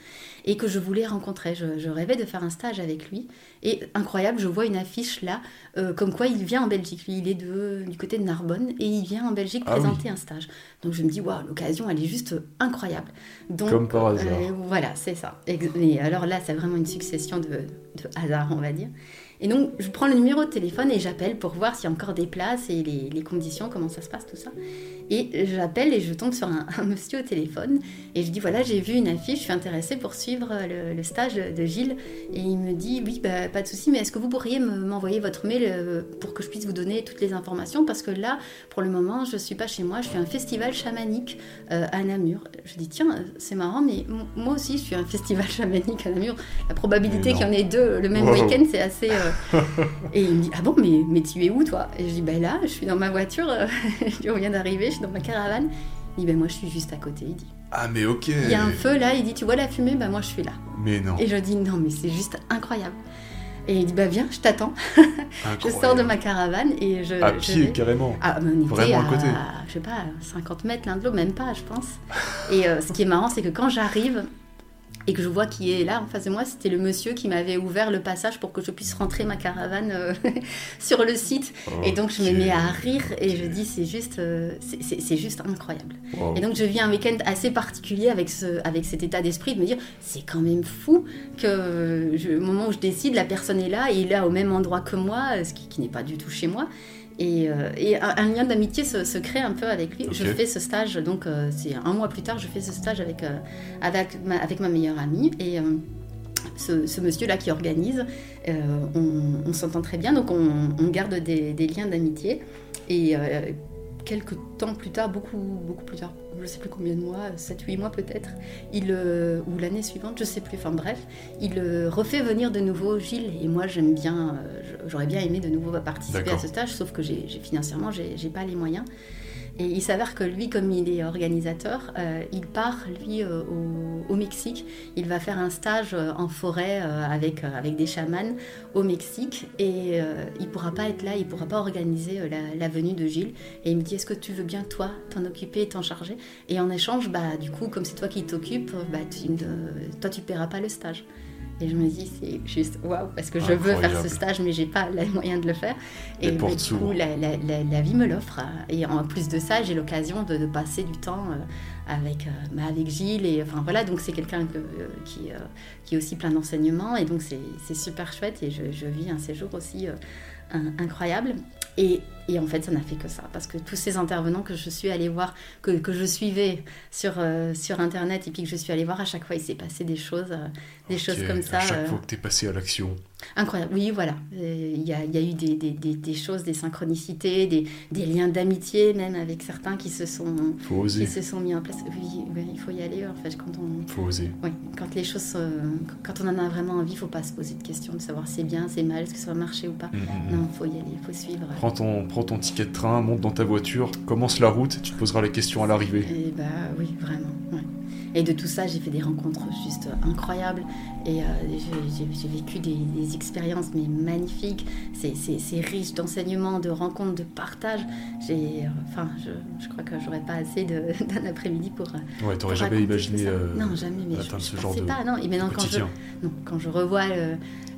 et que je voulais rencontrer. Je, rêvais de faire un stage avec lui. Et incroyable, je vois une affiche là, euh, comme quoi il vient en Belgique. Lui, il est de, du côté de Narbonne et il vient en Belgique ah présenter un stage. Donc je me dis, waouh, l'occasion, elle est juste incroyable. Donc, comme par hasard. Euh, voilà, c'est ça. Et alors là, c'est vraiment une succession de, de hasards, on va dire. Et donc, je prends le numéro de téléphone et j'appelle pour voir s'il y a encore des places et les, conditions, comment ça se passe, tout ça. Et j'appelle et je tombe sur un, monsieur au téléphone et je dis voilà, j'ai vu une affiche, je suis intéressée pour suivre le, stage de Gilles. Et il me dit oui, bah, pas de souci, mais est-ce que vous pourriez m'envoyer votre mail euh, pour que je puisse vous donner toutes les informations? Parce que là, pour le moment, je suis pas chez moi, je suis à un festival chamanique euh, à Namur. Je dis tiens, c'est marrant, mais moi aussi, je suis à un festival chamanique à Namur. La probabilité qu'il y en ait deux le même week-end, c'est assez. Euh, et il me dit Ah bon, mais, mais tu es où toi? Et je dis Ben là, je suis dans ma voiture, je on vient d'arriver, je dans ma caravane. Il dit Ben moi, je suis juste à côté. Il dit Ah, mais ok Il y a un feu là, il dit Tu vois la fumée? Ben moi, je suis là. Mais non. Et je dis Non, mais c'est juste incroyable. Et il dit bah viens, je t'attends. je sors de ma caravane et je. À pied carrément. Ah, on Vraiment à, côté. je sais pas, 50 mètres l'un de l'autre, même pas, je pense. Et euh, ce qui est marrant, c'est que quand j'arrive, et que je vois qui est là en face de moi, c'était le monsieur qui m'avait ouvert le passage pour que je puisse rentrer ma caravane euh, sur le site. Et donc je me mets à rire et je dis c'est juste, euh, c'est juste incroyable. Et donc je vis un week-end assez particulier avec, ce, avec cet état d'esprit de me dire c'est quand même fou que je, au moment où je décide, la personne est là et il est là au même endroit que moi, ce qui n'est pas du tout chez moi. Et, euh, un, lien d'amitié se, crée un peu avec lui. Je fais ce stage, donc euh, c'est un mois plus tard, je fais ce stage avec, euh, avec, ma, avec ma meilleure amie. Et ce, monsieur-là qui organise, on, s'entend très bien, donc on, garde des, des liens d'amitié. Et quelques temps plus tard, beaucoup, beaucoup plus tard, je ne sais plus combien de mois, 7-8 mois peut-être, il, euh, ou l'année suivante, je ne sais plus, enfin bref, il euh, refait venir de nouveau Gilles. Et moi, j'aime bien, euh, j'aurais bien aimé de nouveau participer à ce stage, sauf que j'ai, financièrement, j'ai pas les moyens. Et il s'avère que lui, comme il est organisateur, euh, il part, lui, euh, au, Mexique. Il va faire un stage euh, en forêt avec, avec des chamans au Mexique. Et il ne pourra pas être là, il ne pourra pas organiser la, venue de Gilles. Et il me dit, est-ce que tu veux bien, toi, t'en occuper et t'en charger? Et en échange, bah, du coup, comme c'est toi qui t'occupes, bah, toi, tu ne paieras pas le stage. Et je me dis, c'est juste waouh, parce que je veux faire ce stage, mais j'ai pas les moyens de le faire. Et, du coup, la, la, la, vie me l'offre. Et en plus de ça, j'ai l'occasion de, passer du temps euh, avec, euh, bah, avec Gilles. Et enfin voilà, donc c'est quelqu'un euh, qui, qui est aussi plein d'enseignements. Et donc c'est super chouette. Et je, je, vis un séjour aussi incroyable. Et, et, en fait, ça n'a fait que ça, parce que tous ces intervenants que je suis allée voir, que, que je suivais sur, euh, sur Internet, et puis que je suis allée voir, à chaque fois, il s'est passé des choses, euh, des choses comme ça. À chaque euh, fois que tu es passé à l'action. Incroyable, oui, voilà. Il y a, y a, eu des, des, des, choses, des synchronicités, des, des liens d'amitié, même avec certains qui se sont, Qui se sont mis en place. Oui, il faut y aller, en fait, quand on... faut oser. Oui, quand les choses... quand on en a vraiment envie, il ne faut pas se poser de questions, de savoir si c'est bien, c'est mal, est-ce que ça va marcher ou pas. Mm, mm, mm. Non, il faut y aller, il faut suivre. Prends ton, prends ton ticket de train, monte dans ta voiture, commence la route, tu te poseras les questions à l'arrivée. Et eh bah oui, vraiment. Et de tout ça, j'ai fait des rencontres juste incroyables. Et euh, j'ai vécu des, expériences mais magnifiques. C'est riche d'enseignements, de rencontres, de partage. J'ai, enfin, je, je, crois que j'aurais pas assez d'un après-midi pour. Euh, ouais, t'aurais jamais imaginé. Euh, non, jamais. Mais je, ce genre de pas. Non, et maintenant quand je, non, quand je revois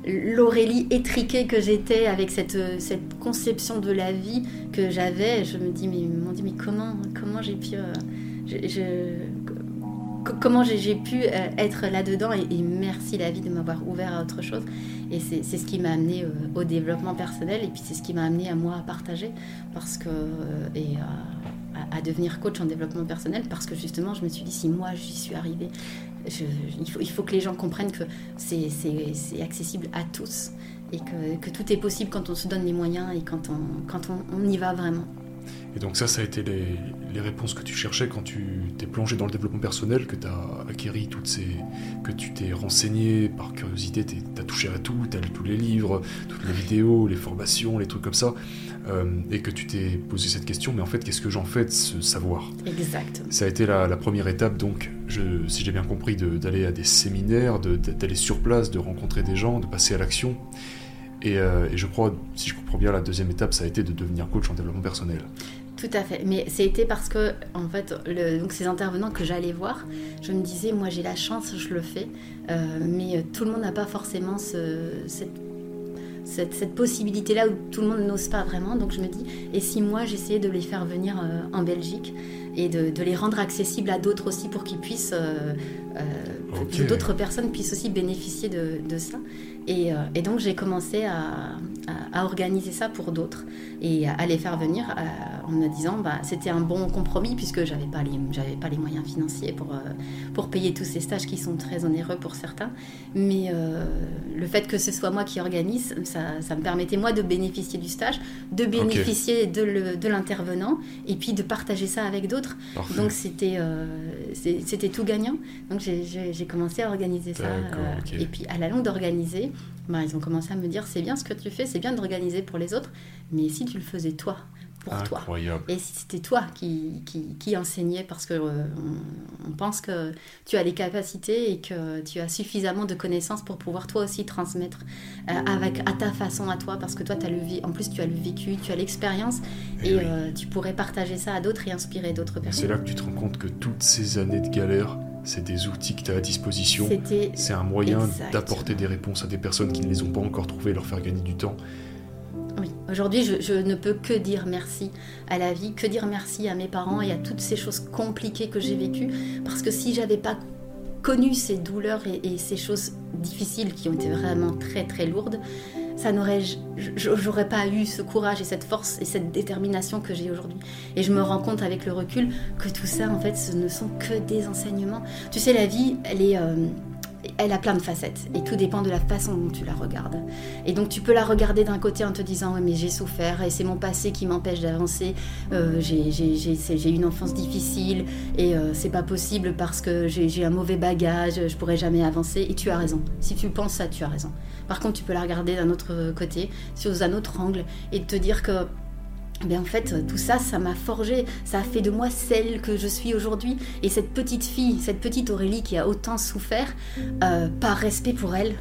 l'Aurélie étriquée que j'étais avec cette, cette conception de la vie que j'avais, je me dis mais, dit mais comment comment j'ai pu je, comment j'ai pu euh, être là-dedans et, merci la vie de m'avoir ouvert à autre chose. Et c'est ce qui m'a amené euh, au développement personnel et puis c'est ce qui m'a amené à moi à partager parce que, euh, à, devenir coach en développement personnel parce que justement je me suis dit si moi j'y suis arrivée, il, faut, il faut que les gens comprennent que c'est accessible à tous et que, que, tout est possible quand on se donne les moyens et quand on, quand on, on y va vraiment. Et donc ça, ça a été les, les réponses que tu cherchais quand tu t'es plongé dans le développement personnel, que tu as acquéri toutes ces... que tu t'es renseigné par curiosité, tu as touché à tout, tu as lu tous les livres, toutes les vidéos, les formations, les trucs comme ça, euh, et que tu t'es posé cette question, mais en fait, qu'est-ce que j'en fais de ce savoir? Exact. Ça a été la, la première étape, donc, je, si j'ai bien compris, d'aller à des séminaires, d'aller sur place, de rencontrer des gens, de passer à l'action. Et, euh, et, je crois, si je comprends bien, la deuxième étape, ça a été de devenir coach en développement personnel. Tout à fait. Mais c'était parce que, en fait, le, donc ces intervenants que j'allais voir, je me disais, moi j'ai la chance, je le fais. Euh, mais tout le monde n'a pas forcément ce, cette cette, possibilité-là où tout le monde n'ose pas vraiment. Donc je me dis, et si moi j'essayais de les faire venir euh, en Belgique et de, les rendre accessibles à d'autres aussi pour qu'ils puissent, euh, euh, d'autres personnes puissent aussi bénéficier de, ça. Et, donc j'ai commencé à, organiser ça pour d'autres et à les faire venir en me disant bah, c'était un bon compromis puisque j'avais pas les pas les moyens financiers pour pour payer tous ces stages qui sont très onéreux pour certains mais le fait que ce soit moi qui organise ça, me permettait moi de bénéficier du stage, de bénéficier de l'intervenant et puis de partager ça avec d'autres. Donc c'était euh, c'était tout gagnant. Donc j'ai commencé à organiser ça. Euh, et puis à la longue d'organiser, bah, ils ont commencé à me dire c'est bien ce que tu fais, c'est bien d'organiser pour les autres, mais si tu le faisais toi pour toi. Et si c'était toi qui, qui, qui, enseignais parce que euh, on, pense que tu as les capacités et que tu as suffisamment de connaissances pour pouvoir toi aussi transmettre euh, avec à ta façon à toi parce que toi as le en plus tu as le vécu, tu as l'expérience eh et, euh, tu pourrais partager ça à d'autres et inspirer d'autres personnes. C'est là que tu te rends compte que toutes ces années de galère c'est des outils que tu as à disposition. C'est un moyen d'apporter des réponses à des personnes qui ne les ont pas encore trouvées, leur faire gagner du temps. Oui, aujourd'hui, je, ne peux que dire merci à la vie, que dire merci à mes parents et à toutes ces choses compliquées que j'ai vécues. Parce que si j'avais pas connu ces douleurs et, ces choses difficiles qui ont été vraiment très très lourdes, ça n'aurait, j'aurais pas eu ce courage et cette force et cette détermination que j'ai aujourd'hui. Et je me rends compte avec le recul que tout ça, en fait, ce ne sont que des enseignements. Tu sais, la vie, elle est, euh, elle a plein de facettes et tout dépend de la façon dont tu la regardes. Et donc tu peux la regarder d'un côté en te disant ouais mais j'ai souffert et c'est mon passé qui m'empêche d'avancer, euh, j'ai une enfance difficile et euh, c'est pas possible parce que j'ai un mauvais bagage, je pourrais jamais avancer et tu as raison. Si tu penses ça, tu as raison. Par contre tu peux la regarder d'un autre côté, sous un autre angle et te dire que mais en fait, tout ça, ça m'a forgé, ça a fait de moi celle que je suis aujourd'hui. Et cette petite fille, cette petite Aurélie qui a autant souffert, euh, par respect pour elle,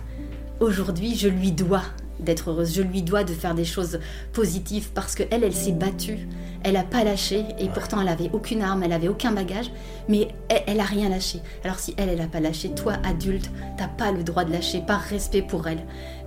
aujourd'hui, je lui dois d'être heureuse. Je lui dois de faire des choses positives parce que elle, elle s'est battue, elle a pas lâché et pourtant elle avait aucune arme, elle avait aucun bagage, mais elle, elle a rien lâché. Alors si elle, elle a pas lâché, toi adulte, t'as pas le droit de lâcher par respect pour elle.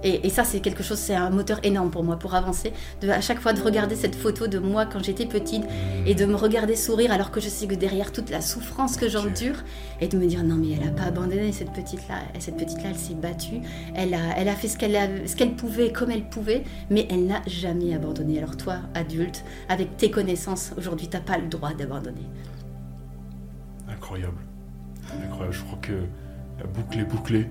Et, ça, c'est quelque chose, c'est un moteur énorme pour moi pour avancer. À chaque fois de regarder cette photo de moi quand j'étais petite et de me regarder sourire alors que je sais que derrière toute la souffrance que j'endure et de me dire non mais elle a pas abandonné cette petite là, cette petite là, elle s'est battue, elle a, elle a fait ce qu'elle, qu'elle pouvait comme elle pouvait, mais elle n'a jamais abandonné. Alors toi, adulte, avec tes connaissances, aujourd'hui, t'as pas le droit d'abandonner. Incroyable, incroyable. Je crois que la boucle est bouclée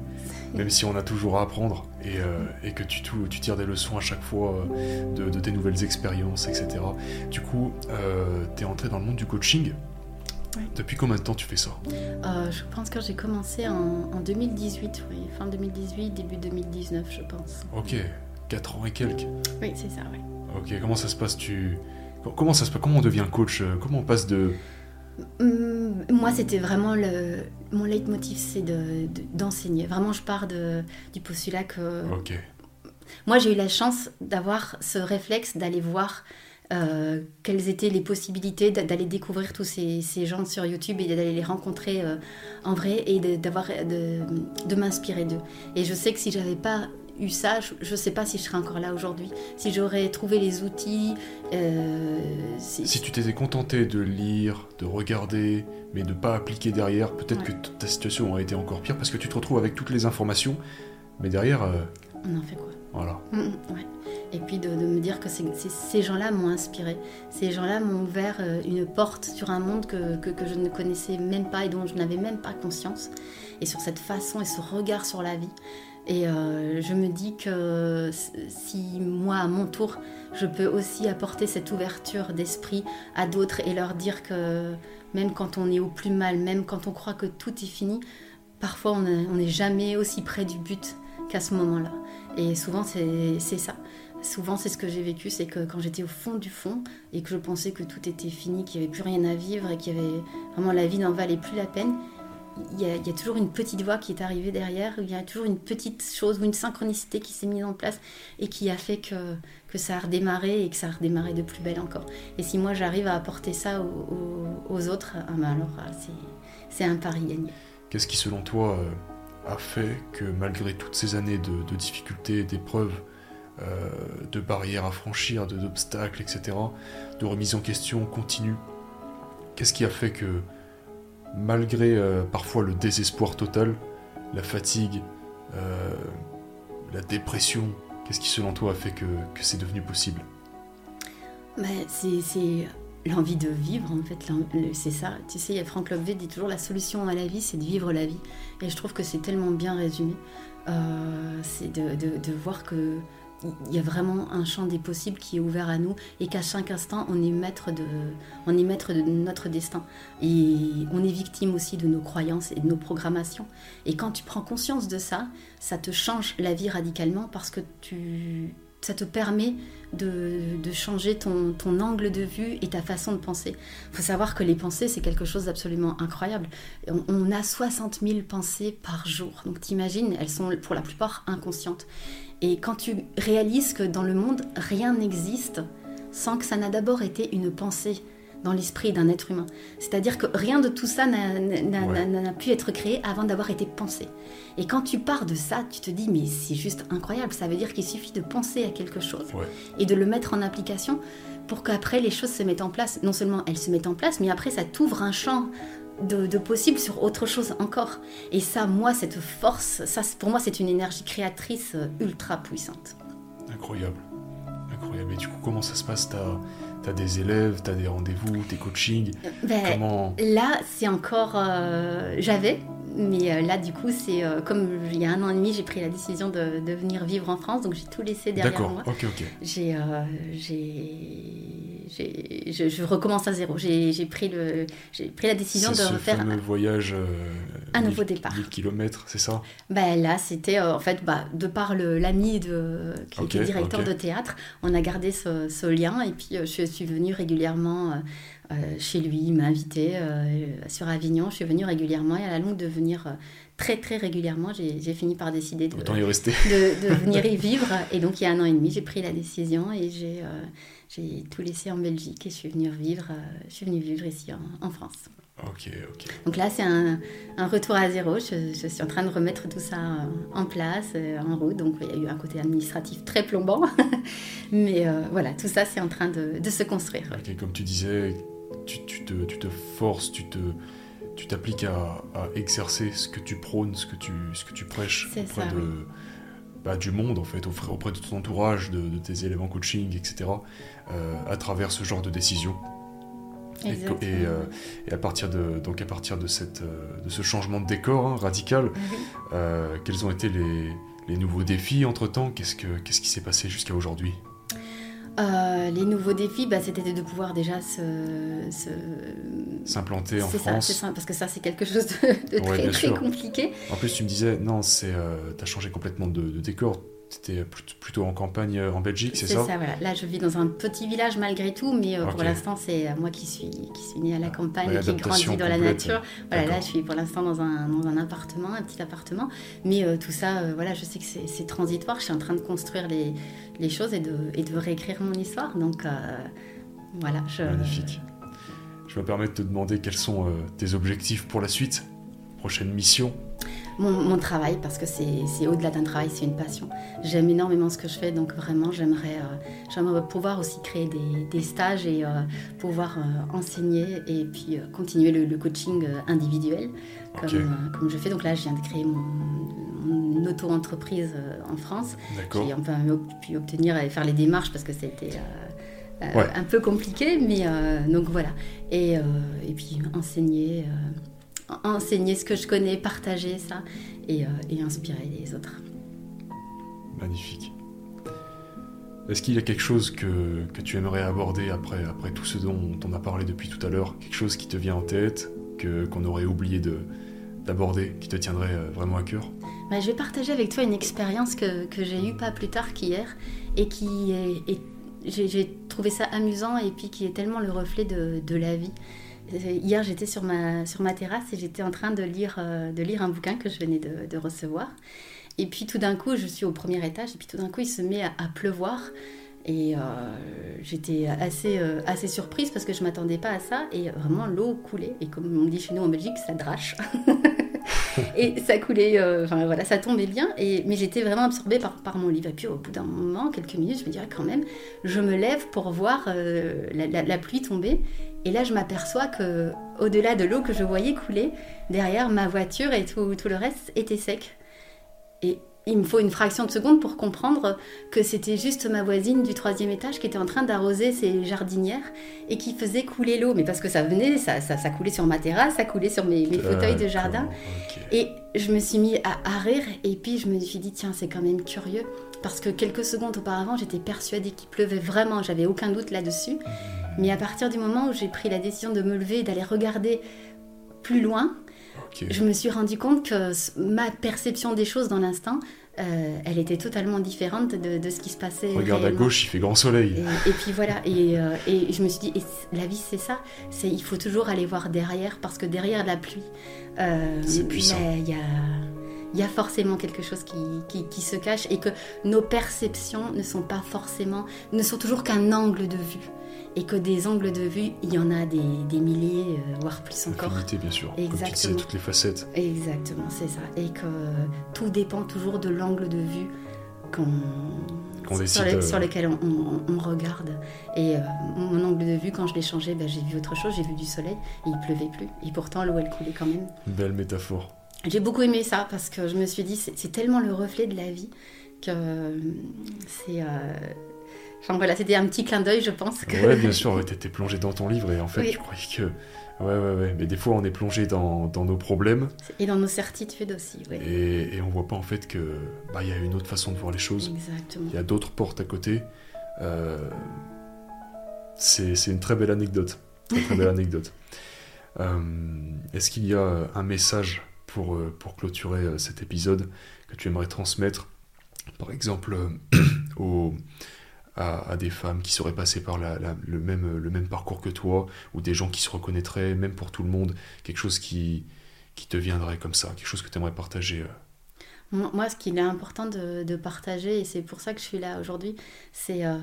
même si on a toujours à apprendre et, euh, que tu, tu, tires des leçons à chaque fois euh, de, tes nouvelles expériences, etc. Du coup, euh, tu es entré dans le monde du coaching. Depuis combien de temps tu fais ça? Je pense que j'ai commencé en, 2018, oui, fin 2018, début 2019, je pense. Ok, 4 ans et quelques. Oui, c'est ça, oui. Ok, comment ça se passe tu... Comment ça se passe Comment on devient coach? Comment on passe de moi, c'était vraiment le, mon leitmotiv, c'est d'enseigner. De, vraiment, je pars de, du postulat que. Moi, j'ai eu la chance d'avoir ce réflexe d'aller voir euh, quelles étaient les possibilités d'aller découvrir tous ces, ces, gens sur YouTube et d'aller les rencontrer euh, en vrai et d'avoir de, de m'inspirer d'eux. Et je sais que si j'avais pas eu ça, je ne sais pas si je serais encore là aujourd'hui. Si j'aurais trouvé les outils. Euh, si... tu t'étais contenté de lire, de regarder, mais de ne pas appliquer derrière, peut-être que ta situation aurait été encore pire parce que tu te retrouves avec toutes les informations, mais derrière. Euh, On en fait quoi? Voilà. Mm, mm, Et puis de, me dire que ces gens-là m'ont inspiré. Ces gens-là m'ont ouvert euh, une porte sur un monde que, que, que je ne connaissais même pas et dont je n'avais même pas conscience. Et sur cette façon et ce regard sur la vie. Et euh, je me dis que si moi, à mon tour, je peux aussi apporter cette ouverture d'esprit à d'autres et leur dire que même quand on est au plus mal, même quand on croit que tout est fini, parfois on n'est jamais aussi près du but qu'à ce moment-là. Et souvent, c'est ça. Souvent, c'est ce que j'ai vécu, c'est que quand j'étais au fond du fond et que je pensais que tout était fini, qu'il n'y avait plus rien à vivre et qu'il y avait vraiment la vie n'en valait plus la peine, il y, a, toujours une petite voix qui est arrivée derrière, il y a toujours une petite chose ou une synchronicité qui s'est mise en place et qui a fait que, que ça a redémarré et que ça a redémarré de plus belle encore. Et si moi j'arrive à apporter ça aux, autres, ah ben alors c'est un pari gagné. Qu'est-ce qui selon toi a fait que malgré toutes ces années de, difficultés, d'épreuves, euh, de barrières à franchir, d'obstacles, etc., de remise en question continue, qu'est-ce qui a fait que malgré euh, parfois le désespoir total, la fatigue, euh, la dépression, qu'est-ce qui selon toi a fait que, que c'est devenu possible? Bah, C'est l'envie de vivre, en fait, c'est ça. Tu sais, Franck Lobvé dit toujours la solution à la vie, c'est de vivre la vie. Et je trouve que c'est tellement bien résumé. Euh, c'est de, de, de, voir que il y a vraiment un champ des possibles qui est ouvert à nous et qu'à chaque instant on est maître de on est maître de notre destin et on est victime aussi de nos croyances et de nos programmations et quand tu prends conscience de ça ça te change la vie radicalement parce que tu ça te permet de, changer ton, ton, angle de vue et ta façon de penser. Il faut savoir que les pensées, c'est quelque chose d'absolument incroyable. On, on, a 60 000 pensées par jour. Donc t'imagines, elles sont pour la plupart inconscientes. Et quand tu réalises que dans le monde, rien n'existe sans que ça n'a d'abord été une pensée dans l'esprit d'un être humain. C'est-à-dire que rien de tout ça n'a ouais. pu être créé avant d'avoir été pensé. Et quand tu pars de ça, tu te dis, mais c'est juste incroyable, ça veut dire qu'il suffit de penser à quelque chose ouais. et de le mettre en application pour qu'après les choses se mettent en place. Non seulement elles se mettent en place, mais après ça t'ouvre un champ de, de, possible sur autre chose encore. Et ça, moi, cette force, ça, pour moi, c'est une énergie créatrice euh, ultra puissante. Incroyable. Incroyable. Et du coup, comment ça se passe? T'as des élèves, t'as des rendez-vous, tes coachings? Ben, Comment... Là, c'est encore... Euh, J'avais, mais euh, là, du coup, c'est euh, comme il y a un an et demi, j'ai pris la décision de, de, venir vivre en France, donc j'ai tout laissé derrière moi. D'accord, ok, ok. J'ai... Je, je, recommence à zéro. J'ai pris, le, pris la décision de ce faire fameux un, voyage euh, un nouveau départ. 1000 km, c'est ça? Bah, Là, c'était euh, en fait, bah, de par l'ami qui okay, était directeur okay. de théâtre, on a gardé ce, ce, lien et puis euh, je suis venue régulièrement euh, chez lui, il m'a invité euh, sur Avignon, je suis venue régulièrement et à la longue de venir très très régulièrement, j'ai fini par décider de, de, de, venir y vivre. Et donc il y a un an et demi, j'ai pris la décision et j'ai euh, j'ai tout laissé en Belgique et je suis venue vivre, euh, je suis venue vivre ici en, en France. Ok, ok. Donc là, c'est un, un, retour à zéro. Je, je, suis en train de remettre tout ça en place, euh, en route. Donc il y a eu un côté administratif très plombant. Mais euh, voilà, tout ça, c'est en train de, de, se construire. Comme tu disais, tu, tu, te, tu te forces, tu te tu t'appliques à, à, exercer ce que tu prônes, ce que tu, ce que tu prêches auprès ça, de, oui. bah, du monde, en fait, auprès de ton entourage, de, de tes en coaching, etc., euh, à travers ce genre de. Et, et, euh, et, à partir de donc à partir de cette euh, de ce changement de décor hein, radical, quels ont été les, les nouveaux défis entre temps Qu'est-ce que qu'est-ce qui s'est passé jusqu'à aujourd'hui? Euh, les nouveaux défis, bah, c'était de pouvoir déjà se, s'implanter en France. C'est ça, parce que ça c'est quelque chose de, de très, ouais, très compliqué. En plus, tu me disais, non, c'est, euh, as changé complètement de, de décor. C'était plutôt en campagne euh, en Belgique, c'est ça C'est ça, voilà. Là, je vis dans un petit village malgré tout, mais euh, okay. pour l'instant, c'est moi qui suis, qui suis née à la campagne, qui grandit dans la nature. Voilà, là, je suis pour l'instant dans un, dans un appartement, un petit appartement. Mais euh, tout ça, euh, voilà, je sais que c'est transitoire. Je suis en train de construire les, les choses et de, et de réécrire mon histoire. Donc, euh, voilà. Je... Magnifique. Je me permets de te demander quels sont tes objectifs pour la suite? Prochaine mission? Mon, mon, travail parce que c'est au-delà d'un travail, c'est une passion. J'aime énormément ce que je fais, donc vraiment j'aimerais euh, pouvoir aussi créer des, des stages et euh, pouvoir euh, enseigner et puis euh, continuer le, le, coaching individuel comme, okay. comme, je fais. Donc là, je viens de créer mon, mon auto-entreprise en France. J'ai peu pu obtenir et faire les démarches parce que c'était... Ouais. un peu compliqué, mais donc voilà. Et, et puis enseigner enseigner ce que je connais, partager ça et, euh, et inspirer les autres. Magnifique. Est-ce qu'il y a quelque chose que, que, tu aimerais aborder après, après tout ce dont on a parlé depuis tout à l'heure? Quelque chose qui te vient en tête, que, qu'on aurait oublié de, d'aborder, qui te tiendrait euh, vraiment à cœur? Bah, Je vais partager avec toi une expérience que, que j'ai eue pas plus tard qu'hier et qui est, est j'ai, j'ai trouvé ça amusant et puis qui est tellement le reflet de, de la vie Hier, j'étais sur ma, sur ma terrasse et j'étais en train de lire, de lire un bouquin que je venais de, recevoir. Et puis tout d'un coup, je suis au premier étage, et puis tout d'un coup, il se met à, pleuvoir. Et euh, j'étais assez, euh, assez surprise parce que je ne m'attendais pas à ça. Et vraiment, l'eau coulait. Et comme on dit chez nous en Belgique, ça drache. et ça coulait, euh, enfin voilà, ça tombait bien. Et, mais j'étais vraiment absorbée par, mon livre. Et puis au bout d'un moment, quelques minutes, je me dirais quand même, je me lève pour voir la, la, pluie tomber. Et là, je m'aperçois que au-delà de l'eau que je voyais couler, derrière ma voiture et tout, tout le reste était sec. Et il me faut une fraction de seconde pour comprendre que c'était juste ma voisine du troisième étage qui était en train d'arroser ses jardinières et qui faisait couler l'eau. Mais parce que ça venait, ça, ça, coulait sur ma terrasse, ça coulait sur mes, fauteuils de jardin. Et je me suis mis à, rire et puis je me suis dit, tiens, c'est quand même curieux. Parce que quelques secondes auparavant, j'étais persuadée qu'il pleuvait vraiment, j'avais aucun doute là-dessus. Mmh. Mais à partir du moment où j'ai pris la décision de me lever et d'aller regarder plus loin, je me suis rendu compte que ma perception des choses dans l'instant, euh, elle était totalement différente de, ce qui se passait. Regarde à gauche, il fait grand soleil. Et, puis voilà, et, euh, et, je me suis dit, la vie c'est ça, c'est il faut toujours aller voir derrière, parce que derrière la pluie, euh, il y a il y a forcément quelque chose qui, qui, qui, se cache et que nos perceptions ne sont pas forcément, ne sont toujours qu'un angle de vue et que des angles de vue, il y en a des, des milliers, euh, voire plus encore. Infinité, bien sûr. Exactement. toutes les facettes. Exactement, c'est ça. Et que tout dépend toujours de l'angle de vue qu'on sur, sur, lequel on, on, regarde. Et euh, mon angle de vue, quand je l'ai changé, ben, j'ai vu autre chose, j'ai vu du soleil, et il pleuvait plus. Et pourtant, l'eau, elle coulait quand même. Belle métaphore. J'ai beaucoup aimé ça, parce que je me suis dit, c'est tellement le reflet de la vie que c'est... Euh, Enfin voilà, c'était un petit clin d'œil, je pense. Que... Ouais, bien sûr, tu étais plongé dans ton livre et en fait, je croyais que. Ouais, ouais, ouais. Mais des fois, on est plongé dans, dans nos problèmes. Et dans nos certitudes aussi, oui. Et, et on voit pas en fait que bah il y a une autre façon de voir les choses. Exactement. Il y a d'autres portes à côté. Euh, c'est une très belle anecdote. Très, très belle anecdote. Euh, est-ce qu'il y a un message pour, euh, pour clôturer cet épisode que tu aimerais transmettre, par exemple, aux à, des femmes qui seraient passées par le, même, parcours que toi, ou des gens qui se reconnaîtraient, même pour tout le monde, quelque chose qui, qui te viendrait comme ça, quelque chose que tu aimerais partager euh. Moi, ce qu'il est important de, partager, et c'est pour ça que je suis là aujourd'hui, c'est euh,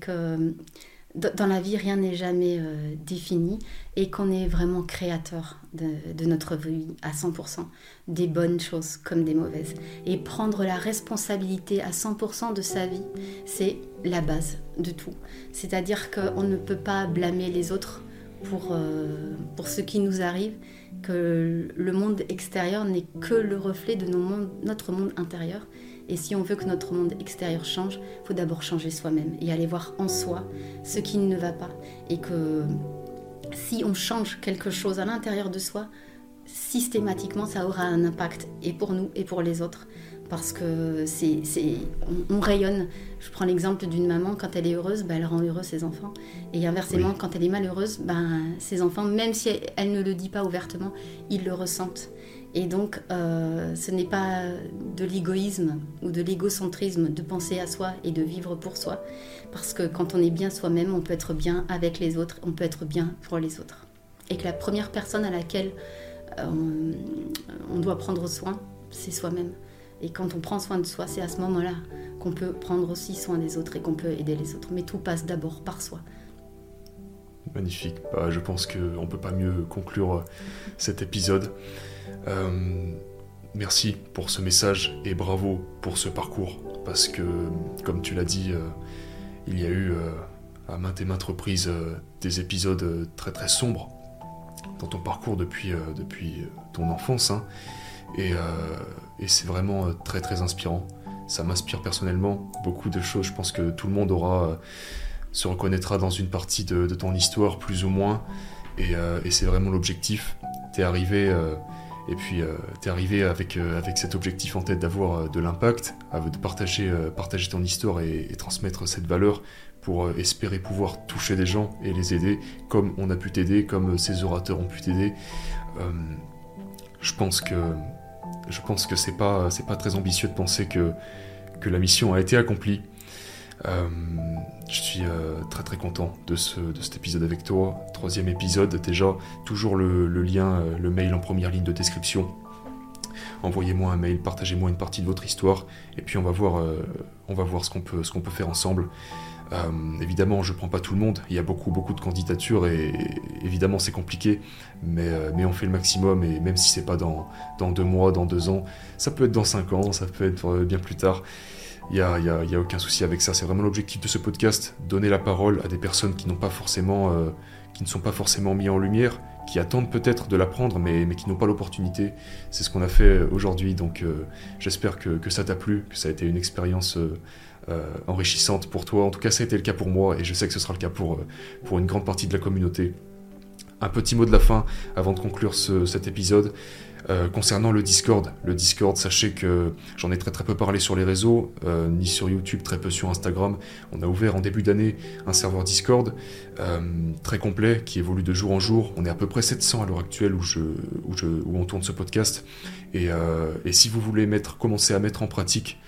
que dans la vie, rien n'est jamais euh, défini et qu'on est vraiment créateur de, notre vie à 100%, des bonnes choses comme des mauvaises. Et prendre la responsabilité à 100% de sa vie, c'est la base de tout. C'est-à-dire qu'on ne peut pas blâmer les autres pour, euh, pour ce qui nous arrive, que le monde extérieur n'est que le reflet de notre monde intérieur et si on veut que notre monde extérieur change, il faut d'abord changer soi-même et aller voir en soi ce qui ne va pas. Et que si on change quelque chose à l'intérieur de soi, systématiquement, ça aura un impact et pour nous et pour les autres. Parce que c'est, on, rayonne. Je prends l'exemple d'une maman, quand elle est heureuse, ben, elle rend heureux ses enfants. Et inversement, quand elle est malheureuse, ben, ses enfants, même si elle ne le dit pas ouvertement, ils le ressentent. Et donc, euh, ce n'est pas de l'égoïsme ou de l'égocentrisme de penser à soi et de vivre pour soi. Parce que quand on est bien soi-même, on peut être bien avec les autres, on peut être bien pour les autres. Et que la première personne à laquelle euh, on, doit prendre soin, c'est soi-même. Et quand on prend soin de soi, c'est à ce moment-là qu'on peut prendre aussi soin des autres et qu'on peut aider les autres. Mais tout passe d'abord par soi. Magnifique. Bah, je pense qu'on ne peut pas mieux conclure cet épisode. Euh, merci pour ce message et bravo pour ce parcours. Parce que, comme tu l'as dit, euh, il y a eu euh, à maintes et maintes reprises des épisodes très très sombres dans ton parcours depuis, depuis ton enfance. Hein. Et, c'est vraiment très très inspirant. Ça m'inspire personnellement beaucoup de choses. Je pense que tout le monde aura se reconnaîtra dans une partie de, ton histoire, plus ou moins. Et, et c'est vraiment l'objectif. T'es arrivé et puis, euh, tu es arrivé avec, euh, avec cet objectif en tête d'avoir euh, de l'impact, de partager, partager ton histoire et, transmettre cette valeur pour espérer pouvoir toucher des gens et les aider comme on a pu t'aider, comme ces orateurs ont pu t'aider. je pense que je pense que c'est pas pas très ambitieux de penser que que la mission a été accomplie. Je suis très très content de, ce, de cet épisode avec toi. Troisième épisode, déjà, toujours le, lien, le mail en première ligne de description envoyez-moi un mail, partagez-moi une partie de votre histoire, et puis on va voir, euh, on va voir ce qu'on peut, peut faire ensemble. Euh, évidemment, je prends pas tout le monde, il y a beaucoup, beaucoup de candidatures, et, évidemment c'est compliqué, mais, euh, mais on fait le maximum, et même si c'est pas dans, dans deux mois, dans deux ans, ça peut être dans cinq ans, ça peut être bien plus tard. Il n'y a, a, a, aucun souci avec ça. C'est vraiment l'objectif de ce podcast, donner la parole à des personnes qui n'ont pas forcément, qui ne sont pas forcément mis en lumière, qui attendent peut-être de l'apprendre, mais, mais qui n'ont pas l'opportunité. C'est ce qu'on a fait aujourd'hui, donc euh, j'espère que, que, ça t'a plu, que ça a été une expérience euh, euh, enrichissante pour toi. En tout cas, ça a été le cas pour moi, et je sais que ce sera le cas pour, pour une grande partie de la communauté. Un petit mot de la fin avant de conclure ce, cet épisode. Euh, concernant le Discord, le Discord, sachez que j'en ai très très peu parlé sur les réseaux, euh, ni sur YouTube, très peu sur Instagram. On a ouvert en début d'année un serveur Discord euh, très complet qui évolue de jour en jour. On est à peu près 700 à l'heure actuelle où, on tourne ce podcast. Et, si vous voulez commencer à mettre en pratique,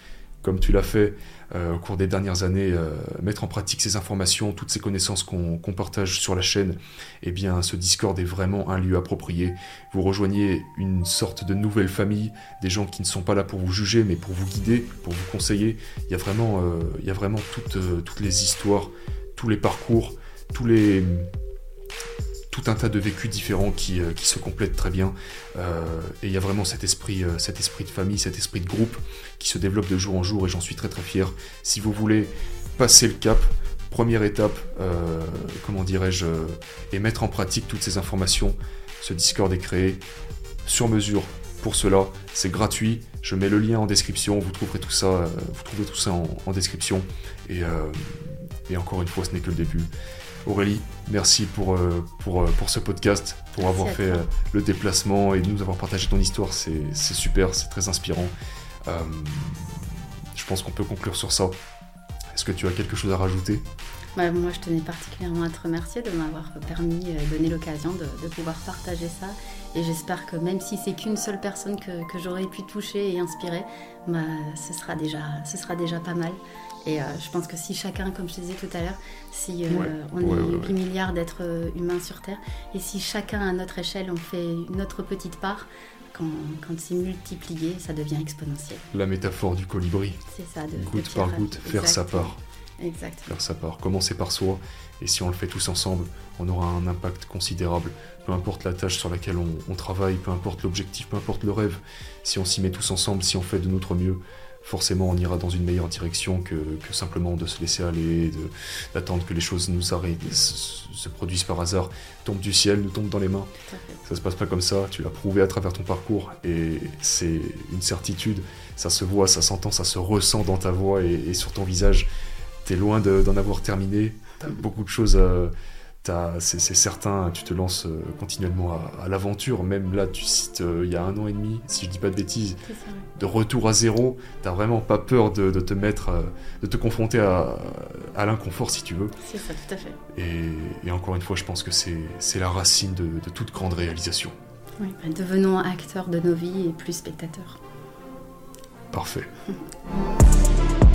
comme tu l'as fait, euh, au cours des dernières années, euh, mettre en pratique ces informations, toutes ces connaissances qu'on partage sur la chaîne, eh bien, ce Discord est vraiment un lieu approprié. Vous rejoignez une sorte de nouvelle famille, des gens qui ne sont pas là pour vous juger, mais pour vous guider, pour vous conseiller. Il y a vraiment, euh, il y a vraiment toutes, toutes les histoires, tous les parcours, tous les tout un tas de vécus différents qui, euh, se complètent très bien. Euh, et il y a vraiment cet esprit, euh, cet esprit de famille, cet esprit de groupe qui se développe de jour en jour et j'en suis très très fier. Si vous voulez passer le cap, première étape, comment dirais-je, et mettre en pratique toutes ces informations, ce Discord est créé sur mesure pour cela. C'est gratuit. Je mets le lien en description. Vous trouverez tout ça, vous tout ça en, description. Et encore une fois, ce n'est que le début. Aurélie, merci pour, euh, pour, euh, pour ce podcast, pour avoir fait euh, le déplacement et nous avoir partagé ton histoire. C'est super, c'est très inspirant. je pense qu'on peut conclure sur ça. Est-ce que tu as quelque chose à rajouter? Bah, moi, je tenais particulièrement à te remercier de m'avoir permis, donné l'occasion de, de, pouvoir partager ça. Et j'espère que même si c'est qu'une seule personne que, que j'aurais pu toucher et inspirer, bah, ce, sera déjà, ce sera déjà pas mal. Et euh, je pense que si chacun, comme je disais tout à l'heure, si euh, on est 8 milliards d'êtres euh, humains sur Terre, et si chacun à notre échelle, on fait notre petite part, quand, quand c'est multiplié, ça devient exponentiel. La métaphore du colibri. C'est ça, de, goutte par goutte, faire sa part. Exactement. Faire sa part. Commencer par soi, et si on le fait tous ensemble, on aura un impact considérable. Peu importe la tâche sur laquelle on, on travaille, peu importe l'objectif, peu importe le rêve, si on s'y met tous ensemble, si on fait de notre mieux, forcément on ira dans une meilleure direction que, simplement de se laisser aller, d'attendre que les choses nous arrivent, se, produisent par hasard, tombent du ciel, nous tombent dans les mains. Ça se passe pas comme ça, tu l'as prouvé à travers ton parcours et c'est une certitude, ça se voit, ça s'entend, ça se ressent dans ta voix et, sur ton visage. T'es loin d'en avoir terminé, t'as beaucoup de choses à c'est certain, tu te lances euh, continuellement à, l'aventure. Même là, tu cites euh, il y a un an et demi, si je dis pas de bêtises, de retour à zéro. T'as vraiment pas peur de, te mettre, euh, de te confronter à, l'inconfort si tu veux. C'est ça, tout à fait. Et, encore une fois, je pense que c'est la racine de, de, toute grande réalisation. Oui, bah, devenons acteurs de nos vies et plus spectateurs. Parfait.